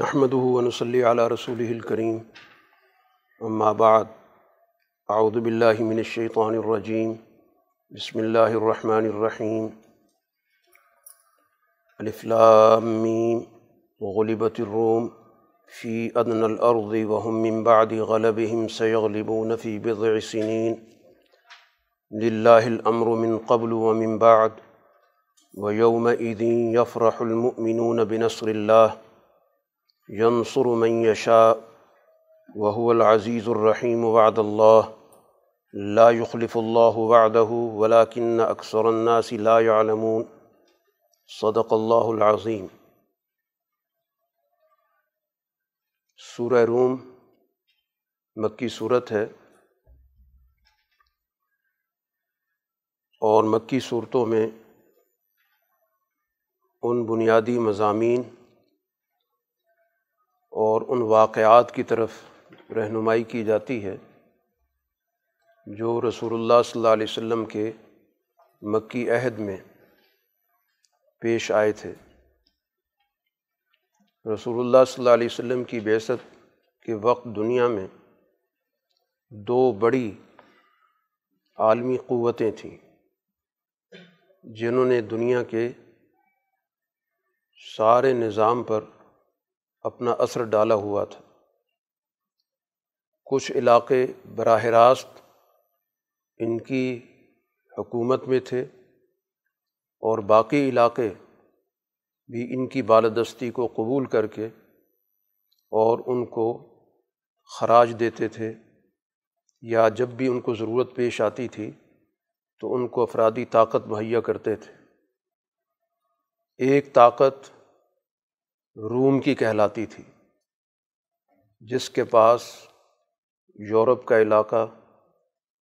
نحمد ونصلی علی رسول الکریم. اما بعد، اعوذ باللہ من الشیطان الرجیم. بسم اللہ الرحمن الرحیم. الف میم. غلبت الروم فی ادن الارض وهم من بعد غلبهم سيغلبون في بضع سنين لله الامر من قبل ومن بعد. ويومئذ يفرح المؤمنون بنصر الله ينصر من يشاء، وهو العزيز الرحيم وعد الله. لا يخلف الله وعده، ولكن أكثر الناس لا يعلمون. صدق اللہ العظیم سورہ روم مکی صورت ہے، اور مکی صورتوں میں ان بنیادی مضامین اور ان واقعات کی طرف رہنمائی کی جاتی ہے جو رسول اللہ صلی اللہ علیہ وسلم کے مکی عہد میں پیش آئے تھے۔ رسول اللہ صلی اللہ علیہ وسلم کی بیست کے وقت دنیا میں دو بڑی عالمی قوتیں تھیں جنہوں نے دنیا کے سارے نظام پر اپنا اثر ڈالا ہوا تھا۔ کچھ علاقے براہ راست ان کی حکومت میں تھے اور باقی علاقے بھی ان کی بالدستی کو قبول کر کے اور ان کو خراج دیتے تھے یا جب بھی ان کو ضرورت پیش آتی تھی تو ان کو افرادی طاقت مہیا کرتے تھے۔ ایک طاقت روم کی کہلاتی تھی، جس کے پاس یورپ کا علاقہ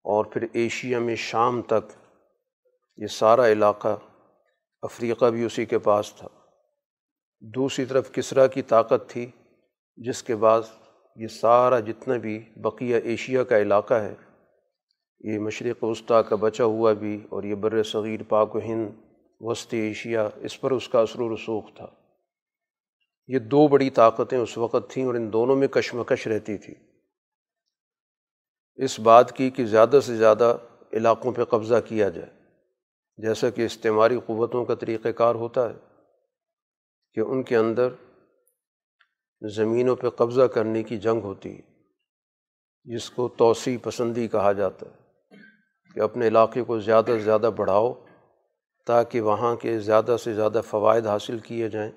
اور پھر ایشیا میں شام تک یہ سارا علاقہ افریقہ بھی اسی کے پاس تھا۔ دوسری طرف کسرا کی طاقت تھی، جس کے بعد یہ سارا جتنا بھی بقیہ ایشیا کا علاقہ ہے، یہ مشرق وسطیٰ کا بچا ہوا بھی اور یہ بر صغیر پاک و ہند وسطی ایشیا، اس پر اس کا اثر و رسوخ تھا۔ یہ دو بڑی طاقتیں اس وقت تھیں اور ان دونوں میں کشمکش رہتی تھی۔ اس بات کی کہ زیادہ سے زیادہ علاقوں پہ قبضہ کیا جائے، جیسا کہ استعماری قوتوں کا طریقہ کار ہوتا ہے، کہ ان کے اندر زمینوں پہ قبضہ کرنے کی جنگ ہوتی ہے، جس کو توسیع پسندی کہا جاتا ہے، کہ اپنے علاقے کو زیادہ سے زیادہ بڑھاؤ تاکہ وہاں کے زیادہ سے زیادہ فوائد حاصل کیے جائیں۔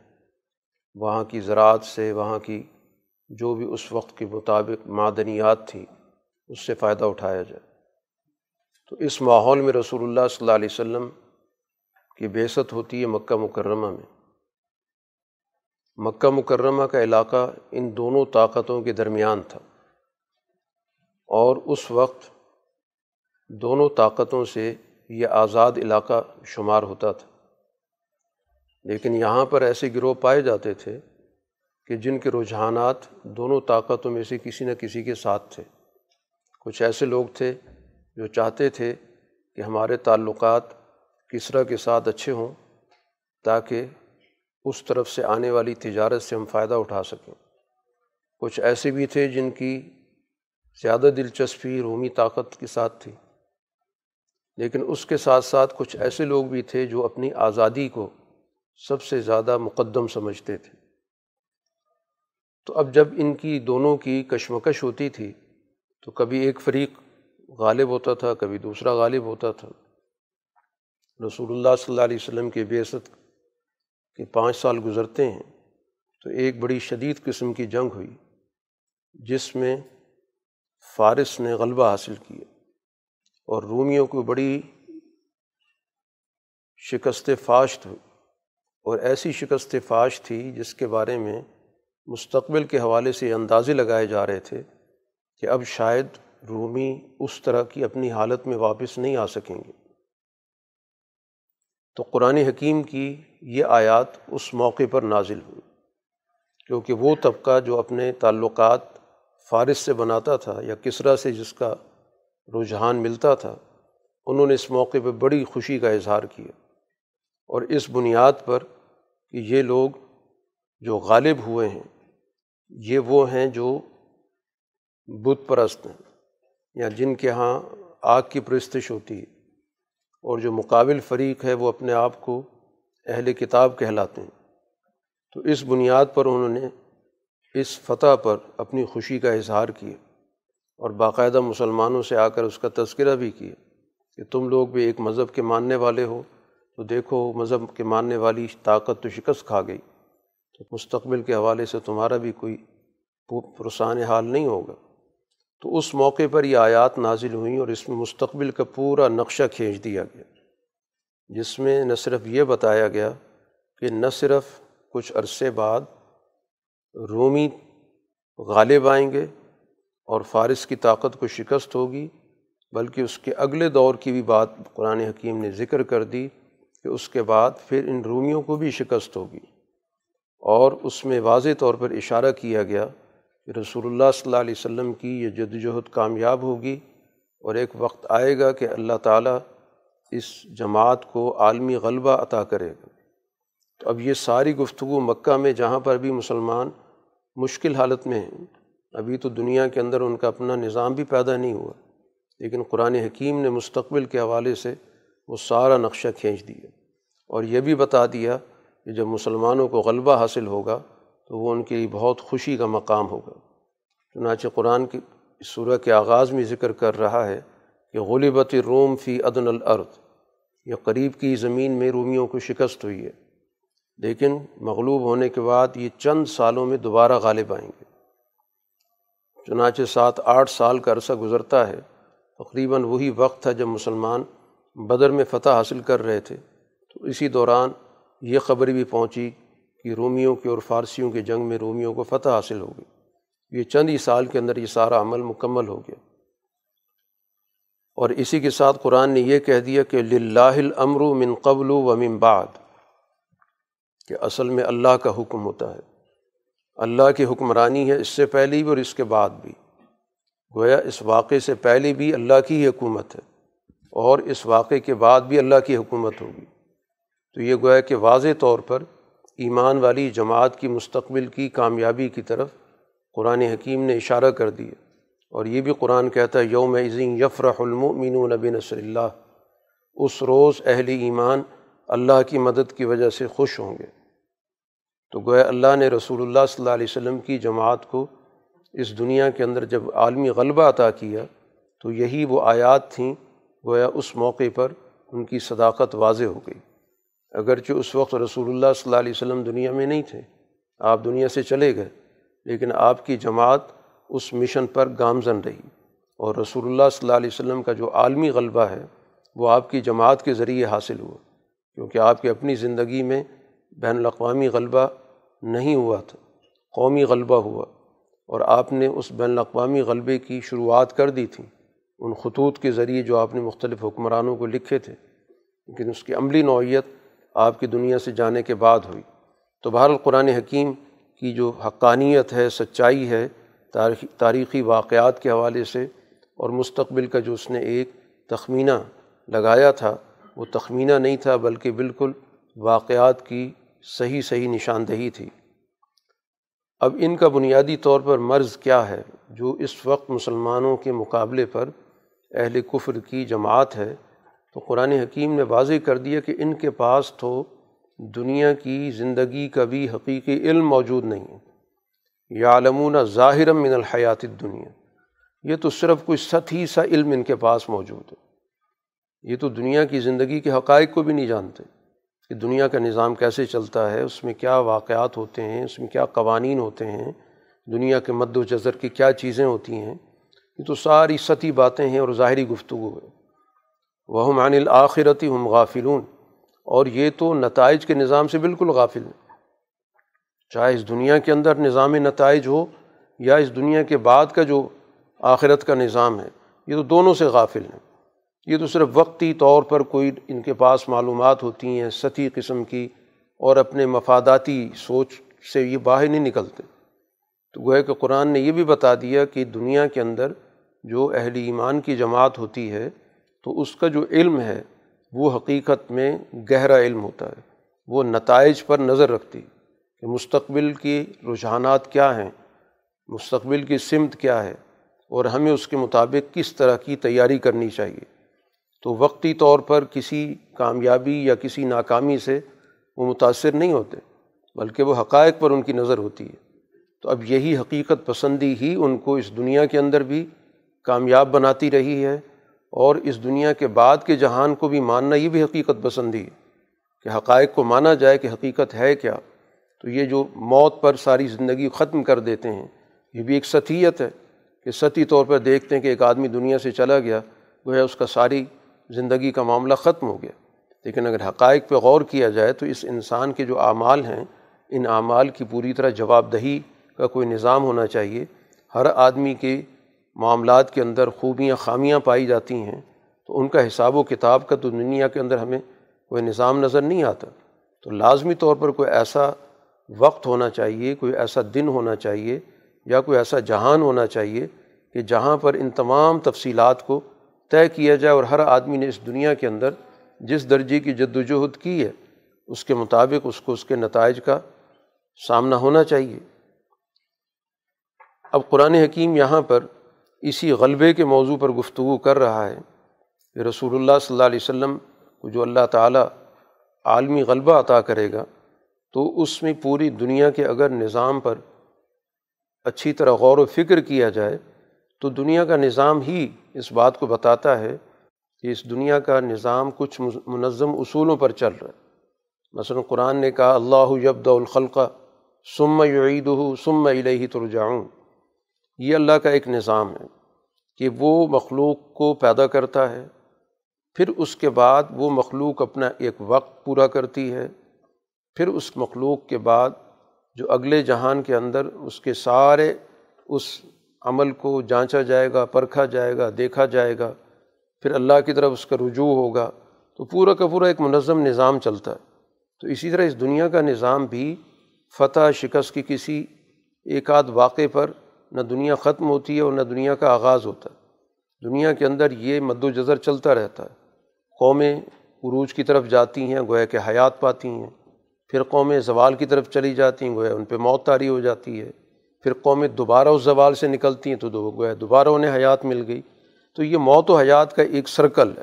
وہاں کی زراعت سے، وہاں کی جو بھی اس وقت کے مطابق معدنیات تھیں اس سے فائدہ اٹھایا جائے۔ تو اس ماحول میں رسول اللہ صلی اللہ علیہ وسلم کی بیست ہوتی ہے مکہ مکرمہ میں۔ مکہ مکرمہ کا علاقہ ان دونوں طاقتوں کے درمیان تھا۔ اور اس وقت دونوں طاقتوں سے یہ آزاد علاقہ شمار ہوتا تھا۔ لیکن یہاں پر ایسے گروہ پائے جاتے تھے کہ جن کے رجحانات دونوں طاقتوں میں سے کسی نہ کسی کے ساتھ تھے۔ کچھ ایسے لوگ تھے جو چاہتے تھے کہ ہمارے تعلقات کسرا کے ساتھ اچھے ہوں تاکہ اس طرف سے آنے والی تجارت سے ہم فائدہ اٹھا سکیں۔ کچھ ایسے بھی تھے جن کی زیادہ دلچسپی رومی طاقت کے ساتھ تھی۔ لیکن اس کے ساتھ ساتھ کچھ ایسے لوگ بھی تھے جو اپنی آزادی کو سب سے زیادہ مقدم سمجھتے تھے۔ تو اب جب ان کی دونوں کی کشمکش ہوتی تھی، تو کبھی ایک فریق غالب ہوتا تھا، کبھی دوسرا غالب ہوتا تھا۔ رسول اللہ صلی اللہ علیہ وسلم کے بیست کے پانچ سال گزرتے ہیں، تو ایک بڑی شدید قسم کی جنگ ہوئی، جس میں فارس نے غلبہ حاصل کیا اور رومیوں کو بڑی شکست فاشت ہوئی۔ اور ایسی شکست فاش تھی جس کے بارے میں مستقبل کے حوالے سے اندازے لگائے جا رہے تھے کہ اب شاید رومی اس طرح کی اپنی حالت میں واپس نہیں آ سکیں گے۔ تو قرآن حکیم کی یہ آیات اس موقع پر نازل ہوئی، کیونکہ وہ طبقہ جو اپنے تعلقات فارس سے بناتا تھا یا کسرا سے جس کا رجحان ملتا تھا، انہوں نے اس موقع پہ بڑی خوشی کا اظہار کیا۔ اور اس بنیاد پر کہ یہ لوگ جو غالب ہوئے ہیں، یہ وہ ہیں جو بت پرست ہیں، یا جن کے ہاں آگ کی پرستش ہوتی ہے اور جو مقابل فریق ہے وہ اپنے آپ کو اہل کتاب کہلاتے ہیں۔ تو اس بنیاد پر انہوں نے اس فتح پر اپنی خوشی کا اظہار کیا اور باقاعدہ مسلمانوں سے آ کر اس کا تذکرہ بھی کیا کہ تم لوگ بھی ایک مذہب کے ماننے والے ہو تو دیکھو مذہب کے ماننے والی طاقت تو شکست کھا گئی۔ تو مستقبل کے حوالے سے تمہارا بھی کوئی پرسان حال نہیں ہوگا۔ تو اس موقع پر یہ آیات نازل ہوئیں اور اس میں مستقبل کا پورا نقشہ کھینچ دیا گیا۔ جس میں نہ صرف یہ بتایا گیا کہ نہ صرف کچھ عرصے بعد رومی غالب آئیں گے اور فارس کی طاقت کو شکست ہوگی، بلکہ اس کے اگلے دور کی بھی بات قرآن حکیم نے ذکر کر دی۔ کہ اس کے بعد پھر ان رومیوں کو بھی شکست ہوگی۔ اور اس میں واضح طور پر اشارہ کیا گیا کہ رسول اللہ صلی اللہ علیہ وسلم کی یہ جدوجہد کامیاب ہوگی اور ایک وقت آئے گا کہ اللہ تعالیٰ اس جماعت کو عالمی غلبہ عطا کرے گا۔ تو اب یہ ساری گفتگو مکہ میں جہاں پر بھی مسلمان مشکل حالت میں ہیں، ابھی تو دنیا کے اندر ان کا اپنا نظام بھی پیدا نہیں ہوا، لیکن قرآن حکیم نے مستقبل کے حوالے سے وہ سارا نقشہ کھینچ دیا اور یہ بھی بتا دیا کہ جب مسلمانوں کو غلبہ حاصل ہوگا تو وہ ان کے لیے بہت خوشی کا مقام ہوگا۔ چنانچہ قرآن کی سورہ کے آغاز میں ذکر کر رہا ہے کہ غلبت روم فی عدن الارض، یہ قریب کی زمین میں رومیوں کو شکست ہوئی ہے۔ لیکن مغلوب ہونے کے بعد یہ چند سالوں میں دوبارہ غالب آئیں گے۔ چنانچہ سات آٹھ سال کا عرصہ گزرتا ہے، تقریباً وہی وقت تھا جب مسلمان بدر میں فتح حاصل کر رہے تھے۔ تو اسی دوران یہ خبر بھی پہنچی کہ رومیوں کے اور فارسیوں کے جنگ میں رومیوں کو فتح حاصل ہو گئی۔ یہ چند ہی سال کے اندر یہ سارا عمل مکمل ہو گیا۔ اور اسی کے ساتھ قرآن نے یہ کہہ دیا کہ لاہ الامر من قبل و من بعد، کہ اصل میں اللہ کا حکم ہوتا ہے۔ اللہ کی حکمرانی ہے اس سے پہلے بھی اور اس کے بعد بھی۔ گویا اس واقعے سے پہلے بھی اللہ کی ہی حکومت ہے۔ اور اس واقعے کے بعد بھی اللہ کی حکومت ہوگی۔ تو یہ گویا کہ واضح طور پر ایمان والی جماعت کی مستقبل کی کامیابی کی طرف قرآن حکیم نے اشارہ کر دیا۔ اور یہ بھی قرآن کہتا ہے، یوم عظیم یفرح المؤمن نبی نصر اللہ۔ اس روز اہل ایمان اللہ کی مدد کی وجہ سے خوش ہوں گے۔ تو گویا اللہ نے رسول اللہ صلی اللہ علیہ وسلم کی جماعت کو اس دنیا کے اندر جب عالمی غلبہ عطا کیا، تو یہی وہ آیات تھیں گویا اس موقع پر ان کی صداقت واضح ہو گئی۔ اگرچہ اس وقت رسول اللہ صلی اللہ علیہ وسلم دنیا میں نہیں تھے، آپ دنیا سے چلے گئے، لیکن آپ کی جماعت اس مشن پر گامزن رہی۔ اور رسول اللہ صلی اللہ علیہ وسلم کا جو عالمی غلبہ ہے، وہ آپ کی جماعت کے ذریعے حاصل ہوا، کیونکہ آپ کی اپنی زندگی میں بین الاقوامی غلبہ نہیں ہوا تھا، قومی غلبہ ہوا۔ اور آپ نے اس بین الاقوامی غلبے کی شروعات کر دی تھی۔ ان خطوط کے ذریعے جو آپ نے مختلف حکمرانوں کو لکھے تھے، لیکن اس کی عملی نوعیت آپ کی دنیا سے جانے کے بعد ہوئی۔ تو بہر القرآن حکیم کی جو حقانیت ہے، سچائی ہے، تاریخی تاریخی واقعات کے حوالے سے اور مستقبل کا جو اس نے ایک تخمینہ لگایا تھا، وہ تخمینہ نہیں تھا، بلکہ بالکل واقعات کی صحیح صحیح نشاندہی تھی۔ اب ان کا بنیادی طور پر مرض کیا ہے، جو اس وقت مسلمانوں کے مقابلے پر اہل کفر کی جماعت ہے، تو قرآن حکیم نے واضح کر دیا کہ ان کے پاس تو دنیا کی زندگی کا بھی حقیقی علم موجود نہیں ہے۔ یا علمون ظاہر من الحیات دنیا یہ تو صرف کوئی سطحی سا علم ان کے پاس موجود ہے۔ یہ تو دنیا کی زندگی کے حقائق کو بھی نہیں جانتے کہ دنیا کا نظام کیسے چلتا ہے، اس میں کیا واقعات ہوتے ہیں، اس میں کیا قوانین ہوتے ہیں، دنیا کے مد و جذر کی کیا چیزیں ہوتی ہیں۔ یہ تو ساری سطحی باتیں ہیں اور ظاہری گفتگو ہے۔ وہ عن الآخرتی ہم غافلون۔ اور یہ تو نتائج کے نظام سے بالکل غافل ہیں۔ چاہے اس دنیا کے اندر نظام نتائج ہو یا اس دنیا کے بعد کا جو آخرت کا نظام ہے، یہ تو دونوں سے غافل ہیں۔ یہ تو صرف وقتی طور پر کوئی ان کے پاس معلومات ہوتی ہیں سطحی قسم کی، اور اپنے مفاداتی سوچ سے یہ باہر نہیں نکلتے۔ تو گویا کہ قرآن نے یہ بھی بتا دیا کہ دنیا کے اندر جو اہل ایمان کی جماعت ہوتی ہے، تو اس کا جو علم ہے، وہ حقیقت میں گہرا علم ہوتا ہے۔ وہ نتائج پر نظر رکھتی کہ مستقبل کی رجحانات کیا ہیں، مستقبل کی سمت کیا ہے اور ہمیں اس کے مطابق کس طرح کی تیاری کرنی چاہیے۔ تو وقتی طور پر کسی کامیابی یا کسی ناکامی سے وہ متاثر نہیں ہوتے، بلکہ وہ حقائق پر ان کی نظر ہوتی ہے۔ تو اب یہی حقیقت پسندی ہی ان کو اس دنیا کے اندر بھی کامیاب بناتی رہی ہے اور اس دنیا کے بعد کے جہان کو بھی ماننا یہ بھی حقیقت پسندی ہے کہ حقائق کو مانا جائے کہ حقیقت ہے کیا۔ تو یہ جو موت پر ساری زندگی ختم کر دیتے ہیں، یہ بھی ایک ستیت ہے کہ سطحی طور پر دیکھتے ہیں کہ ایک آدمی دنیا سے چلا گیا وہ ہے اس کا ساری زندگی کا معاملہ ختم ہو گیا۔ لیکن اگر حقائق پہ غور کیا جائے تو اس انسان کے جو اعمال ہیں، ان اعمال کی پوری طرح جواب دہی کا کوئی نظام ہونا چاہیے۔ ہر آدمی کے معاملات کے اندر خوبیاں، خامیاں پائی جاتی ہیں، تو ان کا حساب و کتاب کا تو دنیا کے اندر ہمیں کوئی نظام نظر نہیں آتا۔ تو لازمی طور پر کوئی ایسا وقت ہونا چاہیے، کوئی ایسا دن ہونا چاہیے یا کوئی ایسا جہان ہونا چاہیے کہ جہاں پر ان تمام تفصیلات کو طے کیا جائے اور ہر آدمی نے اس دنیا کے اندر جس درجے کی جد وجہد کی ہے، اس کے مطابق اس کو اس کے نتائج کا سامنا ہونا چاہیے۔ اب قرآن حکیم یہاں پر اسی غلبے کے موضوع پر گفتگو کر رہا ہے کہ رسول اللہ صلی اللہ علیہ وسلم کو جو اللہ تعالیٰ عالمی غلبہ عطا کرے گا، تو اس میں پوری دنیا کے اگر نظام پر اچھی طرح غور و فکر کیا جائے، تو دنیا کا نظام ہی اس بات کو بتاتا ہے کہ اس دنیا کا نظام کچھ منظم اصولوں پر چل رہا ہے۔ مثلاً قرآن نے کہا، اللہ یبد الخلقہ سم یعید سم الہی ترجعون۔ یہ اللہ کا ایک نظام ہے کہ وہ مخلوق کو پیدا کرتا ہے، پھر اس کے بعد وہ مخلوق اپنا ایک وقت پورا کرتی ہے، پھر اس مخلوق کے بعد جو اگلے جہان کے اندر اس کے سارے اس عمل کو جانچا جائے گا، پرکھا جائے گا، دیکھا جائے گا، پھر اللہ کی طرف اس کا رجوع ہوگا، تو پورا کا پورا ایک منظم نظام چلتا ہے۔ تو اسی طرح اس دنیا کا نظام بھی فتح شکست کی کسی ایک آدھ واقعے پر نہ دنیا ختم ہوتی ہے اور نہ دنیا کا آغاز ہوتا ہے۔ دنیا کے اندر یہ مد و جذر چلتا رہتا ہے۔ قومیں عروج کی طرف جاتی ہیں، گویا کہ حیات پاتی ہیں۔ پھر قومیں زوال کی طرف چلی جاتی ہیں، گویا ان پہ موت تاری ہو جاتی ہے۔ پھر قومیں دوبارہ اس زوال سے نکلتی ہیں تو گویا دوبارہ انہیں حیات مل گئی۔ تو یہ موت و حیات کا ایک سرکل ہے۔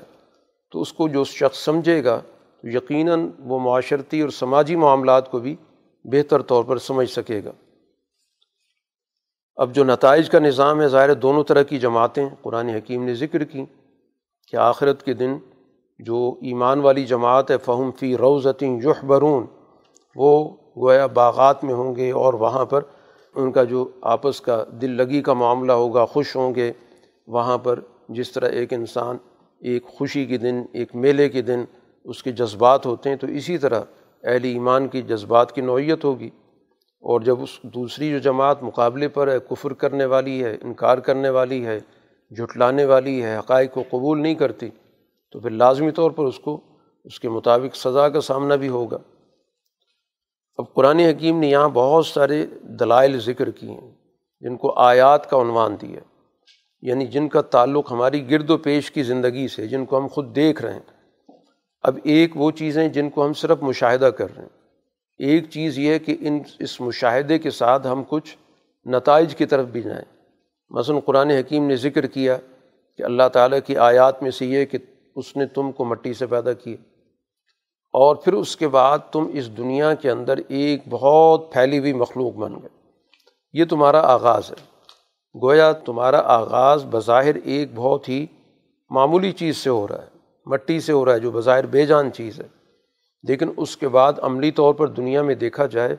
تو اس کو جو شخص سمجھے گا، تو یقیناً وہ معاشرتی اور سماجی معاملات کو بھی بہتر طور پر سمجھ سکے گا۔ اب جو نتائج کا نظام ہے، ظاہر دونوں طرح کی جماعتیں، قرآن حکیم نے ذکر کی کہ آخرت کے دن جو ایمان والی جماعت ہے، فہم فی روزتیں یح برون وہ گویا باغات میں ہوں گے اور وہاں پر ان کا جو آپس کا دل لگی کا معاملہ ہوگا، خوش ہوں گے، وہاں پر جس طرح ایک انسان ایک خوشی کے دن، ایک میلے کے دن اس کے جذبات ہوتے ہیں، تو اسی طرح اہل ایمان کی جذبات کی نوعیت ہوگی۔ اور جب اس دوسری جو جماعت مقابلے پر ہے، کفر کرنے والی ہے، انکار کرنے والی ہے، جھٹلانے والی ہے، حقائق کو قبول نہیں کرتی، تو پھر لازمی طور پر اس کو، اس کے مطابق سزا کا سامنا بھی ہوگا۔ اب قرآن حکیم نے یہاں بہت سارے دلائل ذکر کیے ہیں، جن کو آیات کا عنوان دیا یعنی جن کا تعلق ہماری گرد و پیش کی زندگی سے، جن کو ہم خود دیکھ رہے ہیں۔ اب ایک وہ چیزیں جن کو ہم صرف مشاہدہ کر رہے ہیں۔ ایک چیز یہ کہ ان اس مشاہدے کے ساتھ ہم کچھ نتائج کی طرف بھی جائیں۔ مثلاً قرآن حکیم نے ذکر کیا کہ اللہ تعالیٰ کی آیات میں سے یہ کہ اس نے تم کو مٹی سے پیدا کیا۔ اور پھر اس کے بعد تم اس دنیا کے اندر ایک بہت پھیلی ہوئی مخلوق بن گئے۔ یہ تمہارا آغاز ہے۔ گویا تمہارا آغاز بظاہر ایک بہت ہی معمولی چیز سے ہو رہا ہے۔ مٹی سے ہو رہا ہے جو بظاہر بے جان چیز ہے۔ لیکن اس کے بعد عملی طور پر دنیا میں دیکھا جائے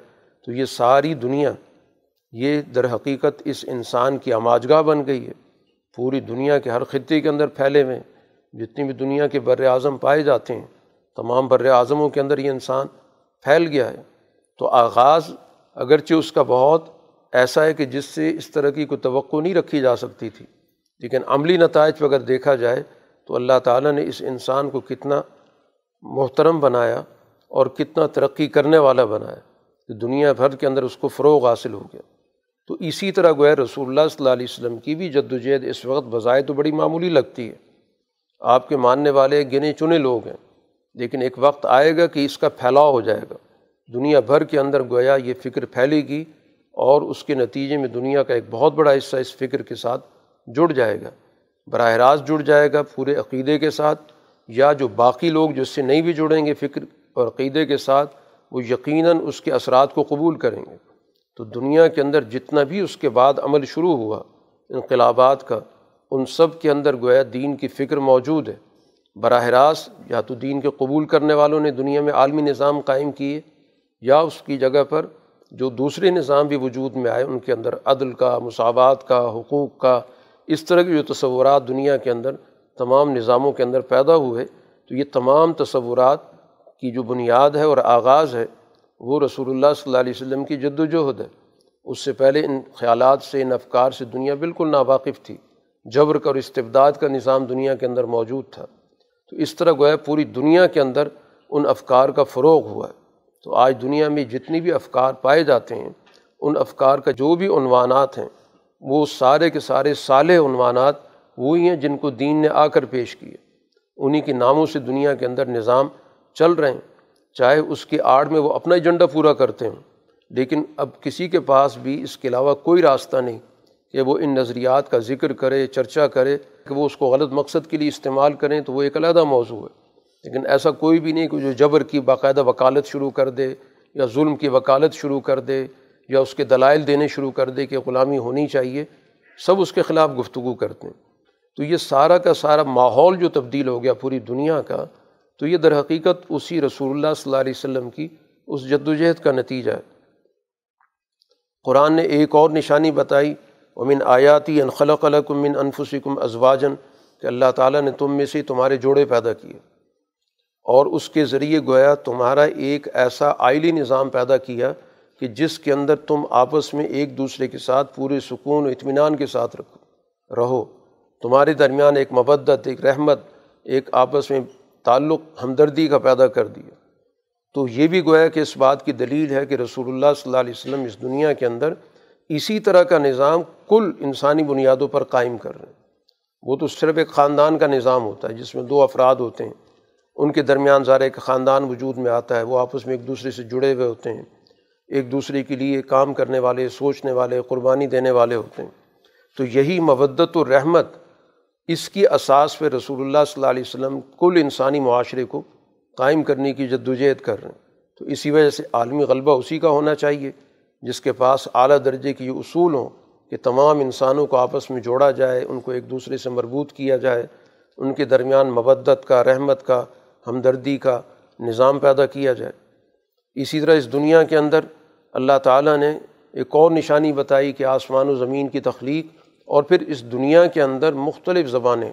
تو یہ ساری دنیا، یہ در حقیقت اس انسان کی آماجگاہ بن گئی ہے۔ پوری دنیا کے ہر خطے کے اندر پھیلے ہوئے جتنی بھی دنیا کے بر اعظم پائے جاتے ہیں، تمام بر اعظموں کے اندر یہ انسان پھیل گیا ہے۔ تو آغاز اگرچہ اس کا بہت ایسا ہے کہ جس سے اس طرح کی کوئی توقع نہیں رکھی جا سکتی تھی، لیکن عملی نتائج پہ اگر دیکھا جائے تو اللہ تعالیٰ نے اس انسان کو کتنا محترم بنایا اور کتنا ترقی کرنے والا بنایا کہ دنیا بھر کے اندر اس کو فروغ حاصل ہو گیا۔ تو اسی طرح گویا رسول اللہ صلی اللہ علیہ وسلم کی بھی جد وجہد اس وقت بظاہر تو بڑی معمولی لگتی ہے۔ آپ کے ماننے والے گنے چنے لوگ ہیں، لیکن ایک وقت آئے گا کہ اس کا پھیلاؤ ہو جائے گا۔ دنیا بھر کے اندر گویا یہ فکر پھیلے گی اور اس کے نتیجے میں دنیا کا ایک بہت بڑا حصہ اس فکر کے ساتھ جڑ جائے گا۔ براہ راست جڑ جائے گا پورے عقیدے کے ساتھ۔ یا جو باقی لوگ جو اس سے نہیں بھی جڑیں گے فکر اور عقیدے کے ساتھ، وہ یقیناً اس کے اثرات کو قبول کریں گے۔ تو دنیا کے اندر جتنا بھی اس کے بعد عمل شروع ہوا، انقلابات کا، ان سب کے اندر گویا دین کی فکر موجود ہے۔ براہ راست یا تو دین کے قبول کرنے والوں نے دنیا میں عالمی نظام قائم کیے، یا اس کی جگہ پر جو دوسرے نظام بھی وجود میں آئے، ان کے اندر عدل کا، مساوات کا، حقوق کا، اس طرح کے جو تصورات دنیا کے اندر تمام نظاموں کے اندر پیدا ہوئے، تو یہ تمام تصورات کی جو بنیاد ہے اور آغاز ہے، وہ رسول اللہ صلی اللہ علیہ وسلم کی جد وجہد ہے۔ اس سے پہلے ان خیالات سے، ان افکار سے دنیا بالکل ناواقف تھی۔ جبر کا اور استبداد کا نظام دنیا کے اندر موجود تھا۔ تو اس طرح گویا پوری دنیا کے اندر ان افکار کا فروغ ہوا ہے۔ تو آج دنیا میں جتنی بھی افکار پائے جاتے ہیں، ان افکار کا جو بھی عنوانات ہیں، وہ سارے کے سارے صالح عنوانات وہی ہیں جن کو دین نے آ کر پیش کیے۔ انہی کے ناموں سے دنیا کے اندر نظام چل رہے ہیں۔ چاہے اس کی آڑ میں وہ اپنا ایجنڈا پورا کرتے ہیں لیکن اب کسی کے پاس بھی اس کے علاوہ کوئی راستہ نہیں کہ وہ ان نظریات کا ذکر کرے، چرچا کرے، کہ وہ اس کو غلط مقصد کے لیے استعمال کریں تو وہ ایک علیحدہ موضوع ہے۔ لیکن ایسا کوئی بھی نہیں کہ جو جبر کی باقاعدہ وکالت شروع کر دے، یا ظلم کی وکالت شروع کر دے، یا اس کے دلائل دینے شروع کر دے کہ غلامی ہونی چاہیے، سب اس کے خلاف گفتگو کرتے ہیں۔ تو یہ سارا کا سارا ماحول جو تبدیل ہو گیا پوری دنیا کا، تو یہ در حقیقت اسی رسول اللہ صلی اللہ علیہ وسلم کی اس جد و جہد کا نتیجہ ہے۔ قرآن نے ایک اور نشانی بتائی امن آیاتی انخلق من انفسکم ازواجن کہ اللہ تعالیٰ نے تم میں سے تمہارے جوڑے پیدا کیے۔ اور اس کے ذریعے گویا تمہارا ایک ایسا آئلی نظام پیدا کیا کہ جس کے اندر تم آپس میں ایک دوسرے کے ساتھ پورے سکون و اطمینان کے ساتھ رکھو، رہو۔ تمہارے درمیان ایک مبدت، ایک رحمت، ایک آپس میں تعلق، ہمدردی کا پیدا کر دیا تو یہ بھی گویا کہ اس بات کی دلیل ہے کہ رسول اللہ صلی اللہ علیہ وسلم اس دنیا کے اندر اسی طرح کا نظام کل انسانی بنیادوں پر قائم کر رہے ہیں۔ وہ تو صرف ایک خاندان کا نظام ہوتا ہے جس میں دو افراد ہوتے ہیں۔ ان کے درمیان ذرا ایک خاندان وجود میں آتا ہے، وہ آپس میں ایک دوسرے سے جڑے ہوئے ہوتے ہیں۔ ایک دوسرے کے لیے کام کرنے والے، سوچنے والے، قربانی دینے والے ہوتے ہیں۔ تو یہی مودت و رحمت اس کی اساس پہ رسول اللہ صلی اللہ علیہ وسلم کل انسانی معاشرے کو قائم کرنے کی جد وجہد کر رہے ہیں۔ تو اسی وجہ سے عالمی غلبہ اسی کا ہونا چاہیے، جس کے پاس اعلیٰ درجے کی یہ اصول ہوں کہ تمام انسانوں کو آپس میں جوڑا جائے، ان کو ایک دوسرے سے مربوط کیا جائے، ان کے درمیان مبدت کا، رحمت کا، ہمدردی کا نظام پیدا کیا جائے۔ اسی طرح اس دنیا کے اندر اللہ تعالیٰ نے ایک اور نشانی بتائی کہ آسمان و زمین کی تخلیق اور پھر اس دنیا کے اندر مختلف زبانیں،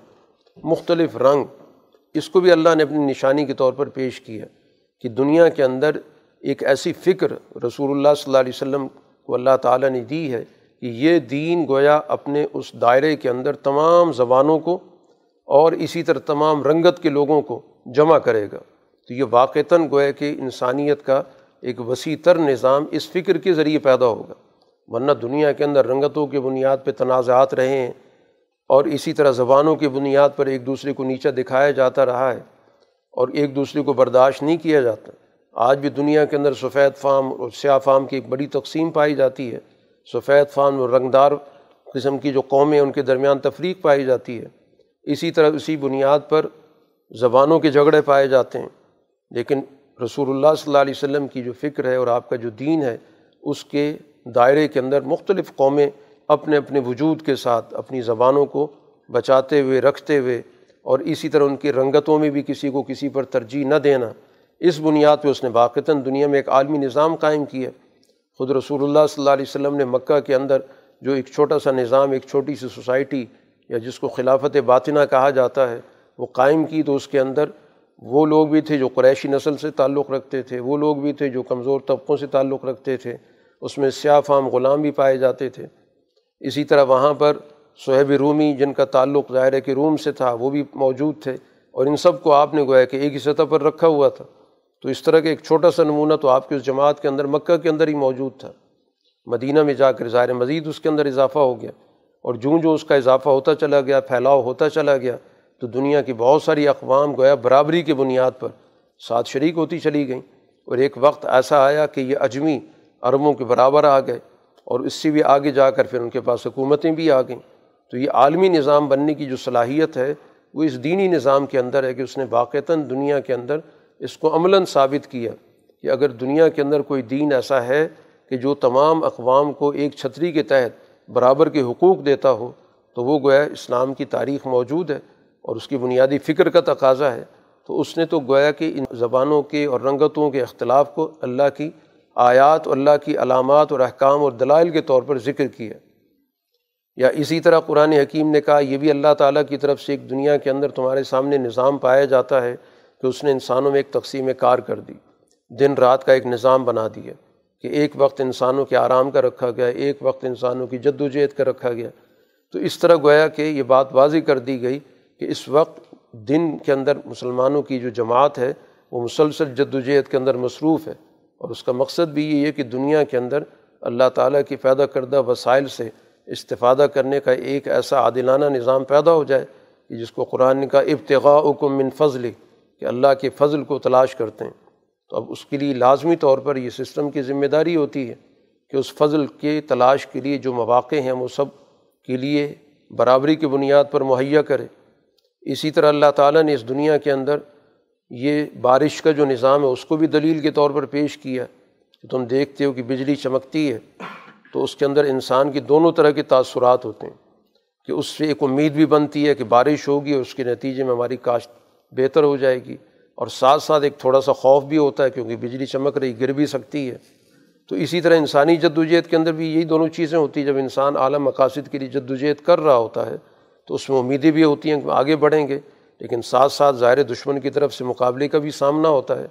مختلف رنگ، اس کو بھی اللہ نے اپنی نشانی کے طور پر پیش کیا کہ دنیا کے اندر ایک ایسی فکر رسول اللہ صلی اللہ علیہ وسلم کو اللہ تعالیٰ نے دی ہے کہ یہ دین گویا اپنے اس دائرے کے اندر تمام زبانوں کو اور اسی طرح تمام رنگت کے لوگوں کو جمع کرے گا۔ تو یہ واقعتاً گویا کہ انسانیت کا ایک وسیع تر نظام اس فکر کے ذریعے پیدا ہوگا۔ ورنہ دنیا کے اندر رنگتوں کے بنیاد پہ تنازعات رہے ہیں اور اسی طرح زبانوں کی بنیاد پر ایک دوسرے کو نیچا دکھایا جاتا رہا ہے اور ایک دوسرے کو برداشت نہیں کیا جاتا۔ آج بھی دنیا کے اندر سفید فام اور سیاہ فام کی ایک بڑی تقسیم پائی جاتی ہے۔ سفید فام اور رنگدار قسم کی جو قومیں ان کے درمیان تفریق پائی جاتی ہے۔ اسی طرح اسی بنیاد پر زبانوں کے جھگڑے پائے جاتے ہیں۔ لیکن رسول اللہ صلی اللہ علیہ وسلم کی جو فکر ہے اور آپ کا جو دین ہے، اس کے دائرے کے اندر مختلف قومیں اپنے اپنے وجود کے ساتھ اپنی زبانوں کو بچاتے ہوئے، رکھتے ہوئے اور اسی طرح ان کی رنگتوں میں بھی کسی کو کسی پر ترجیح نہ دینا۔ اس بنیاد پہ اس نے واقعتاً دنیا میں ایک عالمی نظام قائم کیا۔ خود رسول اللہ صلی اللہ علیہ وسلم نے مکہ کے اندر جو ایک چھوٹا سا نظام، ایک چھوٹی سی سوسائٹی یا جس کو خلافت باطنہ کہا جاتا ہے، وہ قائم کی تو اس کے اندر وہ لوگ بھی تھے جو قریشی نسل سے تعلق رکھتے تھے، وہ لوگ بھی تھے جو کمزور طبقوں سے تعلق رکھتے تھے۔ اس میں سیاہ فام غلام بھی پائے جاتے تھے۔ اسی طرح وہاں پر صہیب رومی، جن کا تعلق ظاہر کہ روم سے تھا، وہ بھی موجود تھے۔ اور ان سب کو آپ نے گویا کہ ایک ہی سطح پر رکھا ہوا تھا۔ تو اس طرح کے ایک چھوٹا سا نمونہ تو آپ کی اس جماعت کے اندر، مکہ کے اندر ہی موجود تھا۔ مدینہ میں جا کر ظاہر مزید اس کے اندر اضافہ ہو گیا۔ اور جوں جو اس کا اضافہ ہوتا چلا گیا، پھیلاؤ ہوتا چلا گیا، تو دنیا کی بہت ساری اقوام گویا برابری کی بنیاد پر ساتھ شریک ہوتی چلی گئیں۔ اور ایک وقت ایسا آیا کہ یہ اجمی عربوں کے برابر آ گئے اور اس سے بھی آگے جا کر پھر ان کے پاس حکومتیں بھی آ گئیں۔ تو یہ عالمی نظام بننے کی جو صلاحیت ہے، وہ اس دینی نظام کے اندر ہے کہ اس نے واقعتاً دنیا کے اندر اس کو عملاً ثابت کیا کہ اگر دنیا کے اندر کوئی دین ایسا ہے کہ جو تمام اقوام کو ایک چھتری کے تحت برابر کے حقوق دیتا ہو، تو وہ گویا اسلام کی تاریخ موجود ہے اور اس کی بنیادی فکر کا تقاضا ہے۔ تو اس نے تو گویا کہ ان زبانوں کے اور رنگتوں کے اختلاف کو اللہ کی آیات اللہ کی علامات اور احکام اور دلائل کے طور پر ذکر کیا یا اسی طرح قرآن حکیم نے کہا، یہ بھی اللہ تعالیٰ کی طرف سے ایک دنیا کے اندر تمہارے سامنے نظام پایا جاتا ہے کہ اس نے انسانوں میں ایک تقسیم کار کر دی، دن رات کا ایک نظام بنا دیا کہ ایک وقت انسانوں کے آرام کا رکھا گیا، ایک وقت انسانوں کی جد و جہد کا رکھا گیا۔ تو اس طرح گویا کہ یہ بات واضح کر دی گئی کہ اس وقت دن کے اندر مسلمانوں کی جو جماعت ہے، وہ مسلسل جد و جہد کے اندر مصروف ہے۔ اور اس کا مقصد بھی یہ ہے کہ دنیا کے اندر اللہ تعالیٰ کی پیدا کردہ وسائل سے استفادہ کرنے کا ایک ایسا عادلانہ نظام پیدا ہو جائے کہ جس کو قرآن کا ابتغاء حکم من فضل کہ اللہ کے فضل کو تلاش کرتے ہیں۔ تو اب اس کے لیے لازمی طور پر یہ سسٹم کی ذمہ داری ہوتی ہے کہ اس فضل کے تلاش کے لیے جو مواقع ہیں وہ سب کے لیے برابری کی بنیاد پر مہیا کرے۔ اسی طرح اللہ تعالیٰ نے اس دنیا کے اندر یہ بارش کا جو نظام ہے اس کو بھی دلیل کے طور پر پیش کیا کہ تم دیکھتے ہو کہ بجلی چمکتی ہے، تو اس کے اندر انسان کی دونوں طرح کے تاثرات ہوتے ہیں کہ اس سے ایک امید بھی بنتی ہے کہ بارش ہوگی اور اس کے نتیجے میں ہماری کاشت بہتر ہو جائے گی اور ساتھ ساتھ ایک تھوڑا سا خوف بھی ہوتا ہے کیونکہ بجلی چمک رہی، گر بھی سکتی ہے۔ تو اسی طرح انسانی جد وجہد کے اندر بھی یہی دونوں چیزیں ہوتی ہیں۔ جب انسان اعلیٰ مقاصد کے لیے جد وجہد کر رہا ہوتا ہے تو اس میں امیدیں بھی ہوتی ہیں کہ آگے بڑھیں گے۔ لیکن ساتھ ساتھ ظاہر دشمن کی طرف سے مقابلے کا بھی سامنا ہوتا ہے۔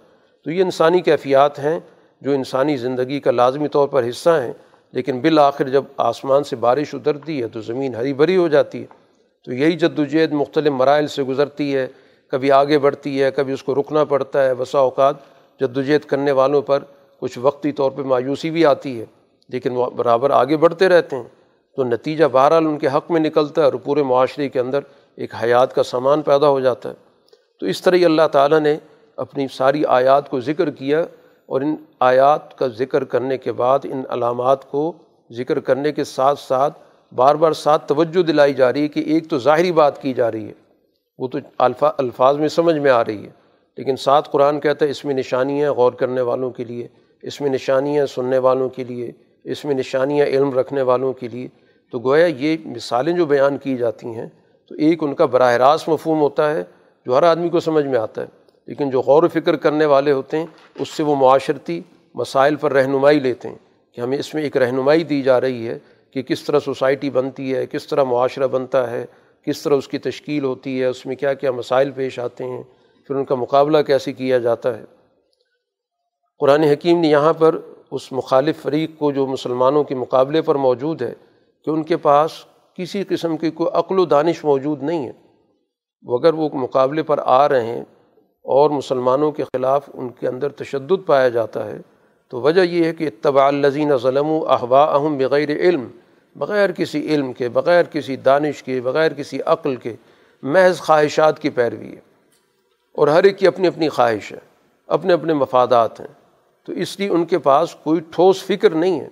تو یہ انسانی کیفیات ہیں جو انسانی زندگی کا لازمی طور پر حصہ ہیں۔ لیکن بالآخر جب آسمان سے بارش اترتی ہے تو زمین ہری بھری ہو جاتی ہے۔ تو یہی جد وجہد مختلف مراحل سے گزرتی ہے۔ کبھی آگے بڑھتی ہے، کبھی اس کو رکنا پڑتا ہے۔ بسا اوقات جد وجہد کرنے والوں پر کچھ وقتی طور پہ مایوسی بھی آتی ہے۔ لیکن وہ برابر آگے بڑھتے رہتے ہیں۔ تو نتیجہ بہرحال ان کے حق میں نکلتا ہے اور پورے معاشرے کے اندر ایک حیات کا سامان پیدا ہو جاتا ہے۔ تو اس طرح اللہ تعالیٰ نے اپنی ساری آیات کو ذکر کیا اور ان آیات کا ذکر کرنے کے بعد ان علامات کو ذکر کرنے کے ساتھ ساتھ بار بار ساتھ توجہ دلائی جا رہی ہے کہ ایک تو ظاہری بات کی جا رہی ہے، وہ تو الفا، الفاظ میں سمجھ میں آ رہی ہے۔ لیکن ساتھ قرآن کہتا ہے، اس میں نشانیاں غور کرنے والوں کے لیے، اس میں نشانیاں سننے والوں کے لیے، اس میں نشانیاں علم رکھنے والوں کے لیے۔ تو گویا یہ مثالیں جو بیان کی جاتی ہیں تو ایک ان کا براہ راست مفہوم ہوتا ہے جو ہر آدمی کو سمجھ میں آتا ہے، لیکن جو غور و فکر کرنے والے ہوتے ہیں، اس سے وہ معاشرتی مسائل پر رہنمائی لیتے ہیں کہ ہمیں اس میں ایک رہنمائی دی جا رہی ہے کہ کس طرح سوسائٹی بنتی ہے، کس طرح معاشرہ بنتا ہے، کس طرح اس کی تشکیل ہوتی ہے، اس میں کیا کیا مسائل پیش آتے ہیں، پھر ان کا مقابلہ کیسے کیا جاتا ہے۔ قرآن حکیم نے یہاں پر اس مخالف فریق کو جو مسلمانوں کے مقابلے پر موجود ہے، کہ ان کے پاس کسی قسم کی کوئی عقل و دانش موجود نہیں ہے۔ وہ اگر وہ مقابلے پر آ رہے ہیں اور مسلمانوں کے خلاف ان کے اندر تشدد پایا جاتا ہے، تو وجہ یہ ہے کہ اتباع الزین ظلم و احوا اہم بغیر علم، بغیر کسی علم کے، بغیر کسی دانش کے، بغیر کسی عقل کے محض خواہشات کی پیروی ہے۔ اور ہر ایک کی اپنی اپنی خواہش ہے، اپنے اپنے مفادات ہیں۔ تو اس لیے ان کے پاس کوئی ٹھوس فکر نہیں ہے۔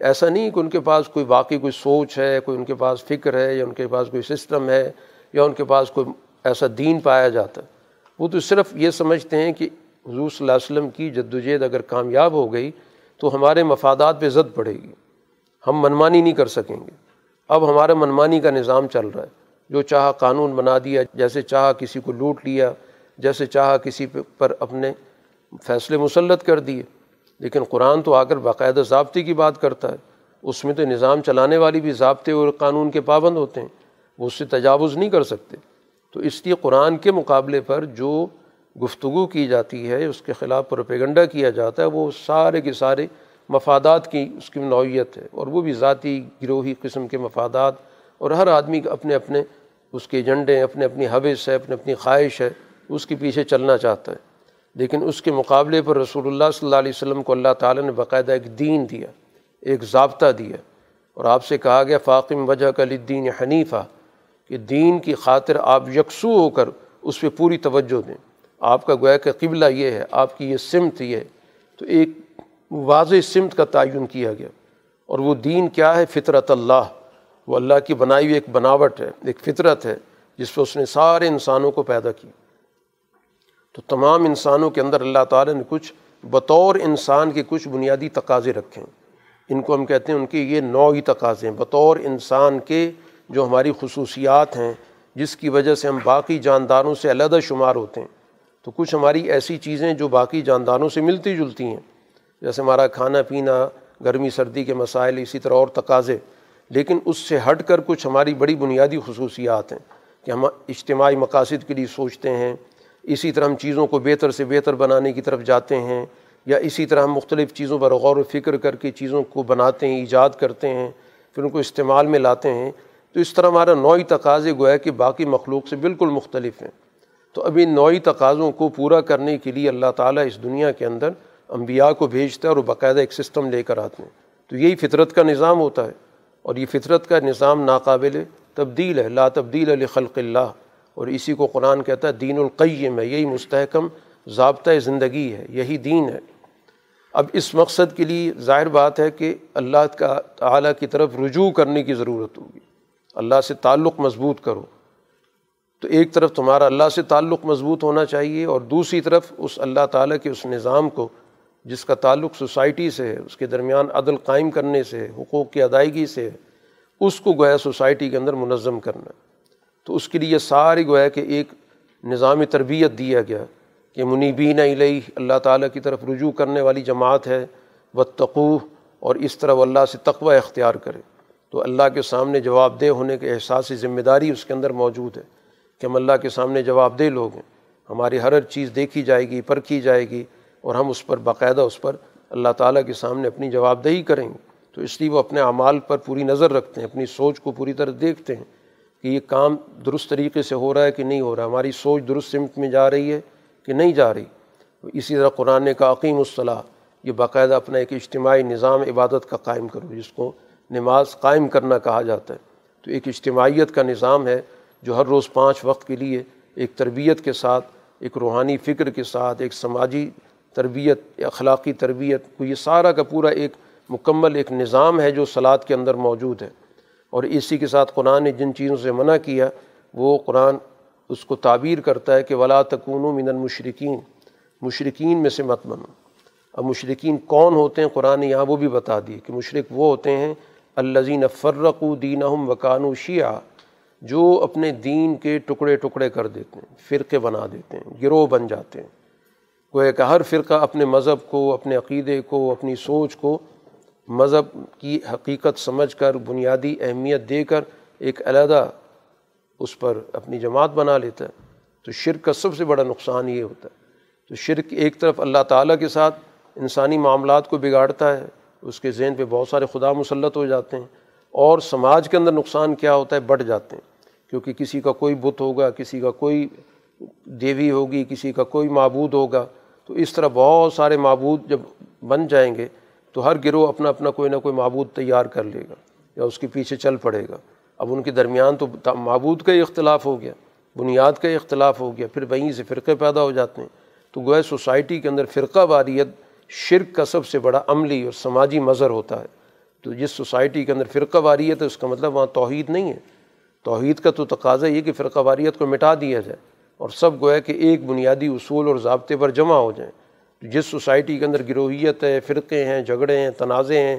ایسا نہیں کہ ان کے پاس کوئی واقعی کوئی سوچ ہے، کوئی ان کے پاس فکر ہے یا ان کے پاس کوئی سسٹم ہے یا ان کے پاس کوئی ایسا دین پایا جاتا۔ ہے وہ تو صرف یہ سمجھتے ہیں کہ حضور صلی اللہ علیہ وسلم کی جد وجہد اگر کامیاب ہو گئی تو ہمارے مفادات پہ زد پڑے گی۔ ہم منمانی نہیں کر سکیں گے۔ اب ہمارا منمانی کا نظام چل رہا ہے۔ جو چاہا قانون بنا دیا، جیسے چاہا کسی کو لوٹ لیا، جیسے چاہا کسی پر اپنے فیصلے مسلط کر دیے۔ لیکن قرآن تو آ کر باقاعدہ ضابطے کی بات کرتا ہے۔ اس میں تو نظام چلانے والی بھی ضابطے اور قانون کے پابند ہوتے ہیں، وہ اس سے تجاوز نہیں کر سکتے۔ تو اس لیے قرآن کے مقابلے پر جو گفتگو کی جاتی ہے، اس کے خلاف پروپیگنڈا کیا جاتا ہے، وہ سارے کے سارے مفادات کی اس کی نوعیت ہے۔ اور وہ بھی ذاتی گروہی قسم کے مفادات۔ اور ہر آدمی اپنے اپنے اس کے ایجنڈے، اپنے اپنی حوث ہے اپنے اپنی خواہش ہے، اس کے پیچھے چلنا چاہتا ہے۔ لیکن اس کے مقابلے پر رسول اللہ صلی اللہ علیہ وسلم کو اللہ تعالیٰ نے باقاعدہ ایک دین دیا، ایک ضابطہ دیا اور آپ سے کہا گیا، فاقم وجہ کا لدین حنیفہ، کہ دین کی خاطر آپ یکسو ہو کر اس پہ پوری توجہ دیں۔ آپ کا گویا کہ قبلہ یہ ہے، آپ کی یہ سمت یہ ہے۔ تو ایک واضح سمت کا تعین کیا گیا۔ اور وہ دین کیا ہے؟ فطرت اللہ۔ وہ اللہ کی بنائی ہوئی ایک بناوٹ ہے، ایک فطرت ہے، جس پہ اس نے سارے انسانوں کو پیدا کی تو تمام انسانوں کے اندر اللہ تعالیٰ نے کچھ بطور انسان کے کچھ بنیادی تقاضے رکھے ہیں۔ ان کو ہم کہتے ہیں ان کے یہ نوعی تقاضے ہیں۔ بطور انسان کے جو ہماری خصوصیات ہیں، جس کی وجہ سے ہم باقی جانداروں سے علیحدہ شمار ہوتے ہیں۔ تو کچھ ہماری ایسی چیزیں جو باقی جانداروں سے ملتی جلتی ہیں۔ جیسے ہمارا کھانا پینا، گرمی، سردی کے مسائل، اسی طرح اور تقاضے۔ لیکن اس سے ہٹ کر کچھ ہماری بڑی بنیادی خصوصیات ہیں کہ ہم اجتماعی مقاصد کے لیے سوچتے ہیں۔ اسی طرح ہم چیزوں کو بہتر سے بہتر بنانے کی طرف جاتے ہیں یا اسی طرح ہم مختلف چیزوں پر غور و فکر کر کے چیزوں کو بناتے ہیں، ایجاد کرتے ہیں، پھر ان کو استعمال میں لاتے ہیں۔ تو اس طرح ہمارا نوعی تقاضے گویا کہ باقی مخلوق سے بالکل مختلف ہیں۔ تو اب ان نوعی تقاضوں کو پورا کرنے کے لیے اللہ تعالیٰ اس دنیا کے اندر انبیاء کو بھیجتا ہے اور باقاعدہ ایک سسٹم لے کر آتے ہیں۔ تو یہی فطرت کا نظام ہوتا ہے اور یہ فطرت کا نظام ناقابل تبدیل ہے۔ لا تبدیل علی خلق اللہ۔ اور اسی کو قرآن کہتا ہے، دین القیم ہے، یہی مستحکم ضابطۂ زندگی ہے، یہی دین ہے۔ اب اس مقصد کے لیے ظاہر بات ہے کہ اللہ کا تعالیٰ کی طرف رجوع کرنے کی ضرورت ہوگی۔ اللہ سے تعلق مضبوط کرو۔ تو ایک طرف تمہارا اللہ سے تعلق مضبوط ہونا چاہیے اور دوسری طرف اس اللہ تعالیٰ کے اس نظام کو، جس کا تعلق سوسائٹی سے ہے، اس کے درمیان عدل قائم کرنے سے حقوق کی ادائیگی سے اس کو گویا سوسائٹی کے اندر منظم کرنا تو اس کے لیے ساری گویا کہ ایک نظام تربیت دیا گیا کہ منیبین علیہ اللہ تعالیٰ کی طرف رجوع کرنے والی جماعت ہے و اور اس طرح وہ اللہ سے تقوی اختیار کرے۔ تو اللہ کے سامنے جواب دہ ہونے کے احساس ذمہ داری اس کے اندر موجود ہے کہ ہم اللہ کے سامنے جواب دہ لوگ ہیں۔ ہماری ہر ہر چیز دیکھی جائے گی، پرکھی جائے گی، اور ہم اس پر باقاعدہ اس پر اللہ تعالیٰ کے سامنے اپنی جواب دہی کریں گے۔ تو اس لیے وہ اپنے اعمال پر پوری نظر رکھتے ہیں، اپنی سوچ کو پوری طرح دیکھتے ہیں۔ کہ یہ کام درست طریقے سے ہو رہا ہے کہ نہیں ہو رہا ہماری سوچ درست سمت میں جا رہی ہے کہ نہیں جا رہی۔ اسی طرح قرآن کا عقیم الصلاح یہ باقاعدہ اپنا ایک اجتماعی نظام عبادت کا قائم کرو، جس کو نماز قائم کرنا کہا جاتا ہے۔ تو ایک اجتماعیت کا نظام ہے جو ہر روز پانچ وقت کے لیے ایک تربیت کے ساتھ، ایک روحانی فکر کے ساتھ، ایک سماجی تربیت، اخلاقی تربیت کو یہ سارا کا پورا ایک مکمل ایک نظام ہے جو سلاد کے اندر موجود ہے۔ اور اسی کے ساتھ قرآن نے جن چیزوں سے منع کیا، وہ قرآن اس کو تعبیر کرتا ہے کہ ولا تکون من المشرقین مشرقین میں سے مت بنو۔ اب مشرقین کون ہوتے ہیں؟ قرآن نے یہاں وہ بھی بتا دیے کہ مشرق وہ ہوتے ہیں الزین فرق دین وکان و شیعہ جو اپنے دین کے ٹکڑے ٹکڑے کر دیتے ہیں، فرقے بنا دیتے ہیں، گروہ بن جاتے ہیں۔ گویا کہ ہر فرقہ اپنے مذہب کو، اپنے عقیدے کو، اپنی سوچ کو مذہب کی حقیقت سمجھ کر، بنیادی اہمیت دے کر ایک علیحدہ اس پر اپنی جماعت بنا لیتا ہے، تو شرک کا سب سے بڑا نقصان یہ ہوتا ہے۔ تو شرک ایک طرف اللہ تعالیٰ کے ساتھ انسانی معاملات کو بگاڑتا ہے، اس کے ذہن پہ بہت سارے خدا مسلط ہو جاتے ہیں، اور سماج کے اندر نقصان کیا ہوتا ہے، بڑھ جاتے ہیں۔ کیونکہ کسی کا کوئی بت ہوگا، کسی کا کوئی دیوی ہوگی، کسی کا کوئی معبود ہوگا، تو اس طرح بہت سارے معبود جب بن جائیں گے تو ہر گروہ اپنا اپنا کوئی نہ کوئی معبود تیار کر لے گا یا اس کے پیچھے چل پڑے گا۔ اب ان کے درمیان تو معبود کا ہی اختلاف ہو گیا، بنیاد کا ہی اختلاف ہو گیا، پھر وہیں سے فرقے پیدا ہو جاتے ہیں۔ تو گویا سوسائٹی کے اندر فرقہ واریت، شرک کا سب سے بڑا عملی اور سماجی مظہر ہوتا ہے۔ تو جس سوسائٹی کے اندر فرقہ واریت ہے، اس کا مطلب وہاں توحید نہیں ہے۔ توحید کا تو تقاضا یہ کہ فرقہ واریت کو مٹا دیا جائے اور سب گویا کہ ایک بنیادی اصول اور ضابطے پر جمع ہو جائیں۔ جس سوسائٹی کے اندر گروہیت ہے، فرقے ہیں، جھگڑے ہیں تنازع ہیں،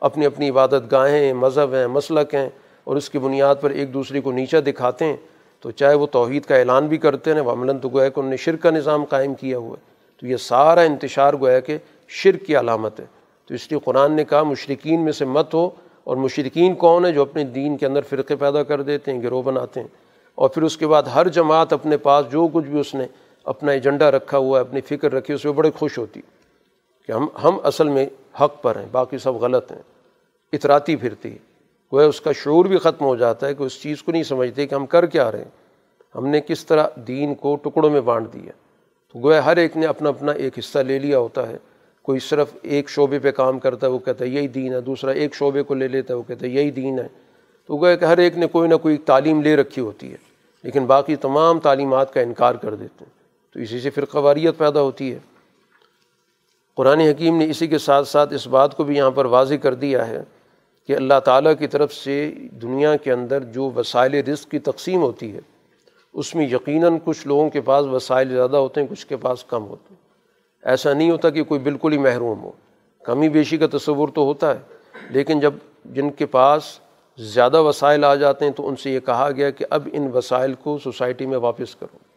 اپنی اپنی عبادت گاہیں ہیں، مذہب ہیں، مسلک ہیں، اور اس کی بنیاد پر ایک دوسرے کو نیچا دکھاتے ہیں، تو چاہے وہ توحید کا اعلان بھی کرتے ہیں وہ عملاً تو گویا کہ انہوں نے شرک کا نظام قائم کیا ہوا ہے۔ تو یہ سارا انتشار گویا کہ شرک کی علامت ہے۔ تو اس لیے قرآن نے کہا مشرقین میں سے مت ہو، اور مشرقین کون ہے جو اپنے دین کے اندر فرقے پیدا کر دیتے ہیں، گروہ بناتے ہیں۔ اور پھر اس کے بعد ہر جماعت اپنے پاس جو کچھ بھی اس نے اپنا ایجنڈا رکھا ہوا ہے، اپنی فکر رکھی، اس میں بڑے خوش ہوتی کہ ہم ہم اصل میں حق پر ہیں، باقی سب غلط ہیں۔ اطراتی پھرتی وہ اس کا شعور بھی ختم ہو جاتا ہے کہ اس چیز کو نہیں سمجھتے کہ ہم کر کیا رہے ہیں۔ ہم نے کس طرح دین کو ٹکڑوں میں بانٹ دیا۔ تو گویا ہر ایک نے اپنا اپنا ایک حصہ لے لیا ہوتا ہے۔ کوئی صرف ایک شعبے پہ کام کرتا ہے، وہ کہتا ہے یہی دین ہے۔ دوسرا ایک شعبے کو لے لیتا ہے، وہ کہتا ہے یہی دین ہے۔ تو گویا کہ ہر ایک نے کوئی نہ کوئی تعلیم لے رکھی ہوتی ہے۔ لیکن باقی تمام تعلیمات کا انکار کر دیتے ہیں۔ تو اسی سے پھر قواریت پیدا ہوتی ہے۔ قرآن حکیم نے اسی کے ساتھ ساتھ اس بات کو بھی یہاں پر واضح کر دیا ہے کہ اللہ تعالیٰ کی طرف سے دنیا کے اندر جو وسائل رزق کی تقسیم ہوتی ہے، اس میں یقیناً کچھ لوگوں کے پاس وسائل زیادہ ہوتے ہیں، کچھ کے پاس کم ہوتے ہیں۔ ایسا نہیں ہوتا کہ کوئی بالکل ہی محروم ہو۔ کمی بیشی کا تصور تو ہوتا ہے، لیکن جب جن کے پاس زیادہ وسائل آ جاتے ہیں تو ان سے یہ کہا گیا کہ اب ان وسائل کو سوسائٹی میں واپس کرو۔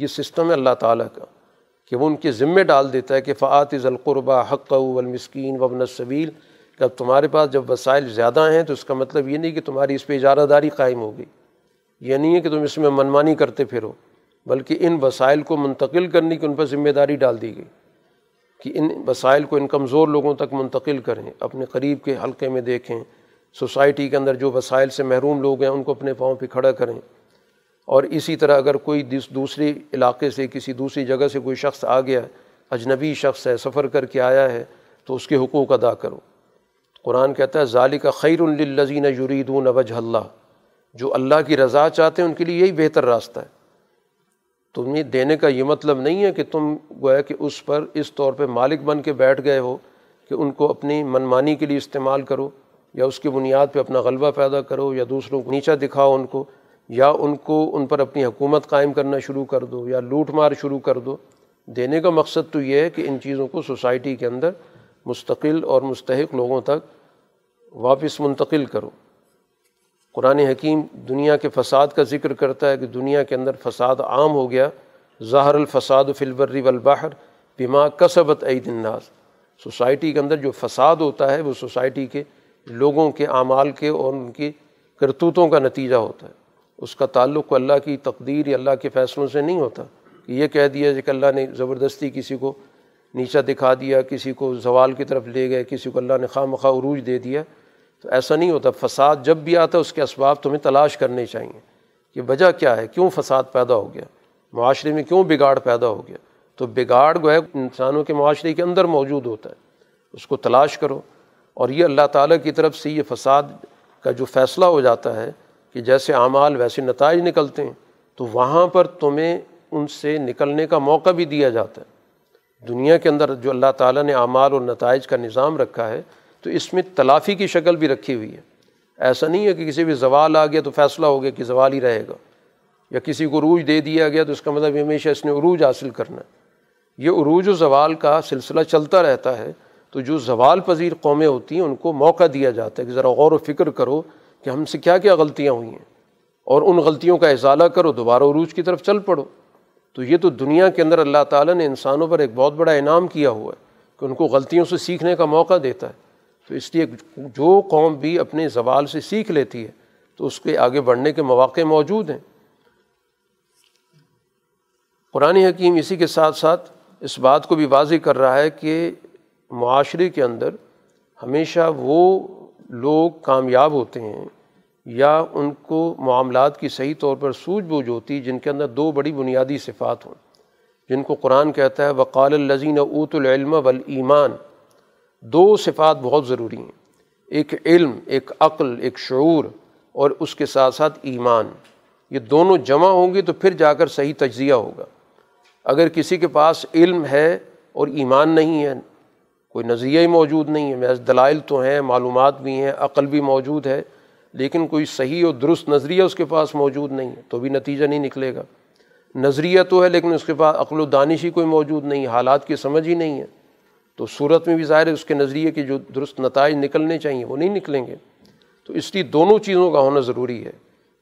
یہ سسٹم ہے اللہ تعالیٰ کا، کہ وہ ان کے ذمے ڈال دیتا ہے کہ فعات ذلقربہ حق والمسکین وبن الصویل کہ اب تمہارے پاس جب وسائل زیادہ ہیں تو اس کا مطلب یہ نہیں کہ تمہاری اس پہ اجارہ داری قائم ہوگی یہ نہیں ہے کہ تم اس میں منمانی کرتے پھرو، بلکہ ان وسائل کو منتقل کرنے کی ان پر ذمہ داری ڈال دی گئی کہ ان وسائل کو ان کمزور لوگوں تک منتقل کریں، اپنے قریب کے حلقے میں دیکھیں، سوسائٹی کے اندر جو وسائل سے محروم لوگ ہیں ان کو اپنے پاؤں پہ کھڑا کریں۔ اور اسی طرح اگر کوئی دوسرے علاقے سے کسی دوسری جگہ سے کوئی شخص آ گیا، اجنبی شخص ہے، سفر کر کے آیا ہے، تو اس کے حقوق ادا کرو۔ قرآن کہتا ہے ظالی کا خیر الزین یریدون وجہ اللہ۔ جو اللہ کی رضا چاہتے ہیں، ان کے لیے یہی بہتر راستہ ہے۔ تمہیں دینے کا یہ مطلب نہیں ہے کہ تم گویا کہ اس پر اس طور پہ مالک بن کے بیٹھ گئے ہو کہ ان کو اپنی منمانی کے لیے استعمال کرو، یا اس کی بنیاد پہ اپنا غلبہ پیدا کرو، یا دوسروں کو نیچا دکھاؤ ان کو۔ یا ان کو ان پر اپنی حکومت قائم کرنا شروع کر دو یا لوٹ مار شروع کر دو، دینے کا مقصد تو یہ ہے کہ ان چیزوں کو سوسائٹی کے اندر مستقل اور مستحق لوگوں تک واپس منتقل کرو۔ قرآن حکیم دنیا کے فساد کا ذکر کرتا ہے کہ دنیا کے اندر فساد عام ہو گیا۔ ظاہر الفساد و فلبری والبحر بما کسبت عید الناس۔ سوسائٹی کے اندر جو فساد ہوتا ہے وہ سوسائٹی کے لوگوں کے اعمال کے اور ان کی کرتوتوں کا نتیجہ ہوتا ہے۔ اس کا تعلق اللہ کی تقدیر یا اللہ کے فیصلوں سے نہیں ہوتا کہ یہ کہہ دیا جی کہ اللہ نے زبردستی کسی کو نیچا دکھا دیا، کسی کو زوال کی طرف لے گئے، کسی کو اللہ نے خواہ مخواہ عروج دے دیا۔ تو ایسا نہیں ہوتا، فساد جب بھی آتا ہے اس کے اسباب تمہیں تلاش کرنے چاہئیں کہ وجہ کیا ہے، کیوں فساد پیدا ہو گیا؟ معاشرے میں کیوں بگاڑ پیدا ہو گیا؟ تو بگاڑ جو ہے انسانوں کے معاشرے کے اندر موجود ہوتا ہے۔ اس کو تلاش کرو اور یہ اللہ تعالیٰ کی طرف سے یہ فساد کا جو فیصلہ ہو جاتا ہے کہ جیسے اعمال ویسے نتائج نکلتے ہیں، تو وہاں پر تمہیں ان سے نکلنے کا موقع بھی دیا جاتا ہے۔ دنیا کے اندر جو اللہ تعالیٰ نے اعمال اور نتائج کا نظام رکھا ہے، تو اس میں تلافی کی شکل بھی رکھی ہوئی ہے۔ ایسا نہیں ہے کہ کسی بھی زوال آ گیا تو فیصلہ ہو گیا کہ زوال ہی رہے گا، یا کسی کو عروج دے دیا گیا تو اس کا مطلب ہمیشہ اس نے عروج حاصل کرنا ہے۔ یہ عروج و زوال کا سلسلہ چلتا رہتا ہے، تو جو زوال پذیر قومیں ہوتی ہیں، ان کو موقع دیا جاتا ہے کہ ذرا غور و فکر کرو کہ ہم سے کیا کیا غلطیاں ہوئی ہیں؟ اور ان غلطیوں کا ازالہ کرو، دوبارہ عروج کی طرف چل پڑو۔ تو یہ تو دنیا کے اندر اللہ تعالیٰ نے انسانوں پر ایک بہت بڑا انعام کیا ہوا ہے کہ ان کو غلطیوں سے سیکھنے کا موقع دیتا ہے۔ تو اس لیے جو قوم بھی اپنے زوال سے سیکھ لیتی ہے، تو اس کے آگے بڑھنے کے مواقع موجود ہیں۔ قرآن حکیم اسی کے ساتھ ساتھ اس بات کو بھی واضح کر رہا ہے کہ معاشرے کے اندر ہمیشہ وہ لوگ کامیاب ہوتے ہیں یا ان کو معاملات کی صحیح طور پر سوجھ بوجھ ہوتی، جن کے اندر دو بڑی بنیادی صفات ہوں۔ جن کو قرآن کہتا ہے، وقال الزین اوت العلم والایمان دو صفات بہت ضروری ہیں۔ ایک علم، ایک عقل، ایک شعور، اور اس کے ساتھ ساتھ ایمان۔ یہ دونوں جمع ہوں گے تو پھر جا کر صحیح تجزیہ ہوگا۔ اگر کسی کے پاس علم ہے اور ایمان نہیں ہے کوئی نظریہ ہی موجود نہیں ہے۔ محض دلائل تو ہیں، معلومات بھی ہیں، عقل بھی موجود ہے، لیکن کوئی صحیح اور درست نظریہ اس کے پاس موجود نہیں ہے، تو بھی نتیجہ نہیں نکلے گا۔ نظریہ تو ہے، لیکن اس کے پاس عقل و دانش ہی کوئی موجود نہیں حالات کی سمجھ ہی نہیں ہے۔ تو صورت میں بھی ظاہر ہے، اس کے نظریے کے جو درست نتائج نکلنے چاہیے، وہ نہیں نکلیں گے۔ تو اس لیے دونوں چیزوں کا ہونا ضروری ہے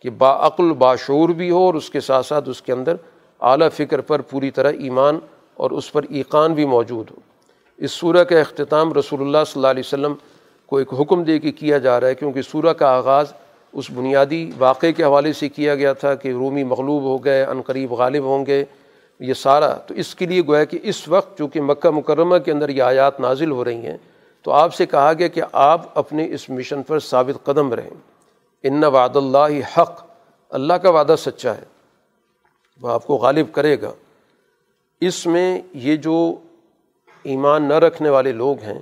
کہ باعقل باشعور بھی ہو اور اس کے ساتھ ساتھ اس کے اندر اعلیٰ فکر پر پوری طرح ایمان اور اس پر ایقان بھی موجود ہو۔ اس سورہ کا اختتام رسول اللہ صلی اللہ علیہ وسلم کو ایک حکم دے کے کیا جا رہا ہے، کیونکہ سورہ کا آغاز اس بنیادی واقعے کے حوالے سے کیا گیا تھا کہ رومی مغلوب ہو گئے، عنقریب غالب ہوں گے، یہ سارا۔ تو اس کے لیے گویا کہ اس وقت چونکہ مکہ مکرمہ کے اندر یہ آیات نازل ہو رہی ہیں، تو آپ سے کہا گیا کہ آپ اپنے اس مشن پر ثابت قدم رہیں۔ ان وعد اللہ حق، اللہ کا وعدہ سچا ہے، وہ آپ کو غالب کرے گا۔ اس میں یہ جو ایمان نہ رکھنے والے لوگ ہیں،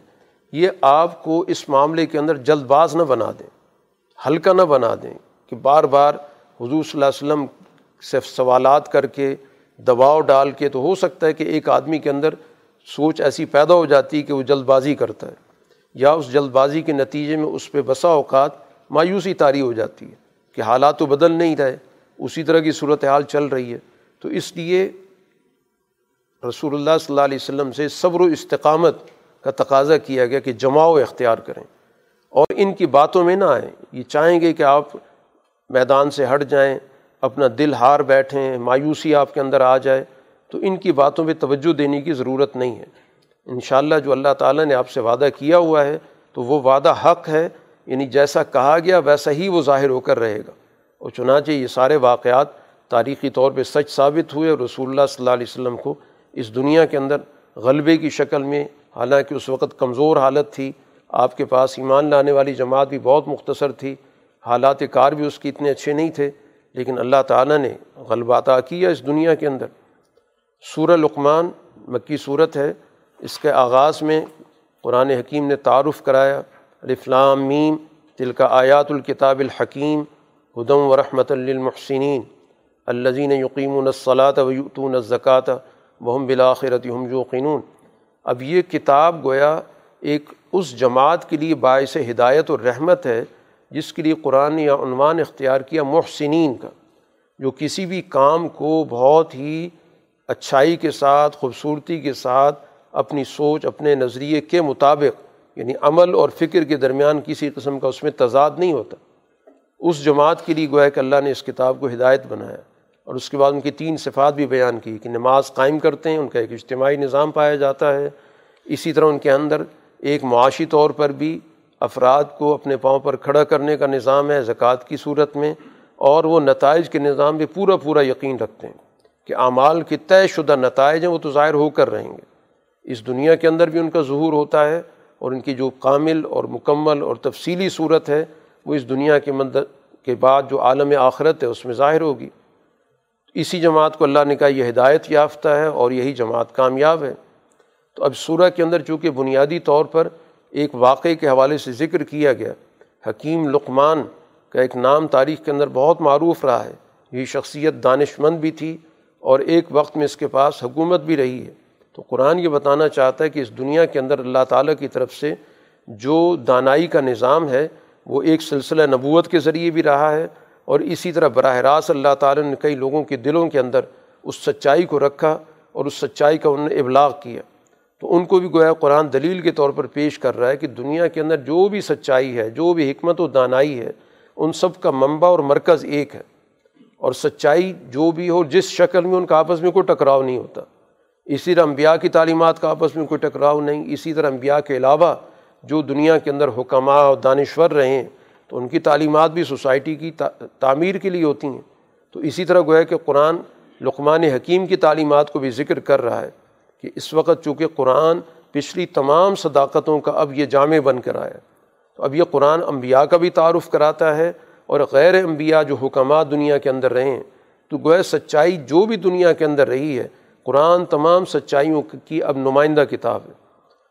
یہ آپ کو اس معاملے کے اندر جلد باز نہ بنا دیں، ہلکا نہ بنا دیں کہ بار بار حضور صلی اللہ علیہ وسلم سے سوالات کر کے دباؤ ڈال کے تو ہو سکتا ہے کہ ایک آدمی کے اندر سوچ ایسی پیدا ہو جاتی ہے کہ وہ جلد بازی کرتا ہے، یا اس جلد بازی کے نتیجے میں اس پہ بسا اوقات مایوسی طاری ہو جاتی ہے کہ حالات تو بدل نہیں رہے، اسی طرح کی صورت حال چل رہی ہے۔ تو اس لیے رسول اللہ صلی اللہ علیہ وسلم سے صبر و استقامت کا تقاضا کیا گیا کہ جماؤ اختیار کریں۔ اور ان کی باتوں میں نہ آئیں۔ یہ چاہیں گے کہ آپ میدان سے ہٹ جائیں، اپنا دل ہار بیٹھیں، مایوسی آپ کے اندر آ جائے۔ تو ان کی باتوں پہ توجہ دینے کی ضرورت نہیں ہے۔ انشاءاللہ جو اللہ تعالیٰ نے آپ سے وعدہ کیا ہوا ہے، تو وہ وعدہ حق ہے۔ یعنی جیسا کہا گیا، ویسا ہی وہ ظاہر ہو کر رہے گا۔ اور چنانچہ یہ سارے واقعات تاریخی طور پہ سچ ثابت ہوئے اور رسول اللہ صلی اللہ علیہ وسلم کو اس دنیا کے اندر غلبے کی شکل میں، حالانکہ اس وقت کمزور حالت تھی، آپ کے پاس ایمان لانے والی جماعت بھی بہت مختصر تھی، حالات کار بھی اس کی اتنے اچھے نہیں تھے، لیکن اللہ تعالیٰ نے غلبہ عطا کیا اس دنیا کے اندر۔ سورہ لقمان مکی صورت ہے، اس کے آغاز میں قرآن حکیم نے تعارف کرایا الفلام میم دل کا آیات الکتاب الحکیم ہدم و رحمۃ للمحسنین الزین یقیم الصلاۃ ویتون الزکوٰۃ وہم بلاخرت ہم یوقنون۔ اب یہ کتاب گویا ایک اس جماعت کے لیے باعث ہدایت اور رحمت ہے جس کے لیے قرآن یا عنوان اختیار کیا محسنین کا، جو کسی بھی کام کو بہت ہی اچھائی کے ساتھ، خوبصورتی کے ساتھ اپنی سوچ، اپنے نظریے کے مطابق یعنی عمل اور فکر کے درمیان کسی قسم کا اس میں تضاد نہیں ہوتا۔ اس جماعت کے لیے گویا کہ اللہ نے اس کتاب کو ہدایت بنایا۔ اور اس کے بعد ان کی تین صفات بھی بیان کی کہ نماز قائم کرتے ہیں، ان کا ایک اجتماعی نظام پایا جاتا ہے۔ اسی طرح ان کے اندر ایک معاشی طور پر بھی افراد کو اپنے پاؤں پر کھڑا کرنے کا نظام ہے زکوٰۃ کی صورت میں، اور وہ نتائج کے نظام پہ پورا پورا یقین رکھتے ہیں کہ اعمال کے طے شدہ نتائج ہیں، وہ تو ظاہر ہو کر رہیں گے۔ اس دنیا کے اندر بھی ان کا ظہور ہوتا ہے اور ان کی جو کامل اور مکمل اور تفصیلی صورت ہے، وہ اس دنیا کے مند کے بعد جو عالم آخرت ہے، اس میں ظاہر ہوگی۔ اسی جماعت کو اللہ نے کہا یہ ہدایت یافتہ ہے اور یہی جماعت کامیاب ہے۔ تو اب سورہ کے اندر چونکہ بنیادی طور پر ایک واقعے کے حوالے سے ذکر کیا گیا، حکیم لقمان کا ایک نام تاریخ کے اندر بہت معروف رہا ہے۔ یہ شخصیت دانش مند بھی تھی اور ایک وقت میں اس کے پاس حکومت بھی رہی ہے۔ تو قرآن یہ بتانا چاہتا ہے کہ اس دنیا کے اندر اللہ تعالیٰ کی طرف سے جو دانائی کا نظام ہے، وہ ایک سلسلہ نبوت کے ذریعے بھی رہا ہے اور اسی طرح براہ راست اللہ تعالیٰ نے کئی لوگوں کے دلوں کے اندر اس سچائی کو رکھا اور اس سچائی کا انہوں نے ابلاغ کیا۔ تو ان کو بھی گویا قرآن دلیل کے طور پر پیش کر رہا ہے کہ دنیا کے اندر جو بھی سچائی ہے، جو بھی حکمت و دانائی ہے، ان سب کا منبع اور مرکز ایک ہے۔ اور سچائی جو بھی ہو، جس شکل میں، ان کا آپس میں کوئی ٹکراؤ نہیں ہوتا۔ اسی طرح انبیاء کی تعلیمات کا آپس میں کوئی ٹکراؤ نہیں۔ اسی طرح انبیاء کے علاوہ جو دنیا کے اندر حکمہ اور دانشور رہے ہیں تو ان کی تعلیمات بھی سوسائٹی کی تعمیر کے لیے ہوتی ہیں۔ تو اسی طرح گویا کہ قرآن لقمان حکیم کی تعلیمات کو بھی ذکر کر رہا ہے کہ اس وقت چونکہ قرآن پچھلی تمام صداقتوں کا اب یہ جامع بن کر آیا تو اب یہ قرآن انبیاء کا بھی تعارف کراتا ہے اور غیر انبیاء جو حکمات دنیا کے اندر رہے ہیں، تو گویا سچائی جو بھی دنیا کے اندر رہی ہے، قرآن تمام سچائیوں کی اب نمائندہ کتاب ہے۔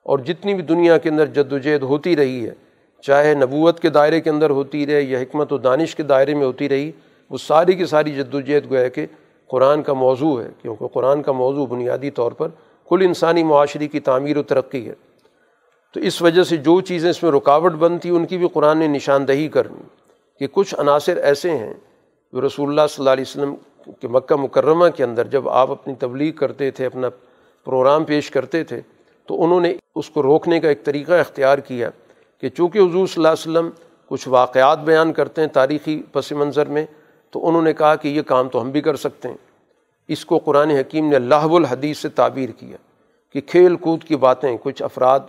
اور جتنی بھی دنیا کے اندر جد و جہد ہوتی رہی ہے چاہے نبوت کے دائرے کے اندر ہوتی رہے یا حکمت و دانش کے دائرے میں ہوتی رہی، وہ ساری کی ساری جد و جہد گویا کہ قرآن کا موضوع ہے، کیونکہ قرآن کا موضوع بنیادی طور پر کل انسانی معاشرے کی تعمیر و ترقی ہے۔ تو اس وجہ سے جو چیزیں اس میں رکاوٹ بنتی، ان کی بھی قرآن نے نشاندہی کرنی کہ کچھ عناصر ایسے ہیں جو رسول اللہ صلی اللہ علیہ وسلم کہ مکہ مکرمہ کے اندر جب آپ اپنی تبلیغ کرتے تھے، اپنا پروگرام پیش کرتے تھے، تو انہوں نے اس کو روکنے کا ایک طریقہ اختیار کیا۔ کہ چونکہ حضور صلی اللہ علیہ وسلم کچھ واقعات بیان کرتے ہیں تاریخی پس منظر میں، تو انہوں نے کہا کہ یہ کام تو ہم بھی کر سکتے ہیں۔ اس کو قرآن حکیم نے اللہ الحدیث سے تعبیر کیا کہ کھیل کود کی باتیں، کچھ افراد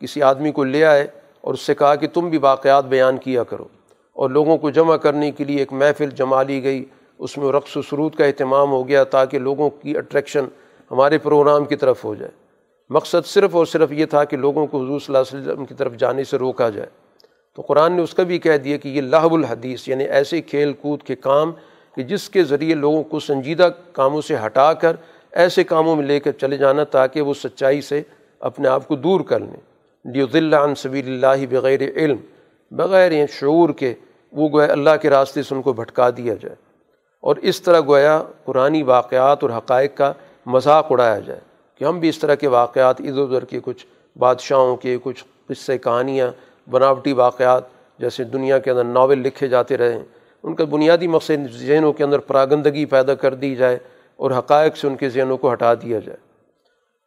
کسی آدمی کو لے آئے اور اس سے کہا کہ تم بھی واقعات بیان کیا کرو۔ اور لوگوں کو جمع کرنے کے لیے ایک محفل جما لی گئی۔ اس میں رقص و سرود کا اہتمام ہو گیا تاکہ لوگوں کی اٹریکشن ہمارے پروگرام کی طرف ہو جائے۔ مقصد صرف اور صرف یہ تھا کہ لوگوں کو حضور صلی اللہ علیہ وسلم کی طرف جانے سے روکا جائے۔ تو قرآن نے اس کا بھی کہہ دیا کہ یہ لاہب الحدیث یعنی ایسے کھیل کود کے کام کہ جس کے ذریعے لوگوں کو سنجیدہ کاموں سے ہٹا کر ایسے کاموں میں لے کر چلے جانا تاکہ وہ سچائی سے اپنے آپ کو دور کر لیں۔ لیہ عن سبیل اللہ بغیر علم، بغیر شعور کے وہ گوئے اللہ کے راستے سے ان کو بھٹکا دیا جائے۔ اور اس طرح گویا قرآن واقعات اور حقائق کا مذاق اڑایا جائے۔ کہ ہم بھی اس طرح کے واقعات ادھر ادھر کے کچھ بادشاہوں کے کچھ قصہ کہانیاں، بناوٹی واقعات جیسے دنیا کے اندر ناول لکھے جاتے رہے۔ ان کا بنیادی مقصد ذہنوں کے اندر پراگندگی پیدا کر دی جائے اور حقائق سے ان کے ذہنوں کو ہٹا دیا جائے۔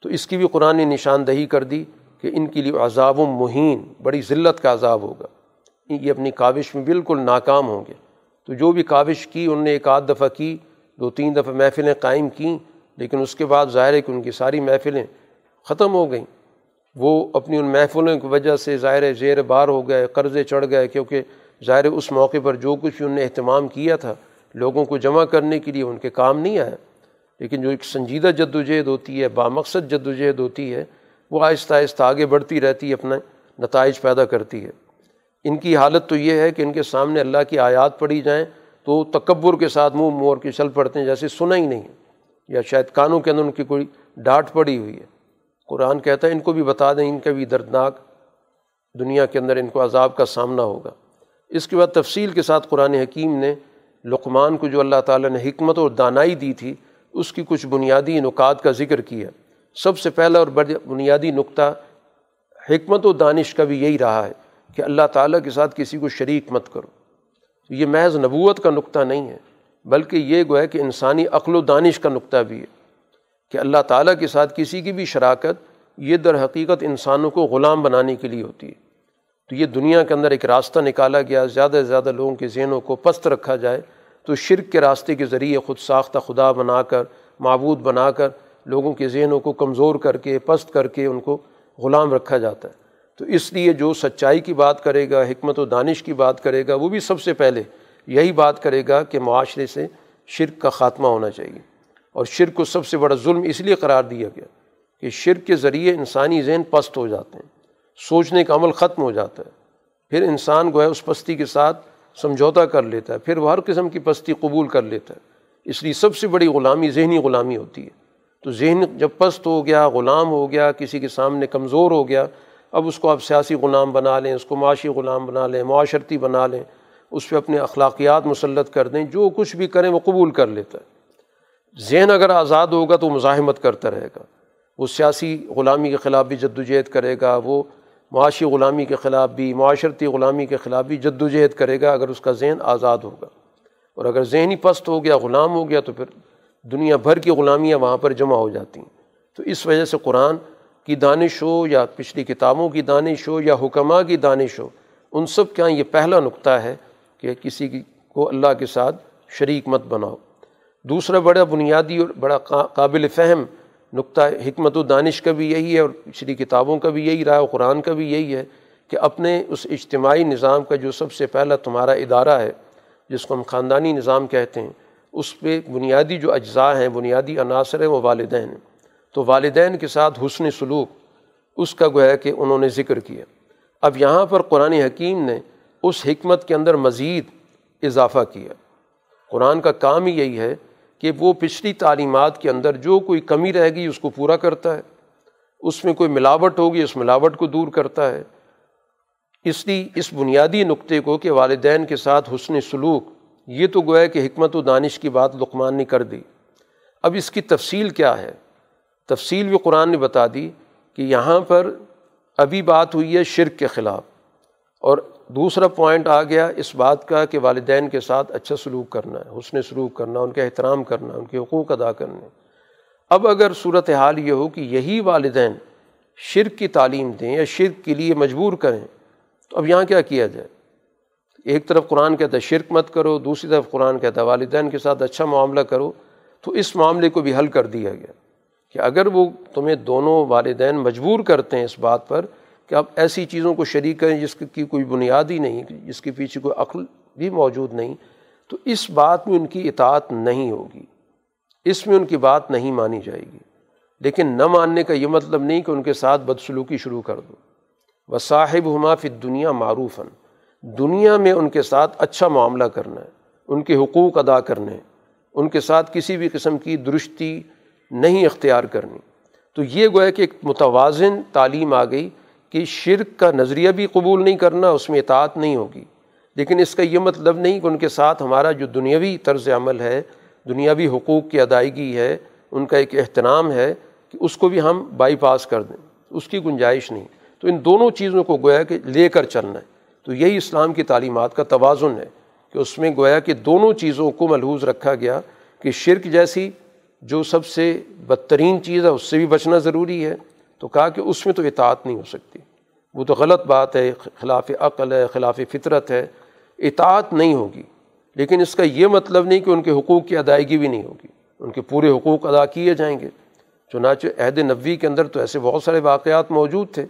تو اس کی بھی قرآن نے نشاندہی کر دی کہ ان کے لیے عذاب و مہین، بڑی ذلت کا عذاب ہوگا۔ یہ اپنی کاوش میں بالکل ناکام ہوں گے۔ تو جو بھی کاوش کی ان نے ایک آدھ دفعہ کی، دو تین دفعہ محفلیں قائم کیں لیکن اس کے بعد ظاہر ہے کہ ان کی ساری محفلیں ختم ہو گئیں۔ وہ اپنی ان محفلوں کی وجہ سے ظاہر زیر بار ہو گئے، قرضے چڑھ گئے، کیونکہ ظاہر اس موقع پر جو کچھ ان نے اہتمام کیا تھا، لوگوں کو جمع کرنے کے لیے ان کے کام نہیں آیا۔ لیکن جو ایک سنجیدہ جد وجہد ہوتی ہے، بامقصد جد وجہد ہوتی ہے، وہ آہستہ آہستہ آگے بڑھتی رہتی ہے، اپنا نتائج پیدا کرتی ہے۔ ان کی حالت تو یہ ہے کہ ان کے سامنے اللہ کی آیات پڑھی جائیں تو تکبر کے ساتھ منہ مور کے چل پڑتے ہیں، جیسے سنا ہی نہیں یا شاید کانوں کے اندر ان کی کوئی ڈانٹ پڑی ہوئی ہے۔ قرآن کہتا ہے ان کو بھی بتا دیں، ان کا بھی دردناک دنیا کے اندر ان کو عذاب کا سامنا ہوگا۔ اس کے بعد تفصیل کے ساتھ قرآن حکیم نے لقمان کو جو اللہ تعالیٰ نے حکمت اور دانائی دی تھی، اس کی کچھ بنیادی نکات کا ذکر کیا۔ سب سے پہلا اور بنیادی نقطہ حکمت و دانش کا بھی یہی رہا ہے کہ اللہ تعالیٰ کے ساتھ کسی کو شریک مت کرو۔ یہ محض نبوت کا نقطہ نہیں ہے۔ بلکہ یہ گویا کہ انسانی عقل و دانش کا نقطہ بھی ہے کہ اللہ تعالیٰ کے ساتھ کسی کی بھی شراکت یہ در حقیقت انسانوں کو غلام بنانے کے لیے ہوتی ہے۔ تو یہ دنیا کے اندر ایک راستہ نکالا گیا، زیادہ سے زیادہ لوگوں کے ذہنوں کو پست رکھا جائے تو شرک کے راستے کے ذریعے خود ساختہ خدا بنا کر، معبود بنا کر لوگوں کے ذہنوں کو کمزور کر کے، پست کر کے ان کو غلام رکھا جاتا ہے۔ تو اس لیے جو سچائی کی بات کرے گا، حکمت و دانش کی بات کرے گا، وہ بھی سب سے پہلے یہی بات کرے گا کہ معاشرے سے شرک کا خاتمہ ہونا چاہیے۔ اور شرک کو سب سے بڑا ظلم اس لیے قرار دیا گیا کہ شرک کے ذریعے انسانی ذہن پست ہو جاتے ہیں، سوچنے کا عمل ختم ہو جاتا ہے۔ پھر انسان کو ہے اس پستی کے ساتھ سمجھوتا کر لیتا ہے، پھر وہ ہر قسم کی پستی قبول کر لیتا ہے۔ اس لیے سب سے بڑی غلامی ذہنی غلامی ہوتی ہے۔ تو ذہن جب پست ہو گیا، غلام ہو گیا، کسی کے سامنے کمزور ہو گیا، اب اس کو آپ سیاسی غلام بنا لیں، اس کو معاشی غلام بنا لیں، معاشرتی بنا لیں اس پہ اپنے اخلاقیات مسلط کر دیں، جو کچھ بھی کریں وہ قبول کر لیتا ہے۔ ذہن اگر آزاد ہوگا تو مزاحمت کرتا رہے گا۔ وہ سیاسی غلامی کے خلاف بھی جد وجہد کرے گا، وہ معاشی غلامی کے خلاف بھی، معاشرتی غلامی کے خلاف بھی جد وجہد کرے گا اگر اس کا ذہن آزاد ہوگا۔ اور اگر ذہنی پست ہو گیا، غلام ہو گیا تو پھر دنیا بھر کی غلامیاں وہاں پر جمع ہو جاتی ہیں۔ تو اس وجہ سے قرآن کی دانش ہو یا پچھلی کتابوں کی دانش ہو یا حکمہ کی دانش ہو، ان سب کا یہ پہلا نقطہ ہے۔ کہ کسی کو اللہ کے ساتھ شریک مت بناؤ۔ دوسرا، بڑا بنیادی اور بڑا قابل فہم نقطہ، حکمت و دانش کا بھی یہی ہے اور پچھلی کتابوں کا بھی یہی رہا ہے قرآن کا بھی یہی ہے کہ اپنے اس اجتماعی نظام کا جو سب سے پہلا تمہارا ادارہ ہے، جس کو ہم خاندانی نظام کہتے ہیں، اس پہ بنیادی جو اجزاء ہیں، بنیادی عناصر ہیں، وہ والدین ہیں۔ تو والدین کے ساتھ حسن سلوک، اس کا گویا کہ انہوں نے ذکر کیا۔ اب یہاں پر قرآن حکیم نے اس حکمت کے اندر مزید اضافہ کیا۔ قرآن کا کام ہی یہی ہے کہ وہ پچھلی تعلیمات کے اندر جو کوئی کمی رہے گی اس کو پورا کرتا ہے۔ اس میں کوئی ملاوٹ ہوگی، اس ملاوٹ کو دور کرتا ہے۔ اس لیے اس بنیادی نقطے کو کہ والدین کے ساتھ حسن سلوک، یہ تو گویا کہ حکمت و دانش کی بات لقمان نے کر دی۔ اب اس کی تفصیل کیا ہے؟ تفصیل بھی قرآن نے بتا دی کہ یہاں پر ابھی بات ہوئی ہے شرک کے خلاف۔ اور دوسرا پوائنٹ آ گیا اس بات کا کہ والدین کے ساتھ اچھا سلوک کرنا ہے، حسن سلوک کرنا، ان کا احترام کرنا، ان کے حقوق ادا کرنے۔ اب اگر صورت حال یہ ہو کہ یہی والدین شرک کی تعلیم دیں یا شرک کے لیے مجبور کریں، تو اب یہاں کیا کیا جائے؟ ایک طرف قرآن کہتا ہے شرک مت کرو، دوسری طرف قرآن کہتا ہے والدین کے ساتھ اچھا معاملہ کرو، تو اس معاملے کو بھی حل کر دیا گیا۔ کہ اگر وہ تمہیں دونوں والدین مجبور کرتے ہیں اس بات پر کہ آپ ایسی چیزوں کو شریک کریں جس کی کوئی بنیاد ہی نہیں، جس کے پیچھے کوئی عقل بھی موجود نہیں، تو اس بات میں ان کی اطاعت نہیں ہوگی۔ اس میں ان کی بات نہیں مانی جائے گی۔ لیکن نہ ماننے کا یہ مطلب نہیں کہ ان کے ساتھ بدسلوکی شروع کر دو۔ وہ صاحب ہما فی دنیا معروف دنیا میں ان کے ساتھ اچھا معاملہ کرنا ہے، ان کے حقوق ادا کرنے ان کے ساتھ کسی بھی قسم کی درستی نہیں اختیار کرنی۔ تو یہ گویا کہ ایک متوازن تعلیم آ گئی۔ کہ شرک کا نظریہ بھی قبول نہیں کرنا، اس میں اطاعت نہیں ہوگی۔ لیکن اس کا یہ مطلب نہیں کہ ان کے ساتھ ہمارا جو دنیاوی طرز عمل ہے، دنیاوی حقوق کی ادائیگی ہے، ان کا ایک اہتمام ہے کہ اس کو بھی ہم بائی پاس کر دیں۔ اس کی گنجائش نہیں۔ تو ان دونوں چیزوں کو گویا کہ لے کر چلنا ہے۔ تو یہی اسلام کی تعلیمات کا توازن ہے کہ اس میں گویا کہ دونوں چیزوں کو ملحوظ رکھا گیا کہ شرک جیسی جو سب سے بدترین چیز ہے، اس سے بھی بچنا ضروری ہے۔ تو کہا کہ اس میں تو اطاعت نہیں ہو سکتی۔ وہ تو غلط بات ہے، خلاف عقل ہے، خلاف فطرت ہے، اطاعت نہیں ہوگی۔ لیکن اس کا یہ مطلب نہیں کہ ان کے حقوق کی ادائیگی بھی نہیں ہوگی۔ ان کے پورے حقوق ادا کیے جائیں گے۔ چنانچہ عہد نبوی کے اندر تو ایسے بہت سارے واقعات موجود تھے۔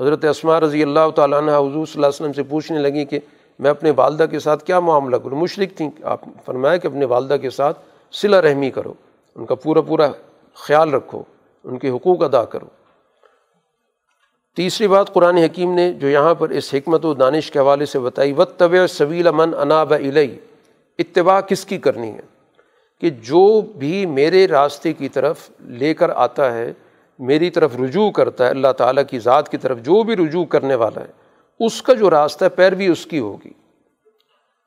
حضرت اسما رضی اللہ تعالیٰ عنہ حضور صلی اللہ علیہ وسلم سے پوچھنے لگی کہ میں اپنے والدہ کے ساتھ کیا معاملہ کروں؟ مشرق تھیں۔ آپ فرمایا کہ اپنے والدہ کے ساتھ صلہ رحمی کرو۔ ان کا پورا پورا خیال رکھو۔ ان کے حقوق ادا کرو۔ تیسری بات قرآن حکیم نے جو یہاں پر اس حکمت و دانش کے حوالے سے بتائی و طب صویل امن اناب علیہ اتباع کس کی کرنی ہے؟ کہ جو بھی میرے راستے کی طرف لے کر آتا ہے، میری طرف رجوع کرتا ہے، اللہ تعالیٰ کی ذات کی طرف جو بھی رجوع کرنے والا ہے، اس کا جو راستہ ہے، پیروی اس کی ہوگی۔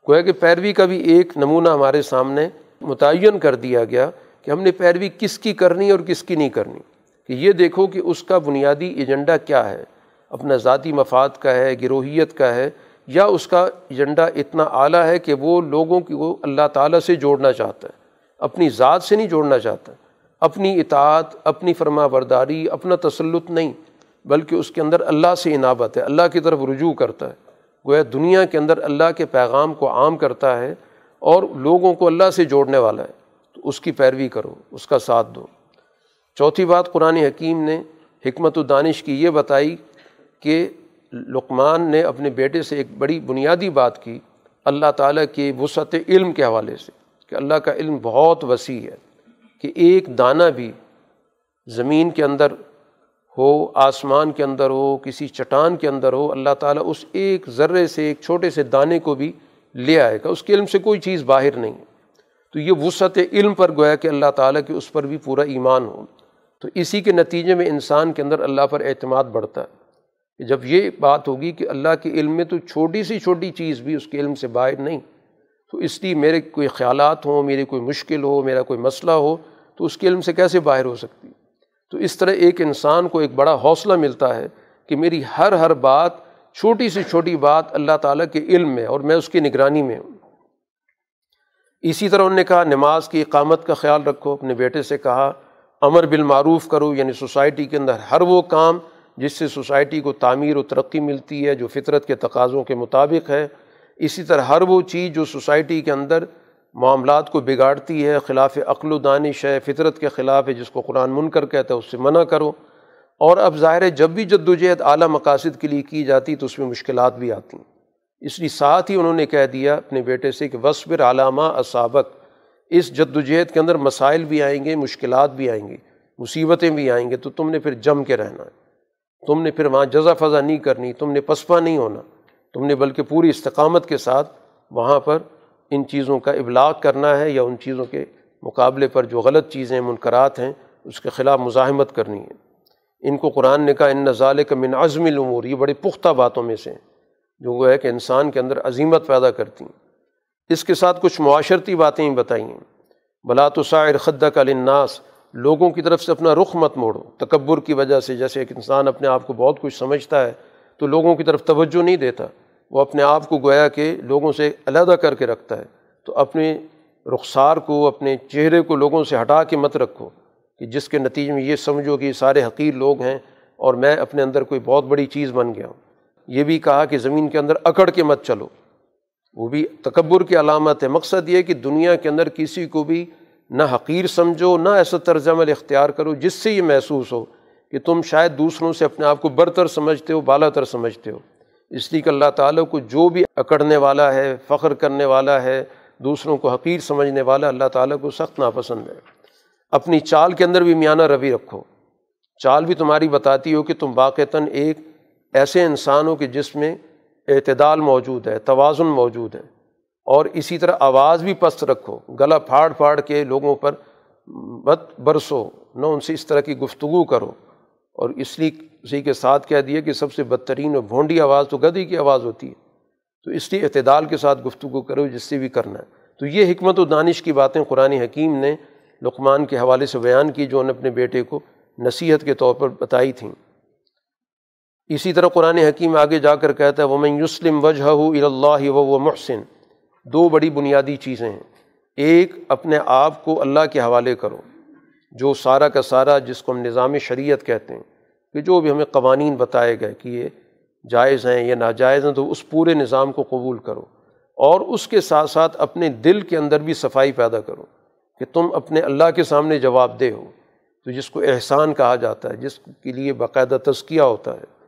گویا کہ پیروی کا بھی ایک نمونہ ہمارے سامنے متعین کر دیا گیا کہ ہم نے پیروی کس کی کرنی اور کس کی نہیں کرنی۔ کہ یہ دیکھو کہ اس کا بنیادی ایجنڈا کیا ہے۔ اپنا ذاتی مفاد کا ہے، گروہیت کا ہے، یا اس کا ایجنڈا اتنا اعلیٰ ہے کہ وہ لوگوں کی وہ اللہ تعالیٰ سے جوڑنا چاہتا ہے۔ اپنی ذات سے نہیں جوڑنا چاہتا۔ اپنی اطاعت، اپنی فرما برداری، اپنا تسلط نہیں، بلکہ اس کے اندر اللہ سے انابت ہے۔ اللہ کی طرف رجوع کرتا ہے۔ گویا دنیا کے اندر اللہ کے پیغام کو عام کرتا ہے اور لوگوں کو اللہ سے جوڑنے والا ہے۔ تو اس کی پیروی کرو، اس کا ساتھ دو۔ چوتھی بات قرآن حکیم نے حکمت و دانش کی یہ بتائی کہ لقمان نے اپنے بیٹے سے ایک بڑی بنیادی بات کی اللہ تعالیٰ کے وسعت علم کے حوالے سے کہ اللہ کا علم بہت وسیع ہے کہ ایک دانہ بھی زمین کے اندر ہو، آسمان کے اندر ہو، کسی چٹان کے اندر ہو، اللہ تعالیٰ اس ایک ذرے سے، ایک چھوٹے سے دانے کو بھی لے آئے گا۔ اس کے علم سے کوئی چیز باہر نہیں۔ ہے تو یہ وسعت علم پر گویا کہ اللہ تعالیٰ کہ اس پر بھی پورا ایمان ہو۔ تو اسی کے نتیجے میں انسان کے اندر اللہ پر اعتماد بڑھتا ہے کہ جب یہ بات ہوگی کہ اللہ کے علم میں تو چھوٹی سی چھوٹی چیز بھی اس کے علم سے باہر نہیں، تو اس لیے میرے کوئی خیالات ہوں، میری کوئی مشکل ہو، میرا کوئی مسئلہ ہو، تو اس کے علم سے کیسے باہر ہو سکتی؟ تو اس طرح ایک انسان کو ایک بڑا حوصلہ ملتا ہے کہ میری ہر ہر بات، چھوٹی سی چھوٹی بات اللہ تعالیٰ کے علم میں اور میں اس کی نگرانی میں ہوں۔ اسی طرح انہوں نے کہا، نماز کی اقامت کا خیال رکھو، اپنے بیٹے سے کہا امر بالمعروف کرو یعنی سوسائٹی کے اندر ہر وہ کام جس سے سوسائٹی کو تعمیر و ترقی ملتی ہے، جو فطرت کے تقاضوں کے مطابق ہے۔ اسی طرح ہر وہ چیز جو سوسائٹی کے اندر معاملات کو بگاڑتی ہے، خلاف عقل و دانش ہے فطرت کے خلاف ہے، جس کو قرآن منکر کہتا ہے، اس سے منع کرو۔ اور اب ظاہر ہے، جب بھی جد و جہد اعلیٰ مقاصد کے لیے کی جاتی تو اس میں مشکلات بھی آتی۔ ہیں اس لیے ساتھ ہی انہوں نے کہہ دیا اپنے بیٹے سے کہ وصبر علامہ اسابق اس جد و جہد کے اندر مسائل بھی آئیں گے، مشکلات بھی آئیں گی، مصیبتیں بھی آئیں گے تو تم نے پھر جم کے رہنا ہے۔ تم نے پھر وہاں جزا فضا نہیں کرنی، تم نے پسپا نہیں ہونا۔ تم نے بلکہ پوری استقامت کے ساتھ وہاں پر ان چیزوں کا ابلاغ کرنا ہے یا ان چیزوں کے مقابلے پر جو غلط چیزیں، منکرات ہیں، اس کے خلاف مزاحمت کرنی ہے۔ ان کو قرآن نے کہا، ان نظال کا من عزم العمور یہ بڑی پختہ باتوں میں سے ہیں، جو وہ ہے کہ انسان کے اندر عظیمت پیدا کرتی ہیں۔ اس کے ساتھ کچھ معاشرتی باتیں بتائی ہیں بلا تو شاعر خدہ کا لناس لوگوں کی طرف سے اپنا رخ مت موڑو۔ تکبر کی وجہ سے جیسے ایک انسان اپنے آپ کو بہت کچھ سمجھتا ہے، تو لوگوں کی طرف توجہ نہیں دیتا۔ وہ اپنے آپ کو گویا کہ لوگوں سے علیحدہ کر کے رکھتا ہے۔ تو اپنے رخسار کو، اپنے چہرے کو لوگوں سے ہٹا کے مت رکھو کہ جس کے نتیجے میں یہ سمجھو کہ یہ سارے حقیر لوگ ہیں اور میں اپنے اندر کوئی بہت بڑی چیز بن گیا ہوں۔ یہ بھی کہا کہ زمین کے اندر اکڑ کے مت چلو۔ وہ بھی تکبر کی علامت ہے۔ مقصد یہ کہ دنیا کے اندر کسی کو بھی نہ حقیر سمجھو، نہ ایسا طرز عمل اختیار کرو جس سے یہ محسوس ہو کہ تم شاید دوسروں سے اپنے آپ کو برتر سمجھتے ہو بالا تر سمجھتے ہو۔ اس لیے کہ اللہ تعالیٰ کو جو بھی اکڑنے والا ہے، فخر کرنے والا ہے، دوسروں کو حقیر سمجھنے والا، اللہ تعالیٰ کو سخت ناپسند ہے۔ اپنی چال کے اندر بھی میانہ روی رکھو۔ چال بھی تمہاری بتاتی ہو کہ تم واقعتاً ایک ایسے انسان ہو کہ جس میں اعتدال موجود ہے، توازن موجود ہے۔ اور اسی طرح آواز بھی پست رکھو، گلا پھاڑ پھاڑ کے لوگوں پر بت برسو، نہ ان سے اس طرح کی گفتگو کرو۔ اور اس لیے اسی کے ساتھ کہہ دیا کہ سب سے بدترین اور بھونڈی آواز تو گدی کی آواز ہوتی ہے۔ تو اس لیے اعتدال کے ساتھ گفتگو کرو، جس سے بھی کرنا ہے۔ تو یہ حکمت و دانش کی باتیں قرآن حکیم نے لقمان کے حوالے سے بیان کی، جو انہوں نے اپنے بیٹے کو نصیحت کے طور پر بتائی تھیں۔ اسی طرح قرآن حکیم آگے جا کر کہتا ہے وہ میں وجہ اللہ و محسن۔ دو بڑی بنیادی چیزیں ہیں۔ ایک، اپنے آپ کو اللہ کے حوالے کرو، جو سارا کا سارا جس کو ہم نظام شریعت کہتے ہیں، کہ جو بھی ہمیں قوانین بتائے گئے کہ یہ جائز ہیں یا ناجائز ہیں، تو اس پورے نظام کو قبول کرو۔ اور اس کے ساتھ ساتھ اپنے دل کے اندر بھی صفائی پیدا کرو، کہ تم اپنے اللہ کے سامنے جواب دہ ہو۔ تو جس کو احسان کہا جاتا ہے، جس کے لیے باقاعدہ تزکیہ ہوتا ہے۔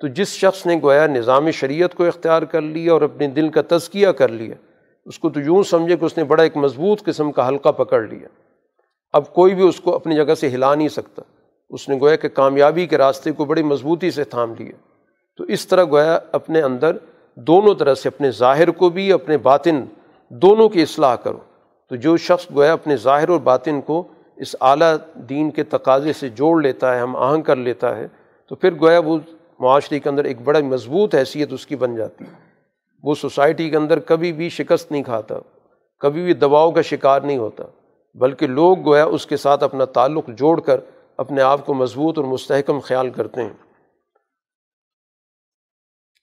تو جس شخص نے گویا نظام شریعت کو اختیار کر لیا اور اپنے دل کا تزکیہ کر لیا، اس کو تو یوں سمجھے کہ اس نے بڑا ایک مضبوط قسم کا حلقہ پکڑ لیا۔ اب کوئی بھی اس کو اپنی جگہ سے ہلا نہیں سکتا۔ اس نے گویا کہ کامیابی کے راستے کو بڑی مضبوطی سے تھام لیا۔ تو اس طرح گویا اپنے اندر دونوں طرح سے، اپنے ظاہر کو بھی، اپنے باطن دونوں کی اصلاح کرو۔ تو جو شخص گویا اپنے ظاہر اور باطن کو اس اعلیٰ دین کے تقاضے سے جوڑ لیتا ہے، ہم آہنگ کر لیتا ہے، تو پھر گویا وہ معاشرے کے اندر ایک بڑا مضبوط حیثیت اس کی بن جاتی ہے۔ وہ سوسائٹی کے اندر کبھی بھی شکست نہیں کھاتا، کبھی بھی دباؤ کا شکار نہیں ہوتا، بلکہ لوگ گویا اس کے ساتھ اپنا تعلق جوڑ کر اپنے آپ کو مضبوط اور مستحکم خیال کرتے ہیں۔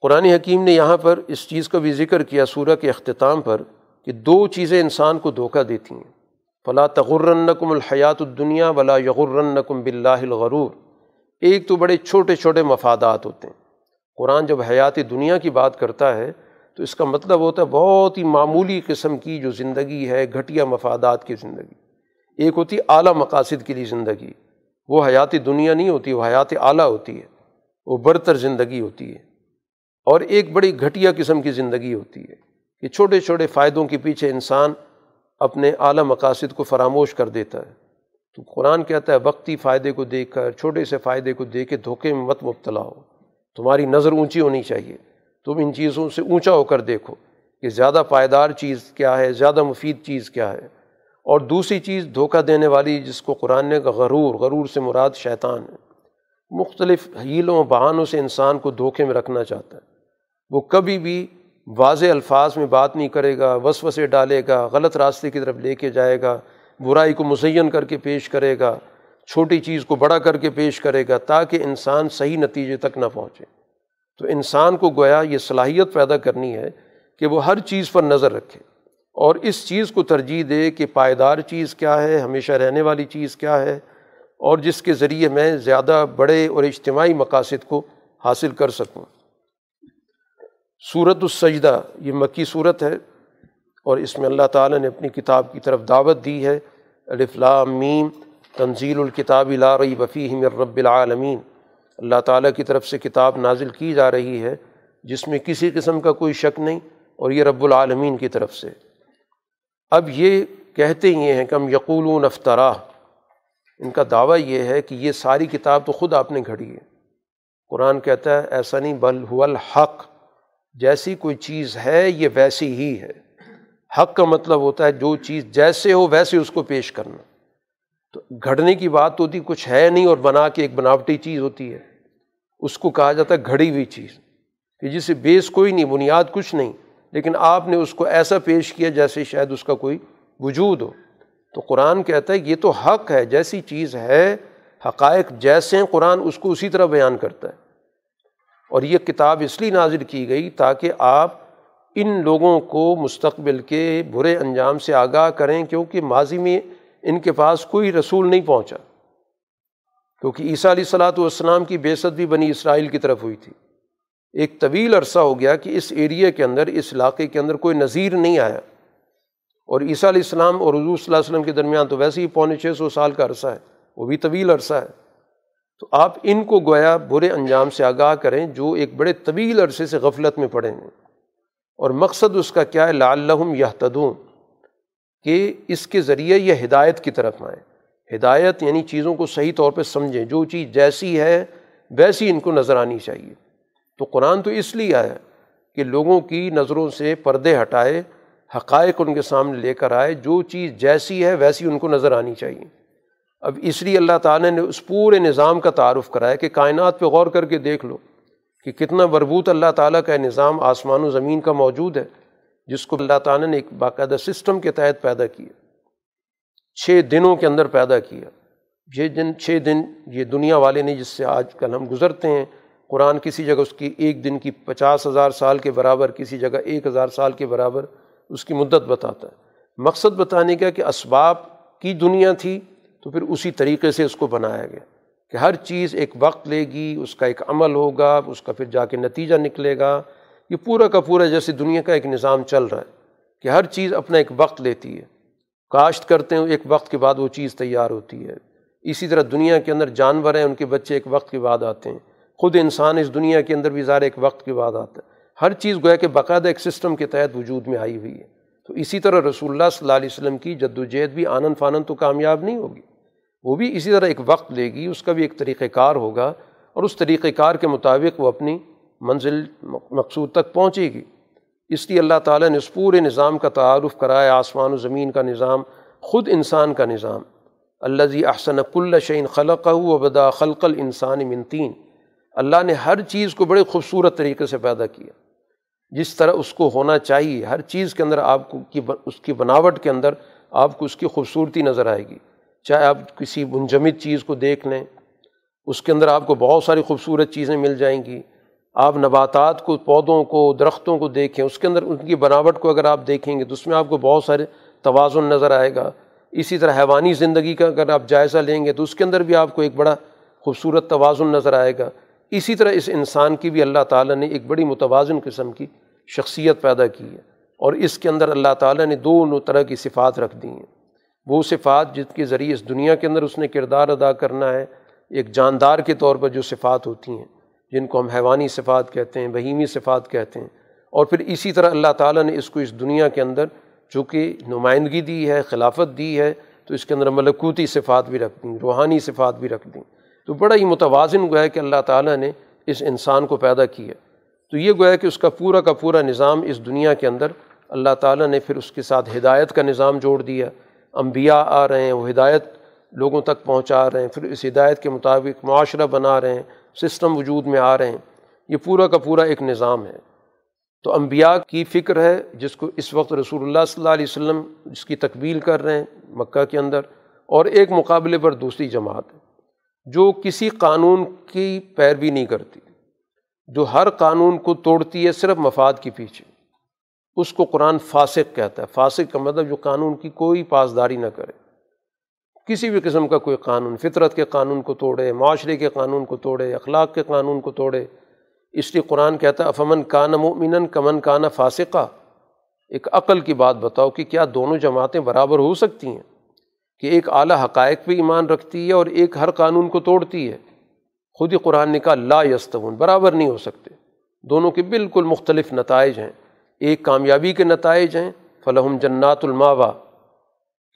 قرآن حکیم نے یہاں پر اس چیز کا بھی ذکر کیا سورہ کے اختتام پر کہ دو چیزیں انسان کو دھوکہ دیتی ہیں۔ فلا تغرنکم الحیات الدنیا ولا یغرنکم باللہ الغرور۔ ایک تو بڑے چھوٹے چھوٹے مفادات ہوتے ہیں۔ قرآن جب حیات دنیا کی بات کرتا ہے تو اس کا مطلب ہوتا ہے بہت ہی معمولی قسم کی جو زندگی ہے، گھٹیا مفادات کی زندگی۔ ایک ہوتی اعلیٰ مقاصد کے لیے زندگی۔ وہ حیات دنیا نہیں ہوتی، وہ حیات اعلیٰ ہوتی ہے۔ وہ برتر زندگی ہوتی ہے۔ اور ایک بڑی گھٹیا قسم کی زندگی ہوتی ہے کہ چھوٹے چھوٹے فائدوں کے پیچھے انسان اپنے اعلیٰ مقاصد کو فراموش کر دیتا ہے۔ تو قرآن کہتا ہے وقتی فائدے کو دیکھ کر، چھوٹے سے فائدے کو دیکھ کے دھوکے میں مت مبتلا ہو۔ تمہاری نظر اونچی ہونی چاہیے۔ تم ان چیزوں سے اونچا ہو کر دیکھو کہ زیادہ پائیدار چیز کیا ہے، زیادہ مفید چیز کیا ہے۔ اور دوسری چیز دھوکہ دینے والی جس کو قرآن نے غرور غرور سے مراد شیطان ہے۔ مختلف حیلوں بہانوں سے انسان کو دھوکے میں رکھنا چاہتا ہے۔ وہ کبھی بھی واضح الفاظ میں بات نہیں کرے گا وصف سے ڈالے گا، غلط راستے کی طرف لے کے جائے گا۔ برائی کو مزین کر کے پیش کرے گا، چھوٹی چیز کو بڑا کر کے پیش کرے گا تاکہ انسان صحیح نتیجے تک نہ پہنچے۔ تو انسان کو گویا یہ صلاحیت پیدا کرنی ہے کہ وہ ہر چیز پر نظر رکھے اور اس چیز کو ترجیح دے کہ پائیدار چیز کیا ہے، ہمیشہ رہنے والی چیز کیا ہے اور جس کے ذریعے میں زیادہ بڑے اور اجتماعی مقاصد کو حاصل کر سکوں۔ صورت السجدہ، یہ مکی صورت ہے۔ اور اس میں اللہ تعالیٰ نے اپنی کتاب کی طرف دعوت دی ہے۔ میم، تنزیل الکتاب لا رئی وفی من رب العالمین۔ اللہ تعالیٰ کی طرف سے کتاب نازل کی جا رہی ہے، جس میں کسی قسم کا کوئی شک نہیں، اور یہ رب العالمین کی طرف سے۔ اب یہ کہتے یہ ہیں کہ ہم یقول افطرا ان کا دعویٰ یہ ہے کہ یہ ساری کتاب تو خود آپ نے گھڑی ہے۔ قرآن کہتا ہے، ایسا نہیں، بل هو الحق۔ جیسی کوئی چیز ہے، یہ ویسی ہی ہے۔ حق کا مطلب ہوتا ہے جو چیز جیسے ہو ویسے اس کو پیش کرنا۔ تو گھڑنے کی بات ہوتی کچھ ہے نہیں اور بنا کے ایک بناوٹی چیز ہوتی ہے۔ اس کو کہا جاتا ہے گھڑی ہوئی چیز۔ کہ جسے بیس کوئی نہیں، بنیاد کچھ نہیں، لیکن آپ نے اس کو ایسا پیش کیا جیسے شاید اس کا کوئی وجود ہو۔ تو قرآن کہتا ہے یہ تو حق ہے، جیسی چیز ہے، حقائق جیسے قرآن اس کو اسی طرح بیان کرتا ہے۔ اور یہ کتاب اس لیے نازل کی گئی تاکہ آپ ان لوگوں کو مستقبل کے برے انجام سے آگاہ کریں کیونکہ ماضی میں ان کے پاس کوئی رسول نہیں پہنچا۔ کیونکہ عیسیٰ علیہ السلاۃ والسلام کی بےست بھی بنی اسرائیل کی طرف ہوئی تھی۔ ایک طویل عرصہ ہو گیا کہ اس ایریے کے اندر، اس علاقے کے اندر کوئی نظیر نہیں آیا۔ اور عیسیٰ علیہ السلام اور حضور صلی اللہ علیہ وسلم کے درمیان تو ویسے ہی پونے چھ سو سال کا عرصہ ہے، وہ بھی طویل عرصہ ہے۔ تو آپ ان کو گویا برے انجام سے آگاہ کریں جو ایک بڑے طویل عرصے سے غفلت میں پڑے ہیں۔ اور مقصد اس کا کیا ہے؟ لعلہم یہتدون، کہ اس کے ذریعے یہ ہدایت کی طرف آئیں۔ ہدایت یعنی چیزوں کو صحیح طور پہ سمجھیں۔ جو چیز جیسی ہے، ویسی ان کو نظر آنی چاہیے۔ تو قرآن تو اس لیے آیا کہ لوگوں کی نظروں سے پردے ہٹائے، حقائق ان کے سامنے لے کر آئے، جو چیز جیسی ہے، ویسی ان کو نظر آنی چاہیے۔ اب اس لیے اللہ تعالیٰ نے اس پورے نظام کا تعارف کرایا کہ کائنات پہ غور کر کے دیکھ لو۔ کہ کتنا بربوط اللہ تعالیٰ کا نظام آسمان و زمین کا موجود ہے، جس کو اللہ تعالیٰ نے ایک باقاعدہ سسٹم کے تحت پیدا کیا۔ چھ دنوں کے اندر پیدا کیا۔ یہ دن، چھ دن یہ دنیا والے نے جس سے آج کل ہم گزرتے ہیں، قرآن کسی جگہ اس کی ایک دن کی پچاس ہزار سال کے برابر، کسی جگہ ایک ہزار سال کے برابر اس کی مدت بتاتا ہے۔ مقصد بتانے کا کہ اسباب کی دنیا تھی تو پھر اسی طریقے سے اس کو بنایا گیا۔ کہ ہر چیز ایک وقت لے گی، اس کا ایک عمل ہوگا، اس کا پھر جا کے نتیجہ نکلے گا۔ یہ پورا کا پورا جیسے دنیا کا ایک نظام چل رہا ہے کہ ہر چیز اپنا ایک وقت لیتی ہے۔ کاشت کرتے ہیں، ایک وقت کے بعد وہ چیز تیار ہوتی ہے۔ اسی طرح دنیا کے اندر جانور ہیں، ان کے بچے ایک وقت کے بعد آتے ہیں۔ خود انسان اس دنیا کے اندر بھی ظاہر ایک وقت کے بعد آتا ہے۔ ہر چیز گویا کہ باقاعدہ ایک سسٹم کے تحت وجود میں آئی ہوئی ہے۔ تو اسی طرح رسول اللہ صلی اللہ علیہ وسلم کی جد وجہد بھی آنند فانند تو کامیاب نہیں ہوگی۔ وہ بھی اسی طرح ایک وقت لے گی، اس کا بھی ایک طریقۂ کار ہوگا اور اس طریقۂ کار کے مطابق وہ اپنی منزل مقصود تک پہنچے گی۔ اس لیے اللہ تعالیٰ نے اس پورے نظام کا تعارف کرایا، آسمان و زمین کا نظام، خود انسان کا نظام۔ اللہ جی احسن کل شعین خلق و بدا خلق الانسان منتین اللہ نے ہر چیز کو بڑے خوبصورت طریقے سے پیدا کیا۔ جس طرح اس کو ہونا چاہیے، ہر چیز کے اندر آپ کو کی اس کی بناوٹ کے اندر آپ کو اس کی خوبصورتی نظر آئے گی۔ چاہے آپ کسی منجمد چیز کو دیکھ لیں، اس کے اندر آپ کو بہت ساری خوبصورت چیزیں مل جائیں گی۔ آپ نباتات کو، پودوں کو، درختوں کو دیکھیں، اس کے اندر ان کی بناوٹ کو اگر آپ دیکھیں گے تو اس میں آپ کو بہت سارے توازن نظر آئے گا۔ اسی طرح حیوانی زندگی کا اگر آپ جائزہ لیں گے تو اس کے اندر بھی آپ کو ایک بڑا خوبصورت توازن نظر آئے گا۔ اسی طرح اس انسان کی بھی اللہ تعالیٰ نے ایک بڑی متوازن قسم کی شخصیت پیدا کی ہے اور اس کے اندر اللہ تعالیٰ نے دونوں طرح کی صفات رکھ دی ہیں۔ وہ صفات جس کے ذریعے اس دنیا کے اندر اس نے کردار ادا کرنا ہے، ایک جاندار کے طور پر جو صفات ہوتی ہیں، جن کو ہم حیوانی صفات کہتے ہیں، بہیمی صفات کہتے ہیں۔ اور پھر اسی طرح اللہ تعالیٰ نے اس کو اس دنیا کے اندر چونکہ نمائندگی دی ہے، خلافت دی ہے، تو اس کے اندر ملکوتی صفات بھی رکھ دیں، روحانی صفات بھی رکھ دیں۔ تو بڑا ہی متوازن گویا کہ اللہ تعالیٰ نے اس انسان کو پیدا کیا۔ تو یہ گویا کہ اس کا پورا کا پورا نظام اس دنیا کے اندر اللہ تعالیٰ نے پھر اس کے ساتھ ہدایت کا نظام جوڑ دیا۔ انبیاء آ رہے ہیں، وہ ہدایت لوگوں تک پہنچا رہے ہیں، پھر اس ہدایت کے مطابق معاشرہ بنا رہے ہیں، سسٹم وجود میں آ رہے ہیں۔ یہ پورا کا پورا ایک نظام ہے۔ تو انبیاء کی فکر ہے، جس کو اس وقت رسول اللہ صلی اللہ علیہ وسلم جس کی تکمیل کر رہے ہیں مکہ کے اندر، اور ایک مقابلے پر دوسری جماعت جو کسی قانون کی پیروی نہیں کرتی، جو ہر قانون کو توڑتی ہے صرف مفاد کے پیچھے۔ اس کو قرآن فاسق کہتا ہے۔ فاسق کا مطلب جو قانون کی کوئی پاسداری نہ کرے۔ کسی بھی قسم کا کوئی قانون، فطرت کے قانون کو توڑے، معاشرے کے قانون کو توڑے، اخلاق کے قانون کو توڑے۔ اس لیے قرآن کہتا ہے، افمن کان مومن کمن کان فاسقہ ایک عقل کی بات بتاؤ کہ کیا دونوں جماعتیں برابر ہو سکتی ہیں؟ کہ ایک اعلیٰ حقائق پہ ایمان رکھتی ہے اور ایک ہر قانون کو توڑتی ہے۔ خود ہی قرآن نے کہا، لا یستون برابر نہیں ہو سکتے۔ دونوں کے بالکل مختلف نتائج ہیں۔ ایک کامیابی کے نتائج ہیں فلاحم جنات الماوا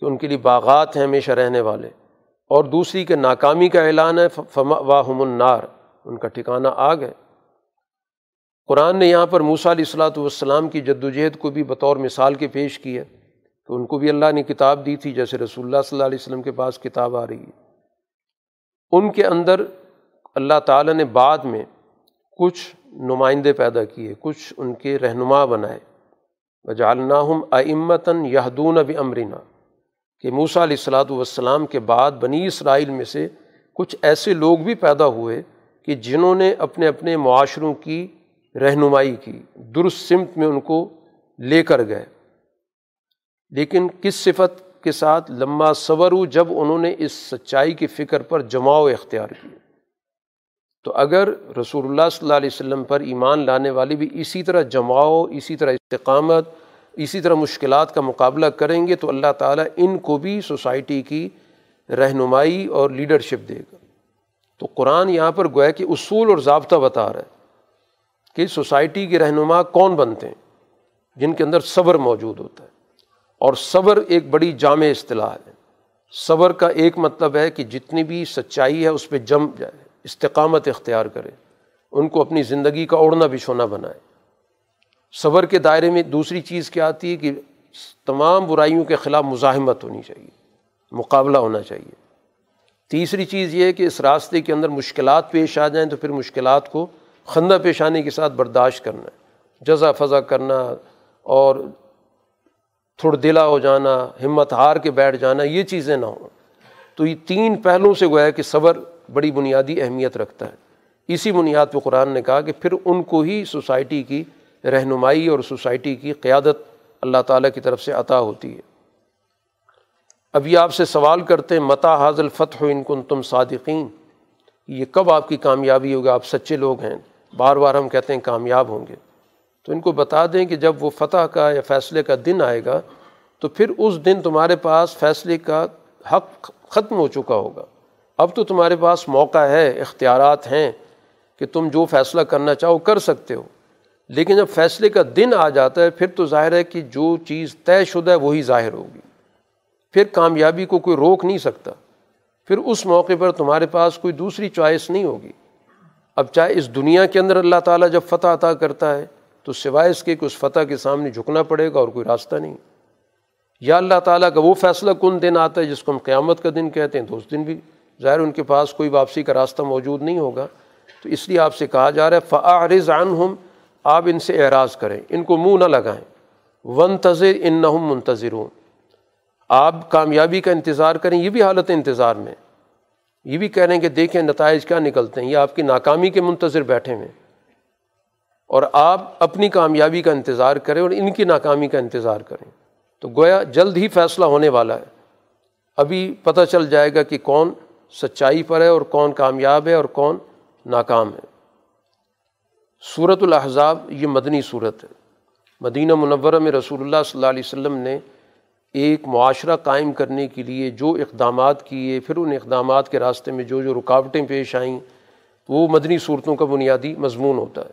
کہ ان کے لیے باغات ہیں ہمیشہ رہنے والے۔ اور دوسری کے ناکامی کا اعلان ہے واہم النار، ان کا ٹھکانہ آگ ہے۔ قرآن نے یہاں پر موسیٰ علیہ السلاۃ والسلام کی جد وجہد کو بھی بطور مثال کے پیش کی ہے، کہ ان کو بھی اللہ نے کتاب دی تھی، جیسے رسول اللہ صلی اللہ علیہ وسلم کے پاس کتاب آ رہی ہے۔ ان کے اندر اللہ تعالیٰ نے بعد میں کچھ نمائندے پیدا کیے، کچھ ان کے رہنما بنائے۔ وجالناہم امتاً یہدون اب امرینا کہ موسیٰ علیہ السلاۃ والسلام کے بعد بنی اسرائیل میں سے کچھ ایسے لوگ بھی پیدا ہوئے کہ جنہوں نے اپنے اپنے معاشروں کی رہنمائی کی درست سمت میں ان کو لے کر گئے۔ لیکن کس صفت کے ساتھ لمبا صبر جب انہوں نے اس سچائی کی فکر پر جماؤ اختیار کیا؟ تو اگر رسول اللہ صلی اللہ علیہ وسلم پر ایمان لانے والے بھی اسی طرح جماؤ اسی طرح استقامت، اسی طرح مشکلات کا مقابلہ کریں گے تو اللہ تعالیٰ ان کو بھی سوسائٹی کی رہنمائی اور لیڈرشپ دے گا۔ تو قرآن یہاں پر گویا کہ اصول اور ضابطہ بتا رہا ہے کہ سوسائٹی کے رہنما کون بنتے ہیں، جن کے اندر صبر موجود ہوتا ہے۔ اور صبر ایک بڑی جامع اصطلاح ہے۔ صبر کا ایک مطلب ہے کہ جتنی بھی سچائی ہے اس پہ جم جائے۔ استقامت اختیار کرے، ان کو اپنی زندگی کا اوڑھنا بچھونا بنائے۔ صبر کے دائرے میں دوسری چیز کیا آتی ہے کہ تمام برائیوں کے خلاف مزاحمت ہونی چاہیے، مقابلہ ہونا چاہیے۔ تیسری چیز یہ ہے کہ اس راستے کے اندر مشکلات پیش آ جائیں تو پھر مشکلات کو خندہ پیشانی کے ساتھ برداشت کرنا ہے جزا فضا کرنا اور تھوڑ دلا ہو جانا، ہمت ہار کے بیٹھ جانا، یہ چیزیں نہ ہوں۔ تو یہ تین پہلوں سے گویا کہ صبر بڑی بنیادی اہمیت رکھتا ہے۔ اسی بنیاد پہ قرآن نے کہا کہ پھر ان کو ہی سوسائٹی کی رہنمائی اور سوسائٹی کی قیادت اللہ تعالیٰ کی طرف سے عطا ہوتی ہے۔ ابھی آپ سے سوال کرتے ہیں متا حاضل فتح ان کن تم صادقین؟ یہ کب آپ کی کامیابی ہوگی؟ آپ سچے لوگ ہیں۔ بار بار ہم کہتے ہیں کامیاب ہوں گے۔ تو ان کو بتا دیں کہ جب وہ فتح کا یا فیصلے کا دن آئے گا، تو پھر اس دن تمہارے پاس فیصلے کا حق ختم ہو چکا ہوگا۔ اب تو تمہارے پاس موقع ہے، اختیارات ہیں کہ تم جو فیصلہ کرنا چاہو کر سکتے ہو۔ لیکن جب فیصلے کا دن آ جاتا ہے، پھر تو ظاہر ہے کہ جو چیز طے شدہ ہے، وہی ظاہر ہوگی۔ پھر کامیابی کو کوئی روک نہیں سکتا۔ پھر اس موقع پر تمہارے پاس کوئی دوسری چوائس نہیں ہوگی۔ اب چاہے اس دنیا کے اندر اللہ تعالیٰ جب فتح عطا کرتا ہے، تو سوائے اس کے کہ اس فتح کے سامنے جھکنا پڑے گا اور کوئی راستہ نہیں۔ یا اللہ تعالیٰ کا وہ فیصلہ کن دن آتا ہے جس کو ہم قیامت کا دن کہتے ہیں، تو اس دن بھی۔ ظاہر ان کے پاس کوئی واپسی کا راستہ موجود نہیں ہوگا۔ تو اس لیے آپ سے کہا جا رہا ہے فعارض عنہم آپ ان سے اعراض کریں۔ ان کو منہ نہ لگائیں۔ ون تذر ان نہ منتظر آپ کامیابی کا انتظار کریں، یہ بھی حالت انتظار میں۔ یہ بھی کہہ رہے ہیں کہ دیکھیں نتائج کیا نکلتے ہیں۔ یہ آپ کی ناکامی کے منتظر بیٹھے ہوئے اور آپ اپنی کامیابی کا انتظار کریں اور ان کی ناکامی کا انتظار کریں۔ تو گویا جلد ہی فیصلہ ہونے والا ہے۔ ابھی پتہ چل جائے گا کہ کون سچائی پر ہے اور کون کامیاب ہے اور کون ناکام ہے۔ صورت الاحزاب یہ مدنی صورت ہے۔ مدینہ منورہ میں رسول اللہ صلی اللہ علیہ وسلم نے ایک معاشرہ قائم کرنے کے لیے جو اقدامات کیے، پھر ان اقدامات کے راستے میں جو جو رکاوٹیں پیش آئیں، وہ مدنی صورتوں کا بنیادی مضمون ہوتا ہے۔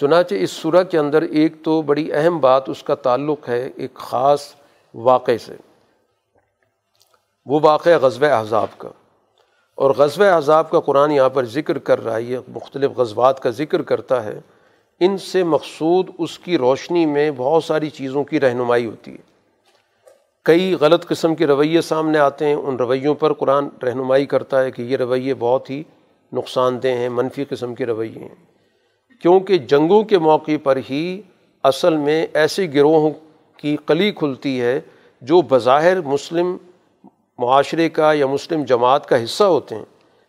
چنانچہ اس صورت کے اندر ایک تو بڑی اہم بات اس کا تعلق ہے، ایک خاص واقعے سے۔ وہ واقعہ غزوہ احزاب کا۔ اور غزوہ احزاب کا قرآن یہاں پر ذکر کر رہا ہے، یہ مختلف غزوات کا ذکر کرتا ہے۔ ان سے مقصود اس کی روشنی میں بہت ساری چیزوں کی رہنمائی ہوتی ہے۔ کئی غلط قسم کے رویے سامنے آتے ہیں، ان رویوں پر قرآن رہنمائی کرتا ہے کہ یہ رویے بہت ہی نقصان دہ ہیں، منفی قسم کے رویے ہیں۔ کیونکہ جنگوں کے موقع پر ہی اصل میں ایسے گروہوں کی کلی کھلتی ہے جو بظاہر مسلم معاشرے کا یا مسلم جماعت کا حصہ ہوتے ہیں،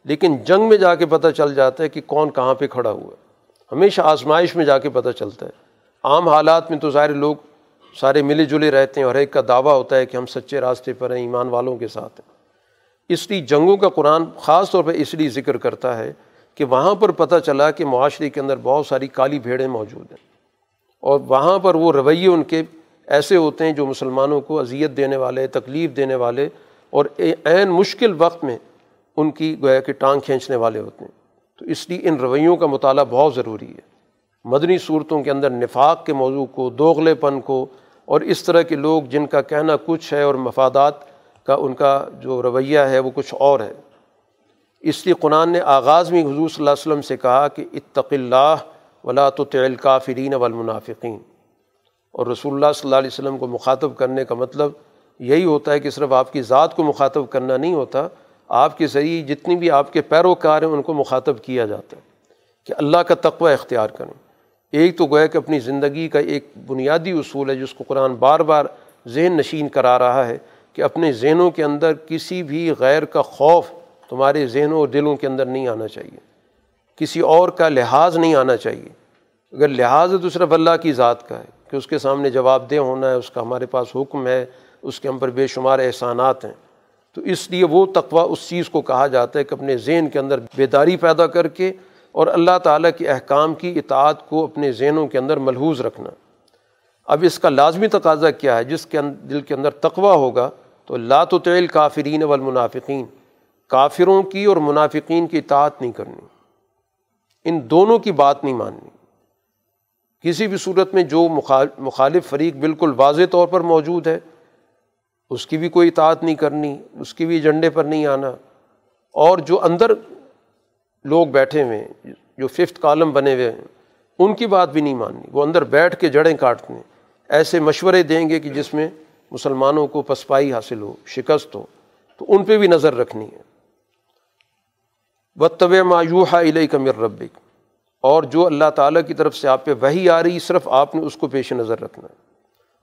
لیکن جنگ میں جا کے پتہ چل جاتا ہے کہ کون کہاں پہ کھڑا ہوا ہے۔ ہمیشہ آزمائش میں جا کے پتہ چلتا ہے۔ عام حالات میں تو ظاہر لوگ سارے ملے جلے رہتے ہیں اور ایک کا دعویٰ ہوتا ہے کہ ہم سچے راستے پر ہیں، ایمان والوں کے ساتھ ہیں۔ اس لیے جنگوں کا قرآن خاص طور پہ اس لیے ذکر کرتا ہے کہ وہاں پر پتہ چلا کہ معاشرے کے اندر بہت ساری کالی بھیڑیں موجود ہیں۔ اور وہاں پر وہ رویے ان کے ایسے ہوتے ہیں جو مسلمانوں کو اذیت دینے والے، تکلیف دینے والے اور عین مشکل وقت میں ان کی گویا کہ ٹانگ کھینچنے والے ہوتے ہیں۔ تو اس لیے ان رویوں کا مطالعہ بہت ضروری ہے۔ مدنی صورتوں کے اندر نفاق کے موضوع کو، دوغلے پن کو اور اس طرح کے لوگ جن کا کہنا کچھ ہے اور مفادات کا ان کا جو رویہ ہے وہ کچھ اور ہے۔ اس لیے قرآن نے آغاز میں حضور صلی اللہ علیہ وسلم سے کہا کہ اتق اللہ ولا تو کافرین والمنافقین۔ اور رسول اللہ صلی اللہ علیہ وسلم کو مخاطب کرنے کا مطلب یہی ہوتا ہے کہ صرف آپ کی ذات کو مخاطب کرنا نہیں ہوتا، آپ کے ذریعے جتنی بھی آپ کے پیروکار ہیں، ان کو مخاطب کیا جاتا ہے کہ اللہ کا تقوی اختیار کریں۔ ایک تو گویا کہ اپنی زندگی کا ایک بنیادی اصول ہے، جس کو قرآن بار بار ذہن نشین کرا رہا ہے کہ اپنے ذہنوں کے اندر کسی بھی غیر کا خوف تمہارے ذہنوں اور دلوں کے اندر نہیں آنا چاہیے۔ کسی اور کا لحاظ نہیں آنا چاہیے۔ اگر لحاظ ہے تو صرف اللہ کی ذات کا ہے کہ اس کے سامنے جواب دہ ہونا ہے، اس کا ہمارے پاس حکم ہے اس کے ہم پر بے شمار احسانات ہیں۔ تو اس لیے وہ تقوی اس چیز کو کہا جاتا ہے کہ اپنے ذہن کے اندر بیداری پیدا کر کے اور اللہ تعالیٰ کے احکام کی اطاعت کو اپنے ذہنوں کے اندر ملحوظ رکھنا۔ اب اس کا لازمی تقاضا کیا ہے؟ جس کے دل کے اندر تقوی ہوگا تو لا تعل کافرین والمنافقین، کافروں کی اور منافقین کی اطاعت نہیں کرنی۔ ان دونوں کی بات نہیں ماننی۔ کسی بھی صورت میں جو مخالف فریق بالکل واضح طور پر موجود ہے اس کی بھی کوئی اطاعت نہیں کرنی، اس کی بھی ایجنڈے پر نہیں آنا۔ اور جو اندر لوگ بیٹھے ہوئے ہیں، جو ففتھ کالم بنے ہوئے ہیں، ان کی بات بھی نہیں ماننی۔ وہ اندر بیٹھ کے جڑیں کاٹتے ہیں ایسے مشورے دیں گے کہ جس میں مسلمانوں کو پسپائی حاصل ہو، شکست ہو، تو ان پہ بھی نظر رکھنی ہے۔ بطب مایوحا علیہ کمر ربک اور جو اللہ تعالیٰ کی طرف سے آپ پہ وہی آ رہی، صرف آپ نے اس کو پیش نظر رکھنا ہے۔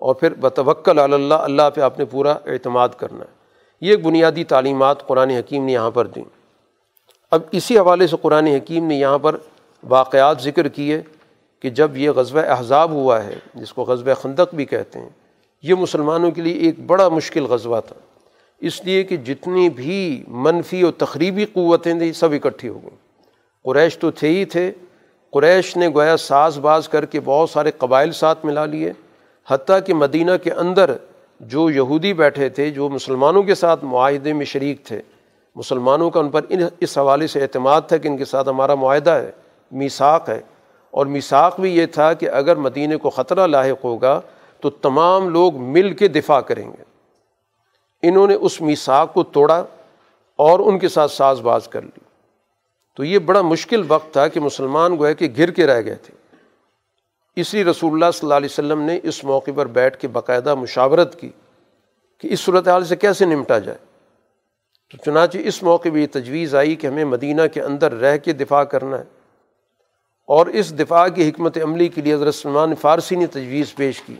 اور پھر بتوکل اللہ اللہ پہ آپ نے پورا اعتماد کرنا ہے۔ یہ ایک بنیادی تعلیمات قرآن حکیم نے یہاں پر دیں۔ اب اسی حوالے سے قرآن حکیم نے یہاں پر واقعات ذکر کیے کہ جب یہ غزوہ احزاب ہوا ہے، جس کو غزوہ خندق بھی کہتے ہیں، یہ مسلمانوں کے لیے ایک بڑا مشکل غزوہ تھا۔ اس لیے کہ جتنی بھی منفی و تقریبی قوتیں تھیں، سب اکٹھی ہو گئیں قریش تو تھے ہی تھے۔ قریش نے گویا ساز باز کر کے بہت سارے قبائل ساتھ ملا لیے۔ حتیٰ کہ مدینہ کے اندر جو یہودی بیٹھے تھے، جو مسلمانوں کے ساتھ معاہدے میں شریک تھے، مسلمانوں کا ان پر ان اس حوالے سے اعتماد تھا کہ ان کے ساتھ ہمارا معاہدہ ہے میساک ہے۔ اور میساک بھی یہ تھا کہ اگر مدینہ کو خطرہ لاحق ہوگا تو تمام لوگ مل کے دفاع کریں گے۔ انہوں نے اس میساک کو توڑا اور ان کے ساتھ ساز باز کر لی۔ تو یہ بڑا مشکل وقت تھا کہ مسلمان گوئے کہ گر کے رہ گئے تھے۔ اس لیے رسول اللہ صلی اللہ علیہ وسلم نے اس موقع پر بیٹھ کے باقاعدہ مشاورت کی کہ اس صورت حال سے کیسے نمٹا جائے۔ تو چنانچہ اس موقع بھی یہ تجویز آئی کہ ہمیں مدینہ کے اندر رہ کے دفاع کرنا ہے۔ اور اس دفاع کی حکمت عملی کے لیے حضرت سلمان فارسی نے تجویز پیش کی،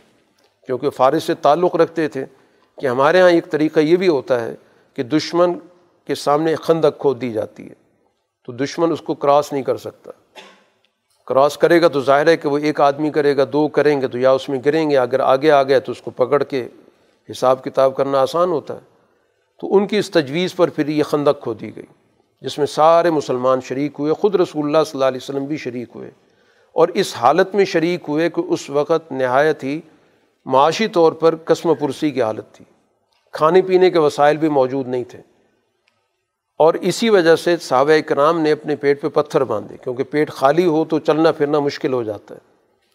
کیونکہ فارس سے تعلق رکھتے تھے کہ ہمارے ہاں ایک طریقہ یہ بھی ہوتا ہے کہ دشمن کے سامنے خندق کھود دی جاتی ہے۔ تو دشمن اس کو کراس نہیں کر سکتا۔ کراس کرے گا تو ظاہر ہے کہ وہ ایک آدمی کرے گا، دو کریں گے تو یا اس میں گریں گے، اگر آگے آ گئے تو اس کو پکڑ کے حساب کتاب کرنا آسان ہوتا ہے۔ تو ان کی اس تجویز پر پھر یہ خندق کھو دی گئی، جس میں سارے مسلمان شریک ہوئے، خود رسول اللہ صلی اللہ علیہ وسلم بھی شریک ہوئے۔ اور اس حالت میں شریک ہوئے کہ اس وقت نہایت ہی معاشی طور پر قسم پرسی کی حالت تھی۔ کھانے پینے کے وسائل بھی موجود نہیں تھے۔ اور اسی وجہ سے صحابہ کرام نے اپنے پیٹ پہ پتھر باندھے، کیونکہ پیٹ خالی ہو تو چلنا پھرنا مشکل ہو جاتا ہے۔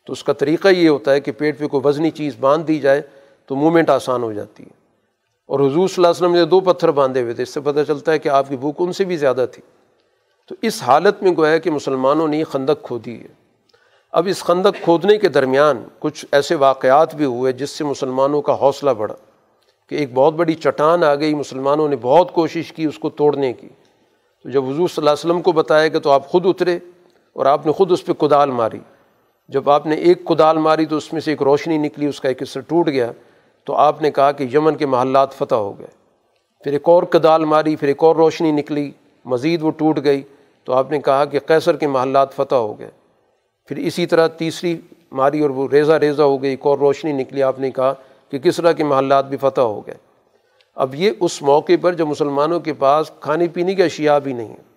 تو اس کا طریقہ یہ ہوتا ہے کہ پیٹ پہ کوئی وزنی چیز باندھ دی جائے تو مومنٹ آسان ہو جاتی ہے۔ اور حضور صلی اللہ علیہ وسلم نے دو پتھر باندھے ہوئے تھے، اس سے پتہ چلتا ہے کہ آپ کی بھوک ان سے بھی زیادہ تھی۔ تو اس حالت میں گویا کہ مسلمانوں نے یہ خندق کھودی ہے۔ اب اس خندق کھودنے کے درمیان کچھ ایسے واقعات بھی ہوئے جس سے مسلمانوں کا حوصلہ بڑھا۔ کہ ایک بہت بڑی چٹان آ گئی، مسلمانوں نے بہت کوشش کی اس کو توڑنے کی۔ تو جب حضور صلی اللہ علیہ وسلم کو بتایا کہ تو آپ خود اترے اور آپ نے خود اس پہ کدال ماری۔ جب آپ نے ایک کدال ماری تو اس میں سے ایک روشنی نکلی، اس کا ایک حصہ ٹوٹ گیا۔ تو آپ نے کہا کہ یمن کے محلات فتح ہو گئے۔ پھر ایک اور کدال ماری، پھر ایک اور روشنی نکلی، مزید وہ ٹوٹ گئی۔ تو آپ نے کہا کہ قیصر کے محلات فتح ہو گئے۔ پھر اسی طرح تیسری ماری اور وہ ریزہ ریزہ ہو گئی، ایک اور روشنی نکلی۔ آپ نے کہا کہ کس طرح کے محلات بھی فتح ہو گئے۔ اب یہ اس موقع پر جو مسلمانوں کے پاس کھانے پینے کی اشیاء بھی نہیں ہیں۔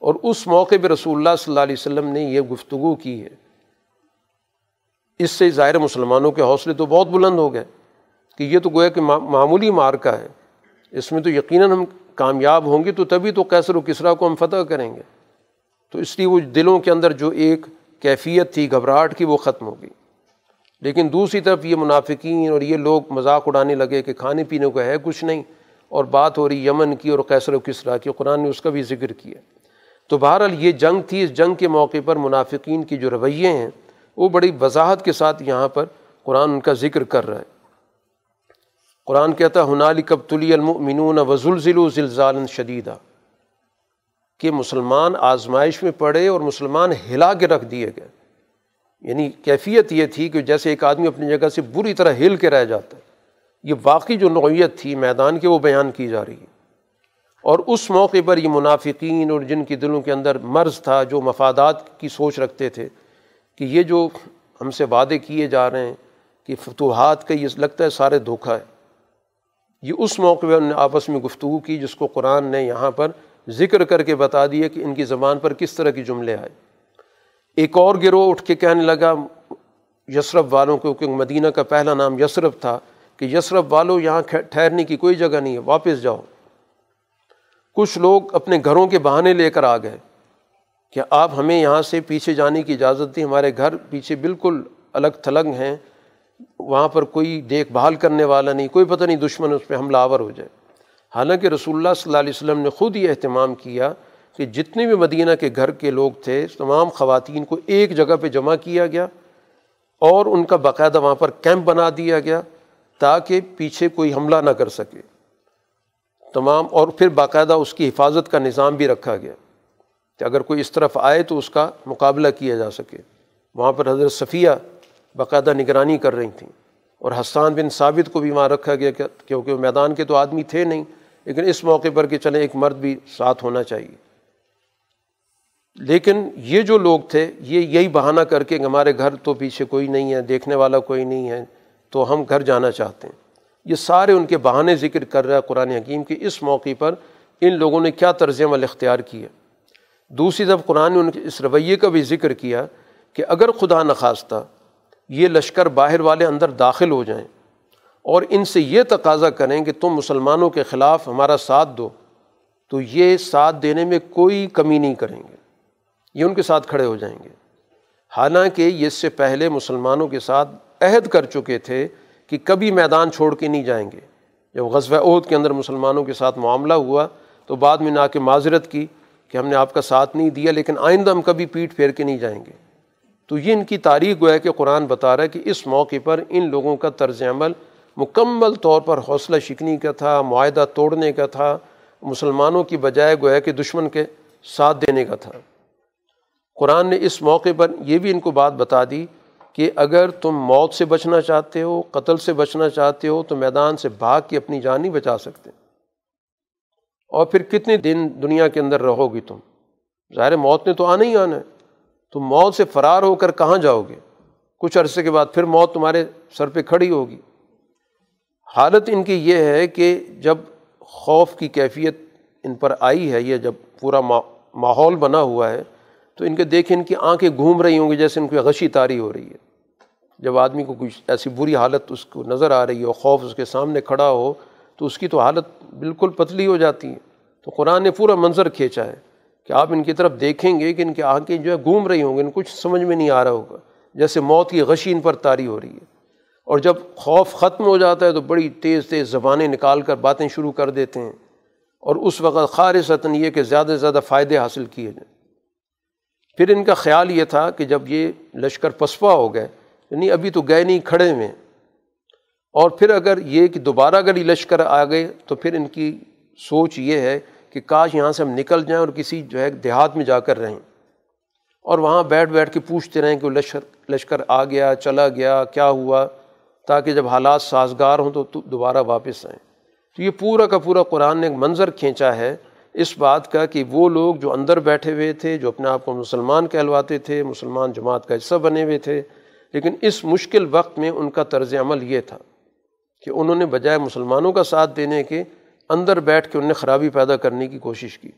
اور اس موقع پہ رسول اللہ صلی اللہ علیہ وسلم نے یہ گفتگو کی ہے۔ اس سے ظاہر مسلمانوں کے حوصلے تو بہت بلند ہو گئے کہ یہ تو گویا کہ معمولی مارکا ہے۔ اس میں تو یقیناً ہم کامیاب ہوں گے تو تبھی تو کیسر و کسرا کو ہم فتح کریں گے۔ تو اس لیے وہ دلوں کے اندر جو ایک کیفیت تھی، گھبراہٹ کی، وہ ختم ہو گئی۔ لیکن دوسری طرف یہ منافقین اور یہ لوگ مذاق اڑانے لگے کہ کھانے پینے کو ہے کچھ نہیں اور بات ہو رہی یمن کی اور کیسر و کسرا کی۔ قرآن نے اس کا بھی ذکر کیا۔ تو بہرحال یہ جنگ تھی۔ اس جنگ کے موقع پر منافقین کی جو رویے ہیں، وہ بڑی وضاحت کے ساتھ یہاں پر قرآن ان کا ذکر کر رہا ہے۔ قرآن کہتا ہنالی کب تلی المنون وزلزل زلزال شدیدہ کہ مسلمان آزمائش میں پڑے اور مسلمان ہلا کے رکھ دیے گئے۔ یعنی کیفیت یہ تھی کہ جیسے ایک آدمی اپنی جگہ سے بری طرح ہل کے رہ جاتا ہے۔ یہ واقعی جو نوعیت تھی میدان کے وہ بیان کی جا رہی ہے۔ اور اس موقع پر یہ منافقین اور جن کی دلوں کے اندر مرض تھا، جو مفادات کی سوچ رکھتے تھے کہ یہ جو ہم سے وعدے کیے جا رہے ہیں، کہ فتوحات کا یہ لگتا ہے سارے دھوکہ ہے۔ یہ اس موقع پہ نے آپس میں گفتگو کی، جس کو قرآن نے یہاں پر ذکر کر کے بتا دیا کہ ان کی زبان پر کس طرح کی جملے آئے۔ ایک اور گروہ اٹھ کے کہنے لگا، یسرف والوں کو، کیونکہ مدینہ کا پہلا نام یسرف تھا، کہ یسرف والوں یہاں ٹھہرنے کی کوئی جگہ نہیں ہے، واپس جاؤ۔ کچھ لوگ اپنے گھروں کے بہانے لے کر آ گئے کہ آپ ہمیں یہاں سے پیچھے جانے کی اجازت دی ہمارے گھر پیچھے بالکل الگ تھلگ ہیں، وہاں پر کوئی دیکھ بھال کرنے والا نہیں، کوئی پتہ نہیں دشمن اس پہ حملہ آور ہو جائے۔ حالانکہ رسول اللہ صلی اللہ علیہ وسلم نے خود یہ اہتمام کیا کہ جتنے بھی مدینہ کے گھر کے لوگ تھے، تمام خواتین کو ایک جگہ پہ جمع کیا گیا اور ان کا باقاعدہ وہاں پر کیمپ بنا دیا گیا تاکہ پیچھے کوئی حملہ نہ کر سکے۔ تمام، اور پھر باقاعدہ اس کی حفاظت کا نظام بھی رکھا گیا کہ اگر کوئی اس طرف آئے تو اس کا مقابلہ کیا جا سکے۔ وہاں پر حضرت صفیہ باقاعدہ نگرانی کر رہی تھیں اور حسان بن ثابت کو بھی وہاں رکھا گیا کیونکہ وہ میدان کے تو آدمی تھے نہیں، لیکن اس موقع پر کہ چلیں ایک مرد بھی ساتھ ہونا چاہیے۔ لیکن یہ جو لوگ تھے، یہ یہی بہانہ کر کے کہ ہمارے گھر تو پیچھے کوئی نہیں ہے، دیکھنے والا کوئی نہیں ہے، تو ہم گھر جانا چاہتے ہیں۔ یہ سارے ان کے بہانے ذکر کر رہا ہے قرآن حکیم کہ اس موقع پر ان لوگوں نے کیا طرز عمل اختیار کیا۔ دوسری طرف قرآن نے ان کے، اس رویے کا بھی ذکر کیا کہ اگر خدا نخواستہ یہ لشکر باہر والے اندر داخل ہو جائیں اور ان سے یہ تقاضا کریں کہ تم مسلمانوں کے خلاف ہمارا ساتھ دو، تو یہ ساتھ دینے میں کوئی کمی نہیں کریں گے۔ یہ ان کے ساتھ کھڑے ہو جائیں گے۔ حالانکہ یہ اس سے پہلے مسلمانوں کے ساتھ عہد کر چکے تھے کہ کبھی میدان چھوڑ کے نہیں جائیں گے۔ جب غزوہ عہد کے اندر مسلمانوں کے ساتھ معاملہ ہوا تو بعد میں نہ کہ معذرت کی کہ ہم نے آپ کا ساتھ نہیں دیا، لیکن آئندہ ہم کبھی پیٹ پھیر کے نہیں جائیں گے۔ تو یہ ان کی تاریخ گویا کہ قرآن بتا رہا ہے کہ اس موقع پر ان لوگوں کا طرز عمل مکمل طور پر حوصلہ شکنی کا تھا، معاہدہ توڑنے کا تھا، مسلمانوں کی بجائے گویا کہ دشمن کے ساتھ دینے کا تھا۔ قرآن نے اس موقع پر یہ بھی ان کو بات بتا دی کہ اگر تم موت سے بچنا چاہتے ہو، قتل سے بچنا چاہتے ہو، تو میدان سے بھاگ کے اپنی جان نہیں بچا سکتے۔ اور پھر کتنے دن دنیا کے اندر رہو گی تم؟ ظاہر موت نے تو آنا ہی آنا ہے۔ تم موت سے فرار ہو کر کہاں جاؤ گے؟ کچھ عرصے کے بعد پھر موت تمہارے سر پہ کھڑی ہوگی۔ حالت ان کی یہ ہے کہ جب خوف کی کیفیت ان پر آئی ہے یہ جب پورا ماحول بنا ہوا ہے تو ان کے دیکھیں ان کی آنکھیں گھوم رہی ہوں گی جیسے ان کی غشی تاری ہو رہی ہے۔ جب آدمی کو کچھ ایسی بری حالت اس کو نظر آ رہی ہو، خوف اس کے سامنے کھڑا ہو، تو اس کی تو حالت بالکل پتلی ہو جاتی ہے۔ تو قرآن نے پورا منظر کھینچا ہے کہ آپ ان کی طرف دیکھیں گے کہ ان کی آنکھیں جو ہے گھوم رہی ہوں گی، ان کچھ سمجھ میں نہیں آ رہا ہوگا۔ جیسے موت کی غشی ان پر تاری ہو رہی ہے۔ اور جب خوف ختم ہو جاتا ہے تو بڑی تیز تیز زبانیں نکال کر باتیں شروع کر دیتے ہیں۔ اور اس وقت خارصتاً یہ کہ زیادہ سے زیادہ فائدے حاصل کیے جائیں۔ پھر ان کا خیال یہ تھا کہ جب یہ لشکر پسپا ہو گئے یعنی ابھی تو گئے نہیں، کھڑے ہوئے اور پھر اگر یہ کہ دوبارہ اگر یہ لشکر آ گئے، تو پھر ان کی سوچ یہ ہے کہ کاش یہاں سے ہم نکل جائیں اور کسی جو ہے دیہات میں جا کر رہیں۔ اور وہاں بیٹھ بیٹھ کے پوچھتے رہیں کہ وہ لشکر لشکر آ گیا، چلا گیا، کیا ہوا؟ تاکہ جب حالات سازگار ہوں تو دوبارہ واپس آئیں۔ تو یہ پورا کا پورا قرآن نے ایک منظر کھینچا ہے اس بات کا کہ وہ لوگ جو اندر بیٹھے ہوئے تھے، جو اپنے آپ کو مسلمان کہلواتے تھے، مسلمان جماعت کا حصہ بنے ہوئے تھے، لیکن اس مشکل وقت میں ان کا طرز عمل یہ تھا کہ انہوں نے بجائے مسلمانوں کا ساتھ دینے کے اندر بیٹھ کے انہوں نے خرابی پیدا کرنے کی کوشش کی۔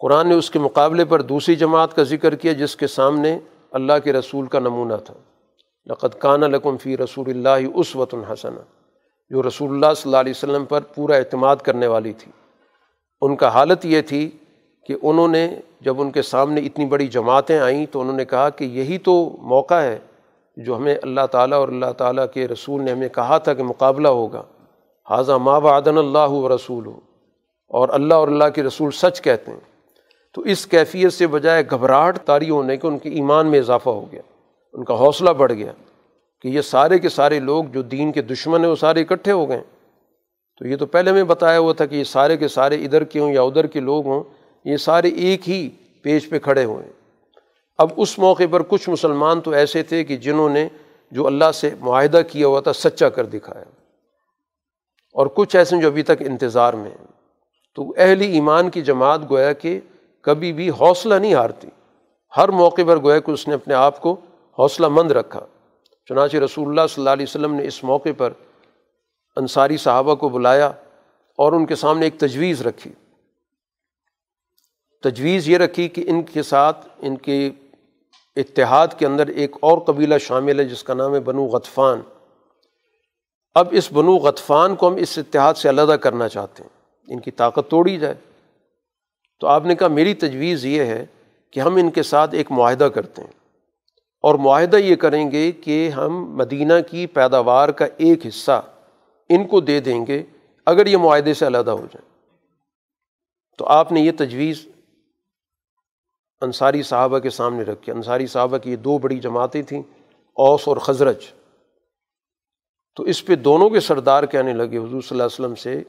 قرآن نے اس کے مقابلے پر دوسری جماعت کا ذکر کیا جس کے سامنے اللہ کے رسول کا نمونہ تھا۔ لقت کان لکم فی رسول اللہ اس وط الحسن جو رسول اللہ صلی اللہ علیہ وسلم پر پورا اعتماد کرنے والی تھی۔ ان کا حالت یہ تھی کہ انہوں نے جب ان کے سامنے اتنی بڑی جماعتیں آئیں تو انہوں نے کہا کہ یہی تو موقع ہے جو ہمیں اللہ تعالیٰ اور اللہ تعالیٰ کے رسول نے ہمیں کہا تھا کہ مقابلہ ہوگا۔ حاضہ ماں بعدن اللہ و رسول ہو اور اللہ اور اللہ کے رسول سچ کہتے ہیں۔ تو اس کیفیت سے بجائے گھبراہٹ تاری ہونے کے ان کے ایمان میں اضافہ ہو گیا۔ ان کا حوصلہ بڑھ گیا کہ یہ سارے کے سارے لوگ جو دین کے دشمن ہیں وہ سارے اکٹھے ہو گئے۔ تو یہ تو پہلے میں بتایا ہوا تھا کہ یہ سارے کے سارے ادھر کے ہوں یا ادھر کے لوگ ہوں، یہ سارے ایک ہی پیج پہ کھڑے ہوئے ہیں۔ اب اس موقع پر کچھ مسلمان تو ایسے تھے کہ جنہوں نے جو اللہ سے معاہدہ کیا ہوا تھا، سچا کر دکھایا۔ اور کچھ ایسے جو ابھی تک انتظار میں ہیں۔ تو اہل ایمان کی جماعت گویا کہ کبھی بھی حوصلہ نہیں ہارتی۔ ہر موقع پر گویا کہ اس نے اپنے آپ کو حوصلہ مند رکھا۔ چنانچہ رسول اللہ صلی اللہ علیہ وسلم نے اس موقع پر انصاری صحابہ کو بلایا اور ان کے سامنے ایک تجویز رکھی۔ تجویز یہ رکھی کہ ان کے ساتھ، ان کے اتحاد کے اندر ایک اور قبیلہ شامل ہے جس کا نام ہے بنو غطفان۔ اب اس بنو غطفان کو ہم اس اتحاد سے علیحدہ کرنا چاہتے ہیں۔ ان کی طاقت توڑی جائے۔ تو آپ نے کہا میری تجویز یہ ہے کہ ہم ان کے ساتھ ایک معاہدہ کرتے ہیں۔ اور معاہدہ یہ کریں گے کہ ہم مدینہ کی پیداوار کا ایک حصہ ان کو دے دیں گے اگر یہ معاہدے سے علیحدہ ہو جائیں۔ تو آپ نے یہ تجویز انصاری صحابہ کے سامنے رکھی۔ انصاری صحابہ کی یہ دو بڑی جماعتیں تھیں، اوس اور خزرج۔ تو اس پہ دونوں کے سردار کہنے لگے حضور صلی اللہ علیہ وسلم سے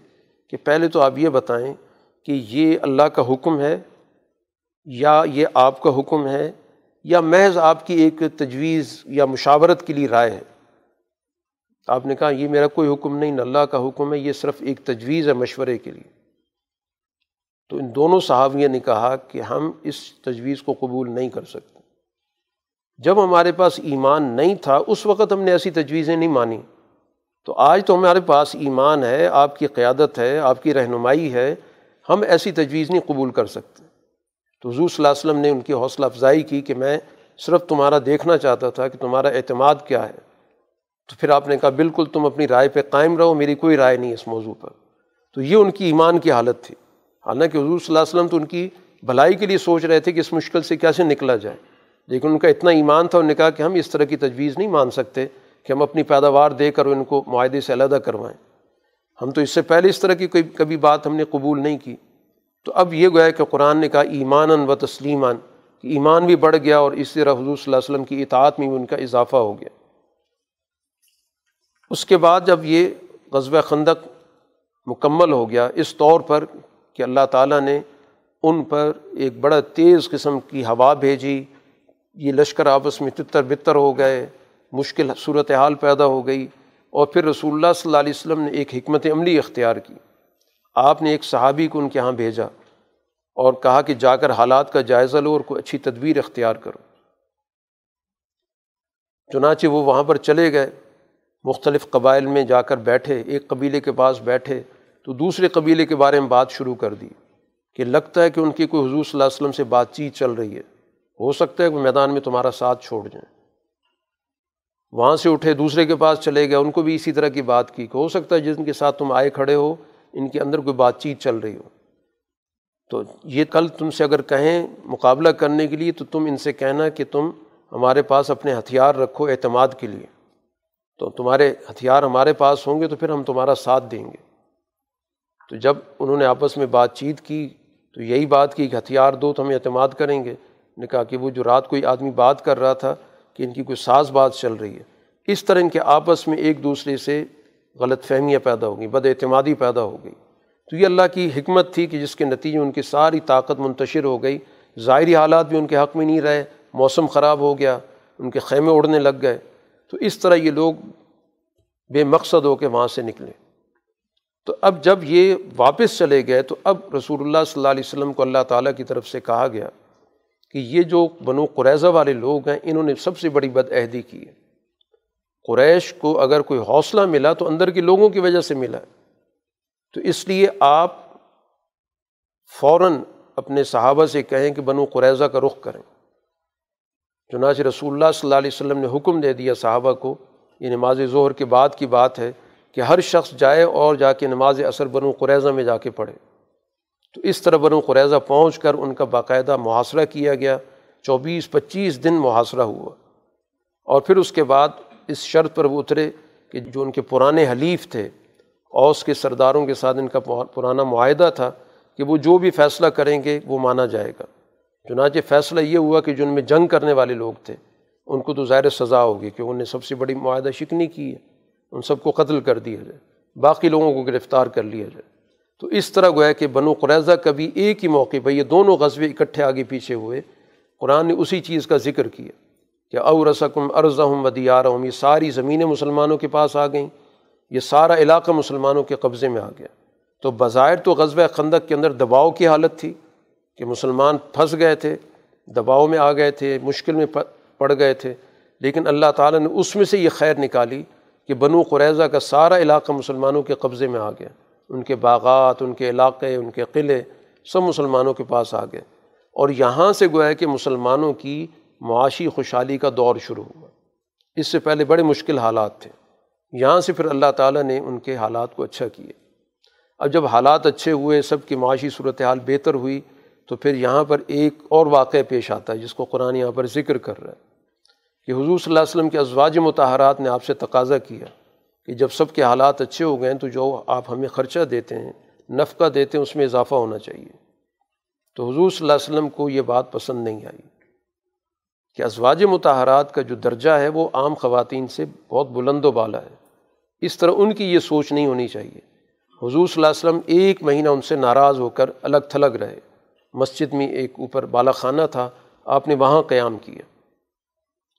کہ پہلے تو آپ یہ بتائیں کہ یہ اللہ کا حکم ہے یا یہ آپ کا حکم ہے یا محض آپ کی ایک تجویز یا مشاورت کے لیے رائے ہے۔ آپ نے کہا یہ میرا کوئی حکم نہیں، نہ اللہ کا حکم ہے، یہ صرف ایک تجویز ہے مشورے کے لیے۔ تو ان دونوں صحابیوں نے کہا کہ ہم اس تجویز کو قبول نہیں کر سکتے۔ جب ہمارے پاس ایمان نہیں تھا، اس وقت ہم نے ایسی تجویزیں نہیں مانی۔ تو آج تو ہمارے پاس ایمان ہے، آپ کی قیادت ہے، آپ کی رہنمائی ہے، ہم ایسی تجویز نہیں قبول کر سکتے۔ تو حضور صلی اللہ علیہ وسلم نے ان کی حوصلہ افزائی کی کہ میں صرف تمہارا دیکھنا چاہتا تھا کہ تمہارا اعتماد کیا ہے۔ تو پھر آپ نے کہا بالکل تم اپنی رائے پہ قائم رہو، میری کوئی رائے نہیں اس موضوع پر۔ تو یہ ان کی ایمان کی حالت تھی۔ حالانکہ حضور صلی اللہ علیہ وسلم تو ان کی بھلائی کے لیے سوچ رہے تھے کہ اس مشکل سے کیسے نکلا جائے۔ لیکن ان کا اتنا ایمان تھا، انہوں نے کہا کہ ہم اس طرح کی تجویز نہیں مان سکتے کہ ہم اپنی پیداوار دے کر ان کو معاہدے سے علیحدہ کروائیں۔ ہم تو اس سے پہلے اس طرح کی کوئی کبھی بات ہم نے قبول نہیں کی۔ تو اب یہ گویا کہ قرآن نے کہا ایمان و تسلیمان کہ ایمان بھی بڑھ گیا اور اسی طرح حضور صلی اللہ علیہ وسلم کی اطاعت میں بھی ان کا اضافہ ہو گیا۔ اس کے بعد جب یہ غزوہ خندق مکمل ہو گیا، اس طور پر کہ اللہ تعالیٰ نے ان پر ایک بڑا تیز قسم کی ہوا بھیجی، یہ لشکر آپس میں تتر بتر ہو گئے، مشکل صورت حال پیدا ہو گئی اور پھر رسول اللہ صلی اللہ علیہ وسلم نے ایک حکمت عملی اختیار کی۔ آپ نے ایک صحابی کو ان کے یہاں بھیجا اور کہا کہ جا کر حالات کا جائزہ لو اور کوئی اچھی تدبیر اختیار کرو۔ چنانچہ وہ وہاں پر چلے گئے۔ مختلف قبائل میں جا کر بیٹھے، ایک قبیلے کے پاس بیٹھے تو دوسرے قبیلے کے بارے میں بات شروع کر دی کہ لگتا ہے کہ ان کی کوئی حضور صلی اللہ علیہ وسلم سے بات چیت چل رہی ہے۔ ہو سکتا ہے کہ میدان میں تمہارا ساتھ چھوڑ جائیں۔ وہاں سے اٹھے، دوسرے کے پاس چلے گئے، ان کو بھی اسی طرح کی بات کی کہ ہو سکتا ہے جن کے ساتھ تم آئے کھڑے ہو، ان کے اندر کوئی بات چیت چل رہی ہو۔ تو یہ کل تم سے اگر کہیں مقابلہ کرنے کے لیے تو تم ان سے کہنا کہ تم ہمارے پاس اپنے ہتھیار رکھو اعتماد کے لیے۔ تو تمہارے ہتھیار ہمارے پاس ہوں گے تو پھر ہم تمہارا ساتھ دیں گے۔ تو جب انہوں نے آپس میں بات چیت کی، تو یہی بات کی کہ ہتھیار دو تو ہم اعتماد کریں گے۔ نے کہا کہ وہ جو رات کوئی آدمی بات کر رہا تھا کہ ان کی کوئی ساز بات چل رہی ہے، اس طرح ان کے آپس میں ایک دوسرے سے غلط فہمیاں پیدا ہو گئیں، بد اعتمادی پیدا ہو گئی۔ تو یہ اللہ کی حکمت تھی کہ جس کے نتیجے ان کی ساری طاقت منتشر ہو گئی، ظاہری حالات بھی ان کے حق میں نہیں رہے، موسم خراب ہو گیا، ان کے خیمے اڑنے لگ گئے۔ تو اس طرح یہ لوگ بے مقصد ہو کے وہاں سے نکلے۔ تو اب جب یہ واپس چلے گئے تو اب رسول اللہ صلی اللہ علیہ وسلم کو اللہ تعالیٰ کی طرف سے کہا گیا کہ یہ جو بنو قریضہ والے لوگ ہیں، انہوں نے سب سے بڑی بد عہدی کی ہے۔ قریش کو اگر کوئی حوصلہ ملا تو اندر کے لوگوں کی وجہ سے ملا۔ تو اس لیے آپ فوراً اپنے صحابہ سے کہیں کہ بنو قریضہ کا رخ کریں۔ چنانچہ رسول اللہ صلی اللہ علیہ وسلم نے حکم دے دیا صحابہ کو، یہ نماز ظہر کے بعد کی بات ہے کہ ہر شخص جائے اور جا کے نماز اثر بنو قریضہ میں جا کے پڑھے۔ تو اس طرح بنو قریضہ پہنچ کر ان کا باقاعدہ محاصرہ کیا گیا۔ چوبیس، پچیس دن محاصرہ ہوا۔ اور پھر اس کے بعد اس شرط پر وہ اترے کہ جو ان کے پرانے حلیف تھے، اوس کے سرداروں کے ساتھ ان کا پرانا معاہدہ تھا کہ وہ جو بھی فیصلہ کریں گے وہ مانا جائے گا۔ چنانچہ فیصلہ یہ ہوا کہ جو ان میں جنگ کرنے والے لوگ تھے، ان کو تو ظاہر سزا ہوگی کہ انہوں نے سب سے بڑی معاہدہ شکنی کی ہے۔ ان سب کو قتل کر دیا جائے، باقی لوگوں کو گرفتار کر لیا جائے۔ تو اس طرح گویا کہ بنو قریضہ کا بھی ایک ہی موقع پہ یہ دونوں غزبے اکٹھے آگے پیچھے ہوئے۔ قرآن نے اسی چیز کا ذکر کیا کہ او رسکم عرض ہوں یہ ساری زمینیں مسلمانوں کے پاس آ گئیں، یہ سارا علاقہ مسلمانوں کے قبضے میں آ گیا۔ تو بظاہر تو غزب خندق کے اندر دباؤ کی حالت تھی۔ کہ مسلمان پھنس گئے تھے، دباؤ میں آ گئے تھے، مشکل میں پڑ گئے تھے۔ لیکن اللہ تعالیٰ نے اس میں سے یہ خیر نکالی کہ بنو قریضہ کا سارا علاقہ مسلمانوں کے قبضے میں آ گیا۔ ان کے باغات، ان کے علاقے، ان کے قلعے سب مسلمانوں کے پاس آ گئے۔ اور یہاں سے گویا کہ مسلمانوں کی معاشی خوشحالی کا دور شروع ہوا۔ اس سے پہلے بڑے مشکل حالات تھے۔ یہاں سے پھر اللہ تعالیٰ نے ان کے حالات کو اچھا کیے اب جب حالات اچھے ہوئے، سب کی معاشی صورت حال بہتر ہوئی تو پھر یہاں پر ایک اور واقعہ پیش آتا ہے جس کو قرآن یہاں پر ذکر کر رہا ہے کہ حضور صلی اللہ علیہ وسلم کے ازواج متحرات نے آپ سے تقاضا کیا کہ جب سب کے حالات اچھے ہو گئے تو جو آپ ہمیں خرچہ دیتے ہیں، نفقہ دیتے ہیں، اس میں اضافہ ہونا چاہیے۔ تو حضور صلی اللہ علیہ وسلم کو یہ بات پسند نہیں آئی کہ ازواج متحرات کا جو درجہ ہے وہ عام خواتین سے بہت بلند و بالا ہے۔ اس طرح ان کی یہ سوچ نہیں ہونی چاہیے۔ حضور صلی اللہ علیہ وسلم ایک مہینہ ان سے ناراض ہو کر الگ تھلگ رہے۔ مسجد میں ایک اوپر بالا خانہ تھا، آپ نے وہاں قیام کیا۔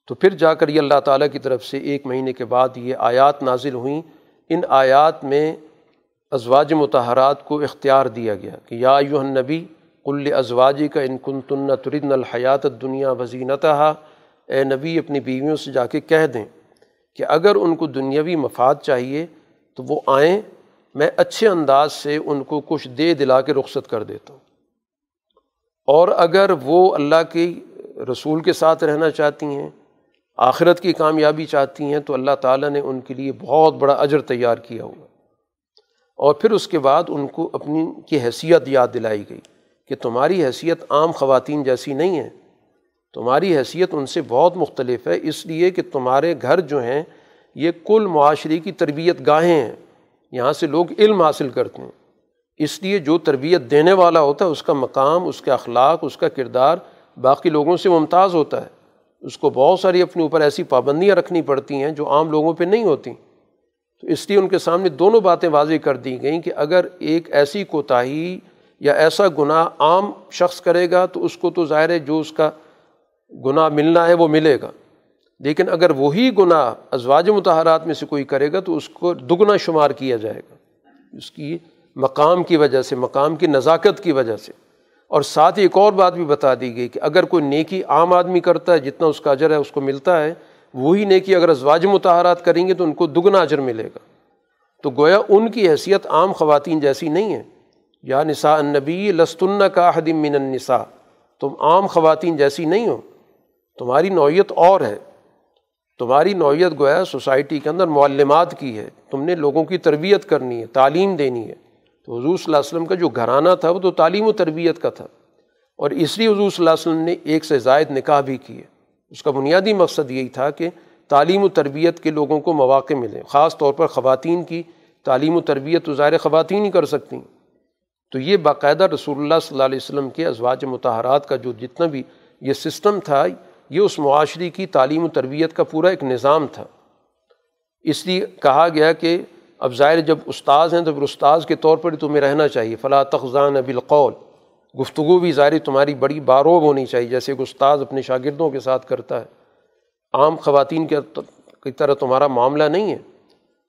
تو پھر جا کر یہ اللہ تعالیٰ کی طرف سے ایک مہینے کے بعد یہ آیات نازل ہوئیں۔ ان آیات میں ازواج متحرات کو اختیار دیا گیا کہ یا یو نبی کل ازواجی کا ان کن تن تردن الحیات دنیا وزینتہ اے نبی، اپنی بیویوں سے جا کے کہہ دیں کہ اگر ان کو دنیاوی مفاد چاہیے تو وہ آئیں، میں اچھے انداز سے ان کو کچھ دے دلا کے رخصت کر دیتا ہوں۔ اور اگر وہ اللہ کی رسول کے ساتھ رہنا چاہتی ہیں، آخرت کی کامیابی چاہتی ہیں، تو اللہ تعالیٰ نے ان کے لیے بہت بڑا اجر تیار کیا ہوا اور پھر اس کے بعد ان کو اپنی کی حیثیت یاد دلائی گئی کہ تمہاری حیثیت عام خواتین جیسی نہیں ہے۔ تمہاری حیثیت ان سے بہت مختلف ہے، اس لیے کہ تمہارے گھر جو ہیں، یہ کل معاشرے کی تربیت گاہیں ہیں۔ یہاں سے لوگ علم حاصل کرتے ہیں۔ اس لیے جو تربیت دینے والا ہوتا ہے، اس کا مقام، اس کے اخلاق، اس کا کردار باقی لوگوں سے ممتاز ہوتا ہے۔ اس کو بہت ساری اپنے اوپر ایسی پابندیاں رکھنی پڑتی ہیں جو عام لوگوں پہ نہیں ہوتیں تو اس لیے ان کے سامنے دونوں باتیں واضح کر دی گئیں کہ اگر ایک ایسی کوتاہی یا ایسا گناہ عام شخص کرے گا، تو اس کو تو ظاہر ہے جو اس کا گناہ ملنا ہے وہ ملے گا۔ لیکن اگر وہی گناہ ازواج متحرات میں سے کوئی کرے گا، تو اس کو دگنا شمار کیا جائے گا۔ اس کی مقام کی وجہ سے، مقام کی نزاکت کی وجہ سے۔ اور ساتھ ہی ایک اور بات بھی بتا دی گئی کہ اگر کوئی نیکی عام آدمی کرتا ہے، جتنا اس کا اجر ہے، اس کو ملتا ہے، وہی نیکی اگر ازواج متحرات کریں گے تو ان کو دگنا اجر ملے گا۔ تو گویا ان کی حیثیت عام خواتین جیسی نہیں ہے یا نساء النبی لستن کا حدم من النساء۔ تم عام خواتین جیسی نہیں ہو۔ تمہاری نوعیت اور ہے۔ تمہاری نوعیت گویا سوسائٹی کے اندر معلمات کی ہے۔ تم نے لوگوں کی تربیت کرنی ہے، تعلیم دینی ہے۔ تو حضور صلی اللہ علیہ وسلم کا جو گھرانہ تھا وہ تو تعلیم و تربیت کا تھا اور اس لیے حضور صلی اللہ علیہ وسلم نے ایک سے زائد نکاح بھی کیے۔ اس کا بنیادی مقصد یہی تھا کہ تعلیم و تربیت کے لوگوں کو مواقع ملیں خاص طور پر خواتین کی۔ تعلیم و تربیت تو ظاہر خواتین ہی کر سکتی ہیں۔ تو یہ باقاعدہ رسول اللہ صلی اللہ علیہ وسلم کے ازواج متحرات کا جو جتنا بھی یہ سسٹم تھا، یہ اس معاشرے کی تعلیم و تربیت کا پورا ایک نظام تھا۔ اس لیے کہا گیا کہ اب ظاہر جب استاذ ہیں تو پھر استاذ کے طور پر تمہیں رہنا چاہیے۔ فلاں تخذان بالقول۔ گفتگو بھی ظاہر تمہاری بڑی باروب ہونی چاہیے، جیسے ایک استاذ اپنے شاگردوں کے ساتھ کرتا ہے۔ عام خواتین کے کی طرح تمہارا معاملہ نہیں ہے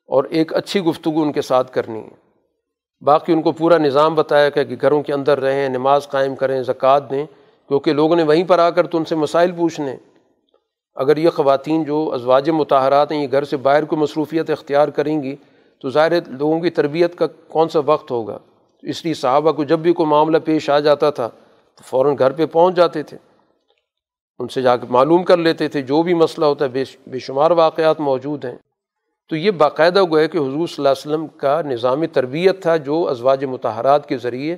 اور ایک اچھی گفتگو ان کے ساتھ کرنی ہے۔ باقی ان کو پورا نظام بتایا کہ گھروں کے اندر رہیں، نماز قائم کریں، زکوٰۃ دیں، کیونکہ لوگوں نے وہیں پر آ کر تو ان سے مسائل پوچھنے۔ اگر یہ خواتین جو ازواج متحرات ہیں، یہ گھر سے باہر کو مصروفیت اختیار کریں گی تو ظاہر لوگوں کی تربیت کا کون سا وقت ہوگا؟ اس لیے صحابہ کو جب بھی کوئی معاملہ پیش آ جاتا تھا، تو فوراً گھر پہ پہنچ جاتے تھے۔ ان سے جا کے معلوم کر لیتے تھے جو بھی مسئلہ ہوتا ہے، بے شمار واقعات موجود ہیں۔ تو یہ باقاعدہ گویا کہ حضور صلی اللہ علیہ وسلم کا نظام تربیت تھا جو ازواج متحرات کے ذریعے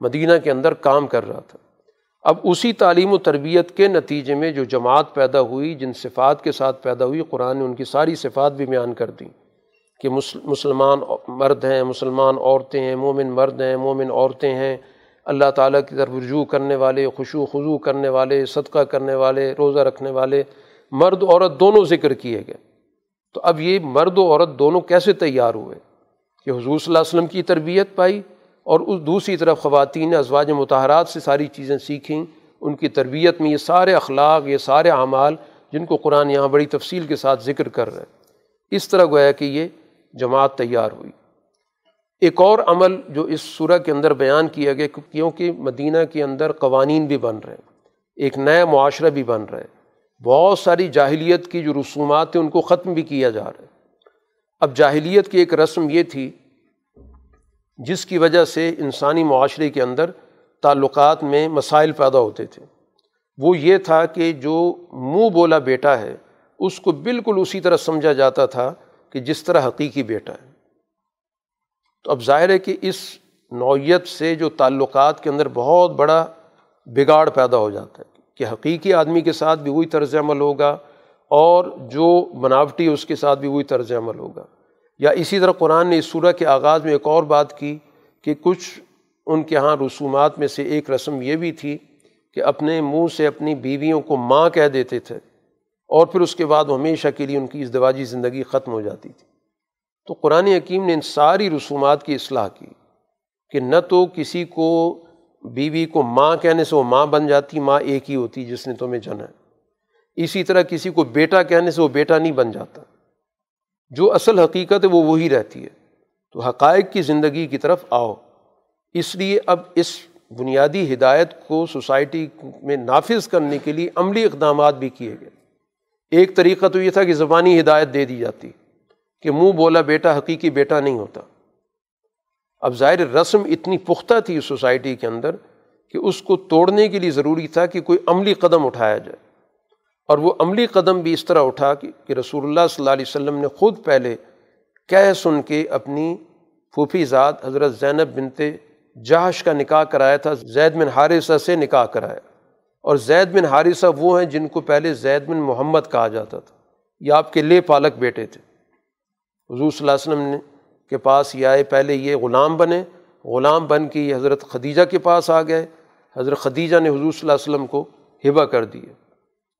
مدینہ کے اندر کام کر رہا تھا۔ اب اسی تعلیم و تربیت کے نتیجے میں جو جماعت پیدا ہوئی، جن صفات کے ساتھ پیدا ہوئی، قرآن نے ان کی ساری صفات بھی بیان کر دیں۔ کہ مسلمان مرد ہیں، مسلمان عورتیں ہیں، مومن مرد ہیں، مومن عورتیں ہیں۔ اللہ تعالیٰ کی طرف رجوع کرنے والے، خوشو خضو کرنے والے، صدقہ کرنے والے، روزہ رکھنے والے، مرد عورت دونوں ذکر کیے گئے۔ تو اب یہ مرد و عورت دونوں کیسے تیار ہوئے؟ کہ حضور صلی اللہ علیہ وسلم کی تربیت پائی اور اس دوسری طرف خواتین، ازواج متحرات سے ساری چیزیں سیکھیں۔ ان کی تربیت میں یہ سارے اخلاق، یہ سارے اعمال جن کو قرآن یہاں بڑی تفصیل کے ساتھ ذکر کر رہے ہیں۔ اس طرح گویا کہ یہ جماعت تیار ہوئی۔ ایک اور عمل جو اس صورح کے اندر بیان کیا گیا، کیونکہ مدینہ کے اندر قوانین بھی بن رہے ہیں، ایک نیا معاشرہ بھی بن رہا ہے۔ بہت ساری جاہلیت کی جو رسومات تھیں ان کو ختم بھی کیا جا رہا ہے۔ اب جاہلیت کی ایک رسم یہ تھی، جس کی وجہ سے انسانی معاشرے کے اندر تعلقات میں مسائل پیدا ہوتے تھے۔ وہ یہ تھا کہ جو منہ بولا بیٹا ہے، اس کو بالکل اسی طرح سمجھا جاتا تھا کہ جس طرح حقیقی بیٹا ہے۔ تو اب ظاہر ہے کہ اس نوعیت سے جو تعلقات کے اندر بہت بڑا بگاڑ پیدا ہو جاتا ہے کہ حقیقی آدمی کے ساتھ بھی وہی طرز عمل ہوگا اور جو بناوٹی اس کے ساتھ بھی وہی طرز عمل ہوگا۔ یا اسی طرح قرآن نے اس صورح کے آغاز میں ایک اور بات کی کہ کچھ ان کے یہاں رسومات میں سے ایک رسم یہ بھی تھی کہ اپنے منہ سے اپنی بیویوں کو ماں کہہ دیتے تھے۔ اور پھر اس کے بعد ہمیشہ کے لیے ان کی ازدواجی زندگی ختم ہو جاتی تھی۔ تو قرآن حکیم نے ان ساری رسومات کی اصلاح کی کہ نہ تو کسی کو بیوی کو ماں کہنے سے وہ ماں بن جاتی، ماں ایک ہی ہوتی جس نے تمہیں جنا ہے۔ اسی طرح کسی کو بیٹا کہنے سے وہ بیٹا نہیں بن جاتا۔ جو اصل حقیقت ہے وہ وہی رہتی ہے۔ تو حقائق کی زندگی کی طرف آؤ۔ اس لیے اب اس بنیادی ہدایت کو سوسائٹی میں نافذ کرنے کے لیے عملی اقدامات بھی کیے گئے۔ ایک طریقہ تو یہ تھا کہ زبانی ہدایت دے دی جاتی کہ منہ بولا بیٹا حقیقی بیٹا نہیں ہوتا۔ اب ظاہر رسم اتنی پختہ تھی اس سوسائٹی کے اندر کہ اس کو توڑنے کے لیے ضروری تھا کہ کوئی عملی قدم اٹھایا جائے۔ اور وہ عملی قدم بھی اس طرح اٹھا کہ رسول اللہ صلی اللہ علیہ وسلم نے خود پہلے کہہ سن کے اپنی پھوپھی ذات حضرت زینب بنتے جہش کا نکاح کرایا تھا، زید بن حارثہ سے نکاح کرایا۔ اور زید بن حارثہ وہ ہیں جن کو پہلے زید بن محمد کہا جاتا تھا یہ آپ کے لے پالک بیٹے تھے۔ حضور صلی اللہ علیہ وسلم نے کے پاس یہ آئے پہلے یہ غلام بنے، غلام بن کے یہ حضرت خدیجہ کے پاس آ گئے۔ حضرت خدیجہ نے حضور صلی اللہ علیہ وسلم کو ہبا کر دیے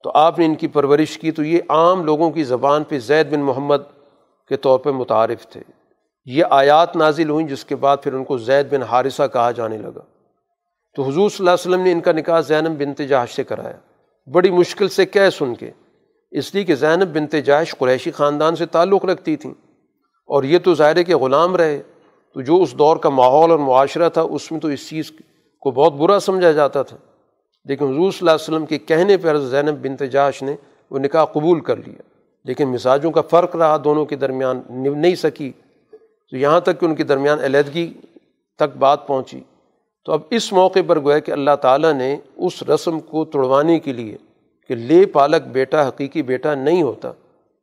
تو آپ نے ان کی پرورش کی تو یہ عام لوگوں کی زبان پہ زید بن محمد کے طور پہ متعارف تھے۔ یہ آیات نازل ہوئیں جس کے بعد پھر ان کو زید بن حارثہ کہا جانے لگا۔ تو حضور صلی اللہ علیہ وسلم نے ان کا نکاح زینب بنت جہش سے کرایا۔ بڑی مشکل سے کہہ سن کے۔ اس لیے کہ زینب بنت جہش قریشی خاندان سے تعلق رکھتی تھیں۔ اور یہ تو ظاہر کے غلام رہے۔ تو جو اس دور کا ماحول اور معاشرہ تھا، اس میں تو اس چیز کو بہت برا سمجھا جاتا تھا۔ لیکن حضور صلی اللہ علیہ وسلم کے کہنے پر زینب بنت جاش نے وہ نکاح قبول کر لیا۔ لیکن مزاجوں کا فرق رہا دونوں کے درمیان، نہیں سکی۔ تو یہاں تک کہ ان کے درمیان علیحدگی تک بات پہنچی۔ تو اب اس موقع پر گویا کہ اللہ تعالیٰ نے اس رسم کو توڑوانے کے لیے کہ لے پالک بیٹا حقیقی بیٹا نہیں ہوتا۔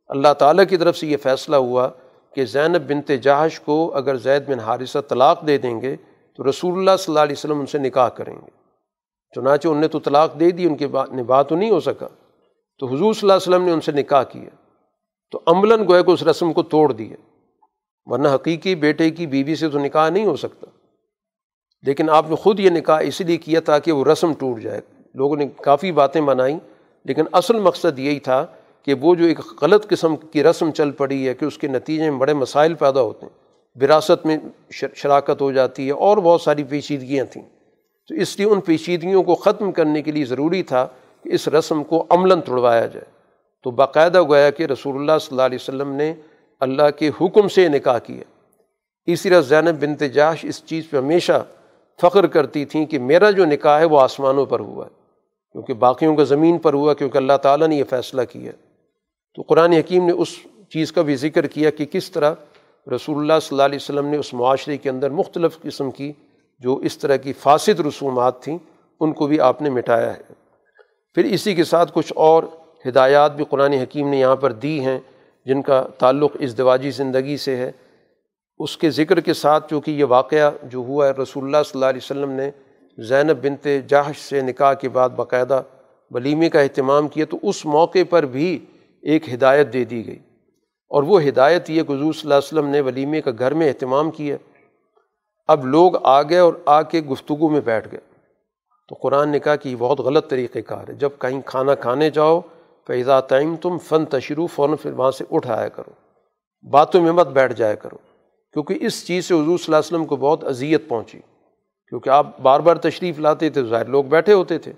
اللہ تعالیٰ کی طرف سے یہ فیصلہ ہوا کہ زینب بنت جہش کو اگر زید بن حارثہ طلاق دے دیں گے تو رسول اللہ صلی اللہ علیہ وسلم ان سے نکاح کریں گے۔ چنانچہ ان نے تو طلاق دے دی، ان کے بعد نباہ تو نہیں ہو سکا۔ تو حضور صلی اللہ علیہ وسلم نے ان سے نکاح کیا۔ تو عملاً گویا کہ اس رسم کو توڑ دیا ورنہ حقیقی بیٹے کی بیوی سے تو نکاح نہیں ہو سکتا۔ لیکن آپ نے خود یہ نکاح اس لیے کیا تاکہ وہ رسم ٹوٹ جائے۔ لوگوں نے کافی باتیں بنائیں، لیکن اصل مقصد یہی تھا کہ وہ جو ایک غلط قسم کی رسم چل پڑی ہے کہ اس کے نتیجے میں بڑے مسائل پیدا ہوتے ہیں۔ وراثت میں شراکت ہو جاتی ہے اور بہت ساری پیچیدگیاں تھیں۔ تو اس لیے ان پیچیدگیوں کو ختم کرنے کے لیے ضروری تھا کہ اس رسم کو عملاً توڑوایا جائے۔ تو باقاعدہ گویا کہ رسول اللہ صلی اللہ علیہ وسلم نے اللہ کے حکم سے نکاح کیا۔ اسی طرح زینب بنت جاش اس چیز پہ ہمیشہ فخر کرتی تھیں کہ میرا جو نکاح ہے وہ آسمانوں پر ہوا ہے، کیونکہ باقیوں کا زمین پر ہوا، کیونکہ اللہ تعالیٰ نے یہ فیصلہ کیا۔ تو قرآن حکیم نے اس چیز کا بھی ذکر کیا کہ کس طرح رسول اللہ صلی اللہ علیہ وسلم نے اس معاشرے کے اندر مختلف قسم کی جو اس طرح کی فاسد رسومات تھیں، ان کو بھی آپ نے مٹایا ہے۔ پھر اسی کے ساتھ کچھ اور ہدایات بھی قرآن حکیم نے یہاں پر دی ہیں، جن کا تعلق اس دواجی زندگی سے ہے۔ اس کے ذکر کے ساتھ چونکہ یہ واقعہ جو ہوا ہے، رسول اللہ صلی اللہ علیہ وسلم نے زینب بنت جاہش سے نکاح کے بعد باقاعدہ ولیمے کا اہتمام کیا تو اس موقع پر بھی ایک ہدایت دے دی گئی۔ اور وہ ہدایت یہ کہ حضور صلی اللہ علیہ وسلم نے ولیمے کا گھر میں اہتمام کیا۔ اب لوگ آ گئے اور آ کے گفتگو میں بیٹھ گئے۔ تو قرآن نے کہا کہ یہ بہت غلط طریقۂ کار ہے۔ جب کہیں کھانا کھانے جاؤ فیضا تعیم تم فن تشروع فوراً پھر وہاں سے اٹھایا کرو۔ باتوں میں مت بیٹھ جایا کرو۔ کیونکہ اس چیز سے حضور صلی اللہ علیہ وسلم کو بہت اذیت پہنچی۔ کیونکہ آپ بار بار تشریف لاتے تھے، ظاہر لوگ بیٹھے ہوتے تھے،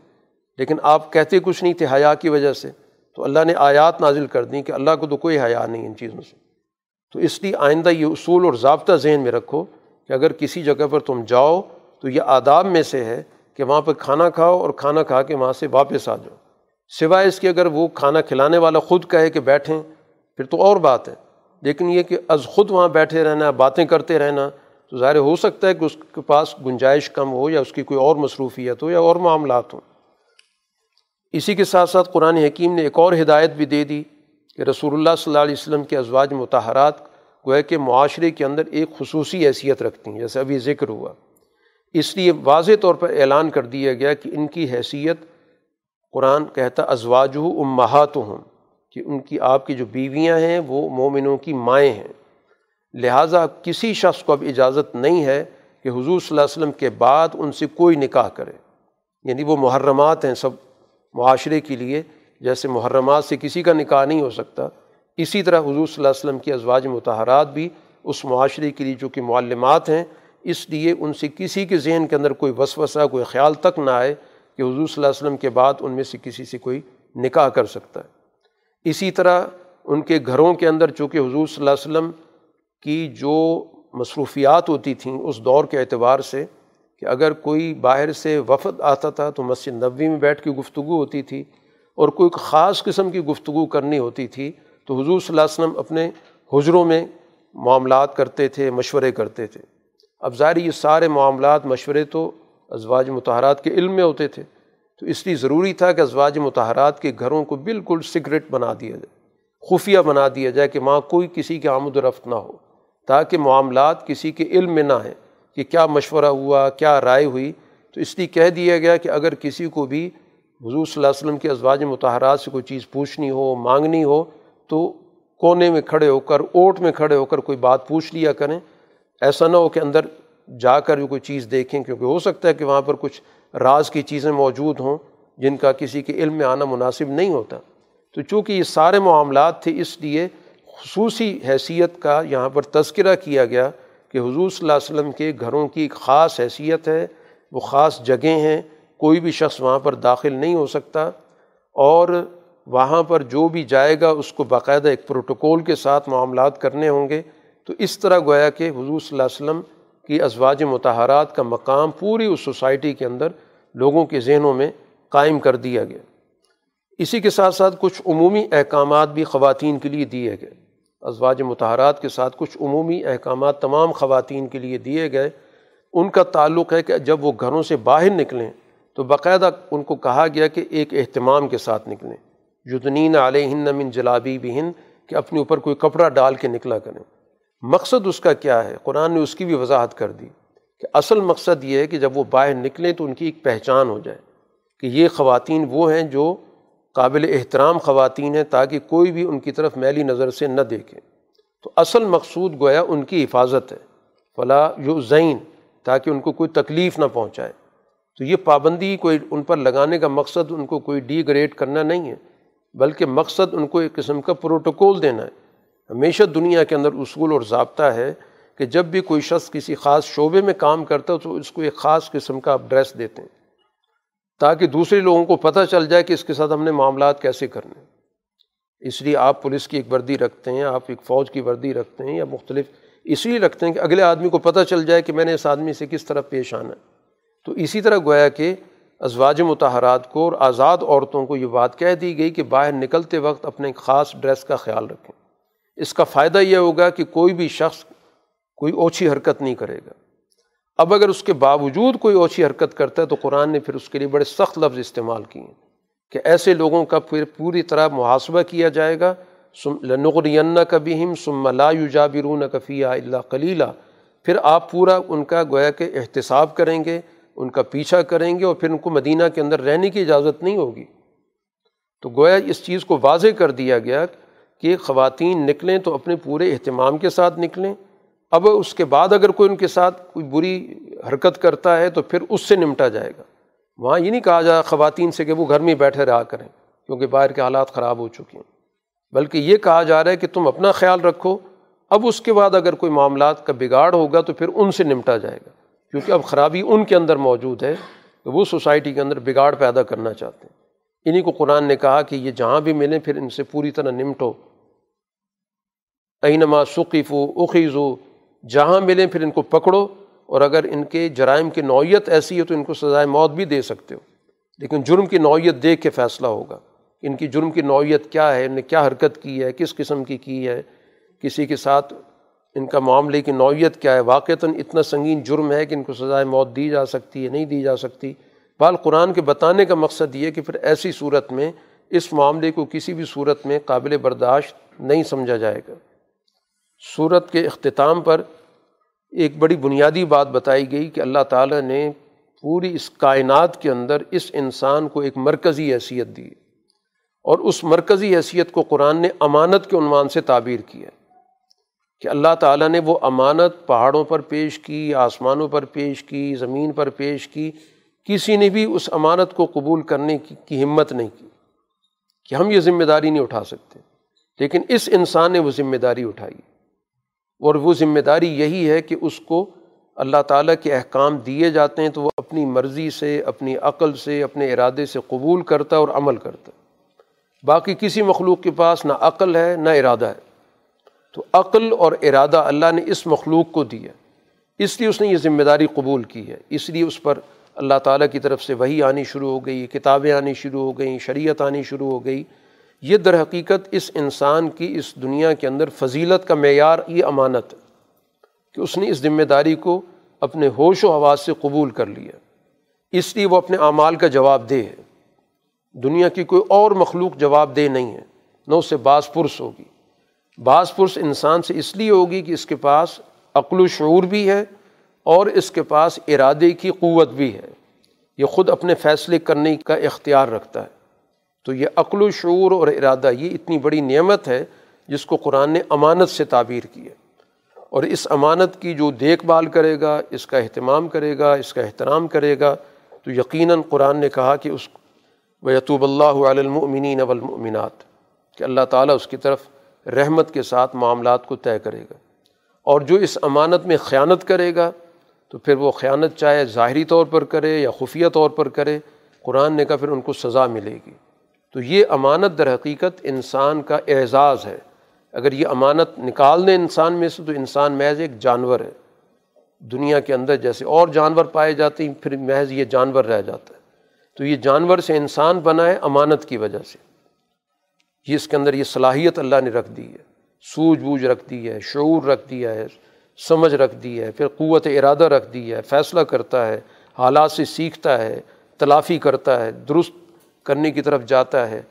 لیکن آپ کہتے کچھ نہیں تھے حیا کی وجہ سے۔ تو اللہ نے آیات نازل کر دیں کہ اللہ کو تو کوئی حیا نہیں ان چیزوں سے۔ تو اس لیے آئندہ یہ اصول اور ضابطہ ذہن میں رکھو کہ اگر کسی جگہ پر تم جاؤ تو یہ آداب میں سے ہے کہ وہاں پہ کھانا کھاؤ اور کھانا کھا کے وہاں سے واپس آ جاؤ۔ سوائے اس کے اگر وہ کھانا کھلانے والا خود کہے کہ بیٹھیں، پھر تو اور بات ہے۔ لیکن یہ کہ از خود وہاں بیٹھے رہنا، باتیں کرتے رہنا، تو ظاہر ہو سکتا ہے کہ اس کے پاس گنجائش کم ہو یا اس کی کوئی اور مصروفیت ہو یا اور معاملات ہوں۔ اسی کے ساتھ ساتھ قرآن حکیم نے ایک اور ہدایت بھی دے دی کہ رسول اللہ صلی اللہ علیہ وسلم کے ازواج متحرات گویا کہ معاشرے کے اندر ایک خصوصی حیثیت رکھتی ہیں، جیسے ابھی ذکر ہوا۔ اس لیے واضح طور پر اعلان کر دیا گیا کہ ان کی حیثیت قرآن کہتا ازواج ہوں امہات ہوں کہ ان کی آپ کی جو بیویاں ہیں وہ مومنوں کی مائیں ہیں۔ لہٰذا کسی شخص کو اب اجازت نہیں ہے کہ حضور صلی اللہ علیہ وسلم کے بعد ان سے کوئی نکاح کرے۔ یعنی وہ محرمات ہیں سب معاشرے کے لیے، جیسے محرمات سے کسی کا نکاح نہیں ہو سکتا۔ اسی طرح حضور صلی اللہ علیہ وسلم کی ازواج متحرات بھی اس معاشرے کے لیے جو کہ معلمات ہیں، اس لیے ان سے کسی کے ذہن کے اندر کوئی وسوسہ، کوئی خیال تک نہ آئے کہ حضور صلی اللہ علیہ وسلم کے بعد ان میں سے کسی سے کوئی نکاح کر سکتا ہے۔ اسی طرح ان کے گھروں کے اندر چونکہ حضور صلی اللہ علیہ وسلم کی جو مصروفیات ہوتی تھیں اس دور کے اعتبار سے کہ اگر کوئی باہر سے وفد آتا تھا تو مسجد نبوی میں بیٹھ کے گفتگو ہوتی تھی اور کوئی خاص قسم کی گفتگو کرنی ہوتی تھی تو حضور صلی اللہ علیہ وسلم اپنے حجروں میں معاملات کرتے تھے، مشورے کرتے تھے۔ اب ظاہر یہ سارے معاملات مشورے تو ازواج متحرات کے علم میں ہوتے تھے۔ تو اس لیے ضروری تھا کہ ازواج متحرات کے گھروں کو بالکل سگریٹ بنا دیا جائے، خفیہ بنا دیا جائے کہ وہاں کوئی کسی کے آمد و رفت نہ ہو، تاکہ معاملات کسی کے علم میں نہ ہیں کہ کیا مشورہ ہوا، کیا رائے ہوئی۔ تو اس لیے کہہ دیا گیا کہ اگر کسی کو بھی حضور صلی اللہ علیہ وسلم کے ازواج متحرات سے کوئی چیز پوچھنی ہو، مانگنی ہو، تو کونے میں کھڑے ہو کر، اوٹ میں کھڑے ہو کر کوئی بات پوچھ لیا کریں۔ ایسا نہ ہو کہ اندر جا کر کوئی چیز دیکھیں، کیونکہ ہو سکتا ہے کہ وہاں پر کچھ راز کی چیزیں موجود ہوں جن کا کسی کے علم میں آنا مناسب نہیں ہوتا۔ تو چونکہ یہ سارے معاملات تھے، اس لیے خصوصی حیثیت کا یہاں پر تذکرہ کیا گیا کہ حضور صلی اللہ علیہ وسلم کے گھروں کی ایک خاص حیثیت ہے، وہ خاص جگہیں ہیں، کوئی بھی شخص وہاں پر داخل نہیں ہو سکتا اور وہاں پر جو بھی جائے گا، اس کو باقاعدہ ایک پروٹوکول کے ساتھ معاملات کرنے ہوں گے۔ تو اس طرح گویا کہ حضور صلی اللہ علیہ وسلم کی ازواج متحرات کا مقام پوری اس سوسائٹی کے اندر لوگوں کے ذہنوں میں قائم کر دیا گیا۔ اسی کے ساتھ ساتھ کچھ عمومی احکامات بھی خواتین کے لیے دیے گئے۔ ازواج متحرات کے ساتھ کچھ عمومی احکامات تمام خواتین کے لیے دیے گئے۔ ان کا تعلق ہے کہ جب وہ گھروں سے باہر نکلیں تو باقاعدہ ان کو کہا گیا کہ ایک اہتمام کے ساتھ نکلیں۔ یدنین علیہ من جلابی بہن کہ اپنے اوپر کوئی کپڑا ڈال کے نکلا کریں۔ مقصد اس کا کیا ہے؟ قرآن نے اس کی بھی وضاحت کر دی کہ اصل مقصد یہ ہے کہ جب وہ باہر نکلیں تو ان کی ایک پہچان ہو جائے کہ یہ خواتین وہ ہیں جو قابل احترام خواتین ہیں تاکہ کوئی بھی ان کی طرف میلی نظر سے نہ دیکھے۔ تو اصل مقصود گویا ان کی حفاظت ہے۔ فلاں یو زین تاکہ ان کو کوئی تکلیف نہ پہنچائے۔ تو یہ پابندی کوئی ان پر لگانے کا مقصد ان کو کوئی ڈی گریڈ کرنا نہیں ہے، بلکہ مقصد ان کو ایک قسم کا پروٹوکول دینا ہے۔ ہمیشہ دنیا کے اندر اصول اور ضابطہ ہے کہ جب بھی کوئی شخص کسی خاص شعبے میں کام کرتا ہے تو اس کو ایک خاص قسم کا آپ ڈریس دیتے ہیں تاکہ دوسرے لوگوں کو پتہ چل جائے کہ اس کے ساتھ ہم نے معاملات کیسے کرنے اس لیے آپ پولیس کی ایک وردی رکھتے ہیں، آپ ایک فوج کی وردی رکھتے ہیں یا مختلف، اس لیے رکھتے ہیں کہ اگلے آدمی کو پتہ چل جائے کہ میں نے اس آدمی سے کس طرح پیش آنا ہے۔ تو اسی طرح گویا کہ ازواج متحرات کو اور آزاد عورتوں کو یہ بات کہہ دی گئی کہ باہر نکلتے وقت اپنے خاص ڈریس کا خیال رکھیں۔ اس کا فائدہ یہ ہوگا کہ کوئی بھی شخص کوئی اوچھی حرکت نہیں کرے گا۔ اب اگر اس کے باوجود کوئی اوچھی حرکت کرتا ہے تو قرآن نے پھر اس کے لیے بڑے سخت لفظ استعمال کیے ہیں کہ ایسے لوگوں کا پھر پوری طرح محاسبہ کیا جائے گا۔ لنغرین کا بہم سم لا یوجابرون کفیہ اللہ کلیلہ پھر آپ پورا ان کا گویا کہ احتساب کریں گے، ان کا پیچھا کریں گے اور پھر ان کو مدینہ کے اندر رہنے کی اجازت نہیں ہوگی۔ تو گویا اس چیز کو واضح کر دیا گیا کہ خواتین نکلیں تو اپنے پورے اہتمام کے ساتھ نکلیں۔ اب اس کے بعد اگر کوئی ان کے ساتھ کوئی بری حرکت کرتا ہے تو پھر اس سے نمٹا جائے گا۔ وہاں یہ نہیں کہا جائے خواتین سے کہ وہ گھر میں بیٹھے رہا کریں کیونکہ باہر کے حالات خراب ہو چکے ہیں۔ بلکہ یہ کہا جا رہا ہے کہ تم اپنا خیال رکھو۔ اب اس کے بعد اگر کوئی معاملات کا بگاڑ ہوگا تو پھر ان سے نمٹا جائے گا۔ کیونکہ اب خرابی ان کے اندر موجود ہے کہ وہ سوسائٹی کے اندر بگاڑ پیدا کرنا چاہتے ہیں۔ انہیں کو قرآن نے کہا کہ یہ جہاں بھی ملیں پھر ان سے پوری طرح نمٹو۔ اینما ثقیف و جہاں ملیں پھر ان کو پکڑو، اور اگر ان کے جرائم کی نوعیت ایسی ہے تو ان کو سزائے موت بھی دے سکتے ہو۔ لیکن جرم کی نوعیت دیکھ کے فیصلہ ہوگا ان کی جرم کی نوعیت کیا ہے، ان نے کیا حرکت کی ہے، کس قسم کی کی ہے، کسی کے ساتھ ان کا معاملے کی نوعیت کیا ہے۔ واقعتاً اتنا سنگین جرم ہے کہ ان کو سزائے موت دی جا سکتی ہے، نہیں دی جا سکتی۔ بال قرآن کے بتانے کا مقصد یہ کہ پھر ایسی صورت میں اس معاملے کو کسی بھی صورت میں قابل برداشت نہیں سمجھا جائے گا۔ صورت کے اختتام پر ایک بڑی بنیادی بات بتائی گئی کہ اللہ تعالیٰ نے پوری اس کائنات کے اندر اس انسان کو ایک مرکزی حیثیت دی اور اس مرکزی حیثیت کو قرآن نے امانت کے عنوان سے تعبیر کیا کہ اللہ تعالیٰ نے وہ امانت پہاڑوں پر پیش کی، آسمانوں پر پیش کی، زمین پر پیش کی، کسی نے بھی اس امانت کو قبول کرنے کی کی ہمت نہیں کی کہ ہم یہ ذمہ داری نہیں اٹھا سکتے۔ لیکن اس انسان نے وہ ذمہ داری اٹھائی۔ اور وہ ذمہ داری یہی ہے کہ اس کو اللہ تعالیٰ کے احکام دیے جاتے ہیں تو وہ اپنی مرضی سے، اپنی عقل سے، اپنے ارادے سے قبول کرتا اور عمل کرتا باقی کسی مخلوق کے پاس نہ عقل ہے، نہ ارادہ ہے۔ تو عقل اور ارادہ اللہ نے اس مخلوق کو دیا۔ اس لیے اس نے یہ ذمہ داری قبول کی ہے۔ اس لیے اس پر اللہ تعالیٰ کی طرف سے وہی آنی شروع ہو گئی، کتابیں آنی شروع ہو گئیں، شریعت آنی شروع ہو گئی۔ یہ در حقیقت اس انسان کی اس دنیا کے اندر فضیلت کا معیار، یہ امانت ہے کہ اس نے اس ذمہ داری کو اپنے ہوش و حواس سے قبول کر لیا۔ اس لیے وہ اپنے اعمال کا جواب دے ہے۔ دنیا کی کوئی اور مخلوق جواب دہ نہیں ہے، نہ اس سے بعض پرس ہوگی۔ بعض پرس انسان سے اس لیے ہوگی کہ اس کے پاس عقل و شعور بھی ہے اور اس کے پاس ارادے کی قوت بھی ہے۔ یہ خود اپنے فیصلے کرنے کا اختیار رکھتا ہے۔ تو یہ عقل و شعور اور ارادہ، یہ اتنی بڑی نعمت ہے جس کو قرآن نے امانت سے تعبیر کی ہے۔ اور اس امانت کی جو دیکھ بھال کرے گا، اس کا اہتمام کرے گا، اس کا احترام کرے گا، تو یقیناً قرآن نے کہا کہ اس و یتوب اللہ علمین والمؤمنات۔ کہ اللہ تعالیٰ اس کی طرف رحمت کے ساتھ معاملات کو طے کرے گا۔ اور جو اس امانت میں خیانت کرے گا، تو پھر وہ خیانت چاہے ظاہری طور پر کرے یا خفیہ طور پر کرے، قرآن نے کہا پھر ان کو سزا ملے گی۔ تو یہ امانت در حقیقت انسان کا اعزاز ہے۔ اگر یہ امانت نکال دیں انسان میں سے تو انسان محض ایک جانور ہے۔ دنیا کے اندر جیسے اور جانور پائے جاتے ہیں، پھر محض یہ جانور رہ جاتا ہے۔ تو یہ جانور سے انسان بنا ہے امانت کی وجہ سے۔ یہ اس کے اندر یہ صلاحیت اللہ نے رکھ دی ہے۔ سوجھ بوجھ رکھ دی ہے، شعور رکھ دیا ہے، سمجھ رکھ دی ہے، پھر قوت ارادہ رکھ دی ہے، فیصلہ کرتا ہے، حالات سے سیکھتا ہے، تلافی کرتا ہے، درست کرنے کی طرف جاتا ہے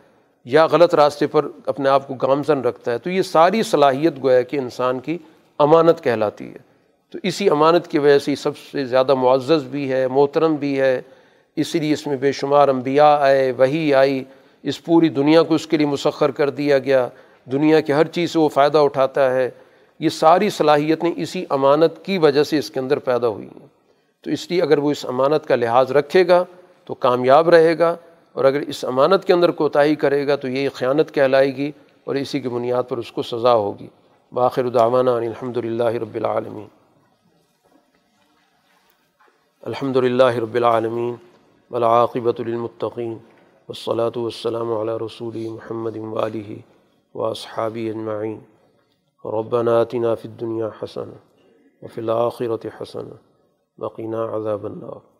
یا غلط راستے پر اپنے آپ کو گامزن رکھتا ہے، تو یہ ساری صلاحیت گویا کہ انسان کی امانت کہلاتی ہے۔ تو اسی امانت کی وجہ سے سب سے زیادہ معزز بھی ہے، محترم بھی ہے۔ اسی لیے اس میں بے شمار انبیاء آئے وہی آئی۔ اس پوری دنیا کو اس کے لیے مسخر کر دیا گیا۔ دنیا کی ہر چیز سے وہ فائدہ اٹھاتا ہے۔ یہ ساری صلاحیتیں اسی امانت کی وجہ سے اس کے اندر پیدا ہوئی ہیں۔ تو اس لیے اگر وہ اس امانت کا لحاظ رکھے گا تو کامیاب رہے گا۔ اور اگر اس امانت کے اندر کوتاہی کرے گا تو یہ خیانت کہلائے گی اور اسی کی بنیاد پر اس کو سزا ہوگی۔ باخر الدعوانہ الحمد للہ رب العالمین۔ الحمد للہ رب العالمین۔ ولاقبۃ المطقین والصلاة والسلام على رسول محمد والی و اصحابی اجمعین۔ ربنا آتنا فی الدنیا حسن وفی الآخرت حسن وقینا عذاب النار۔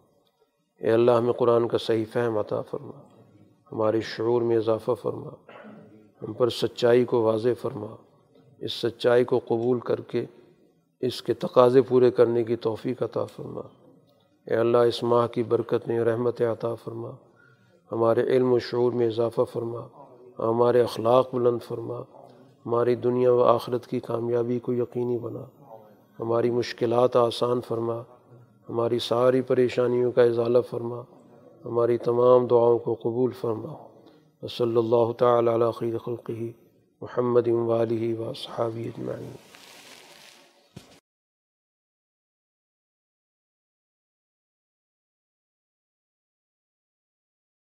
اے اللہ ہمیں قرآن کا صحیح فہم عطا فرما، ہمارے شعور میں اضافہ فرما، ہم پر سچائی کو واضح فرما، اس سچائی کو قبول کر کے اس کے تقاضے پورے کرنے کی توفیق عطا فرما۔ اے اللہ، اس ماہ کی برکت میں رحمت عطا فرما، ہمارے علم و شعور میں اضافہ فرما، ہمارے اخلاق بلند فرما، ہماری دنیا و آخرت کی کامیابی کو یقینی بنا، ہماری مشکلات آسان فرما۔ ہماری ساری پریشانیوں کا اضالہ فرما، ہماری تمام دعاؤں کو قبول فرما۔ وصلی صلی اللہ تعالیٰ خیر خلقی محمد والی و صحابی اجمعین۔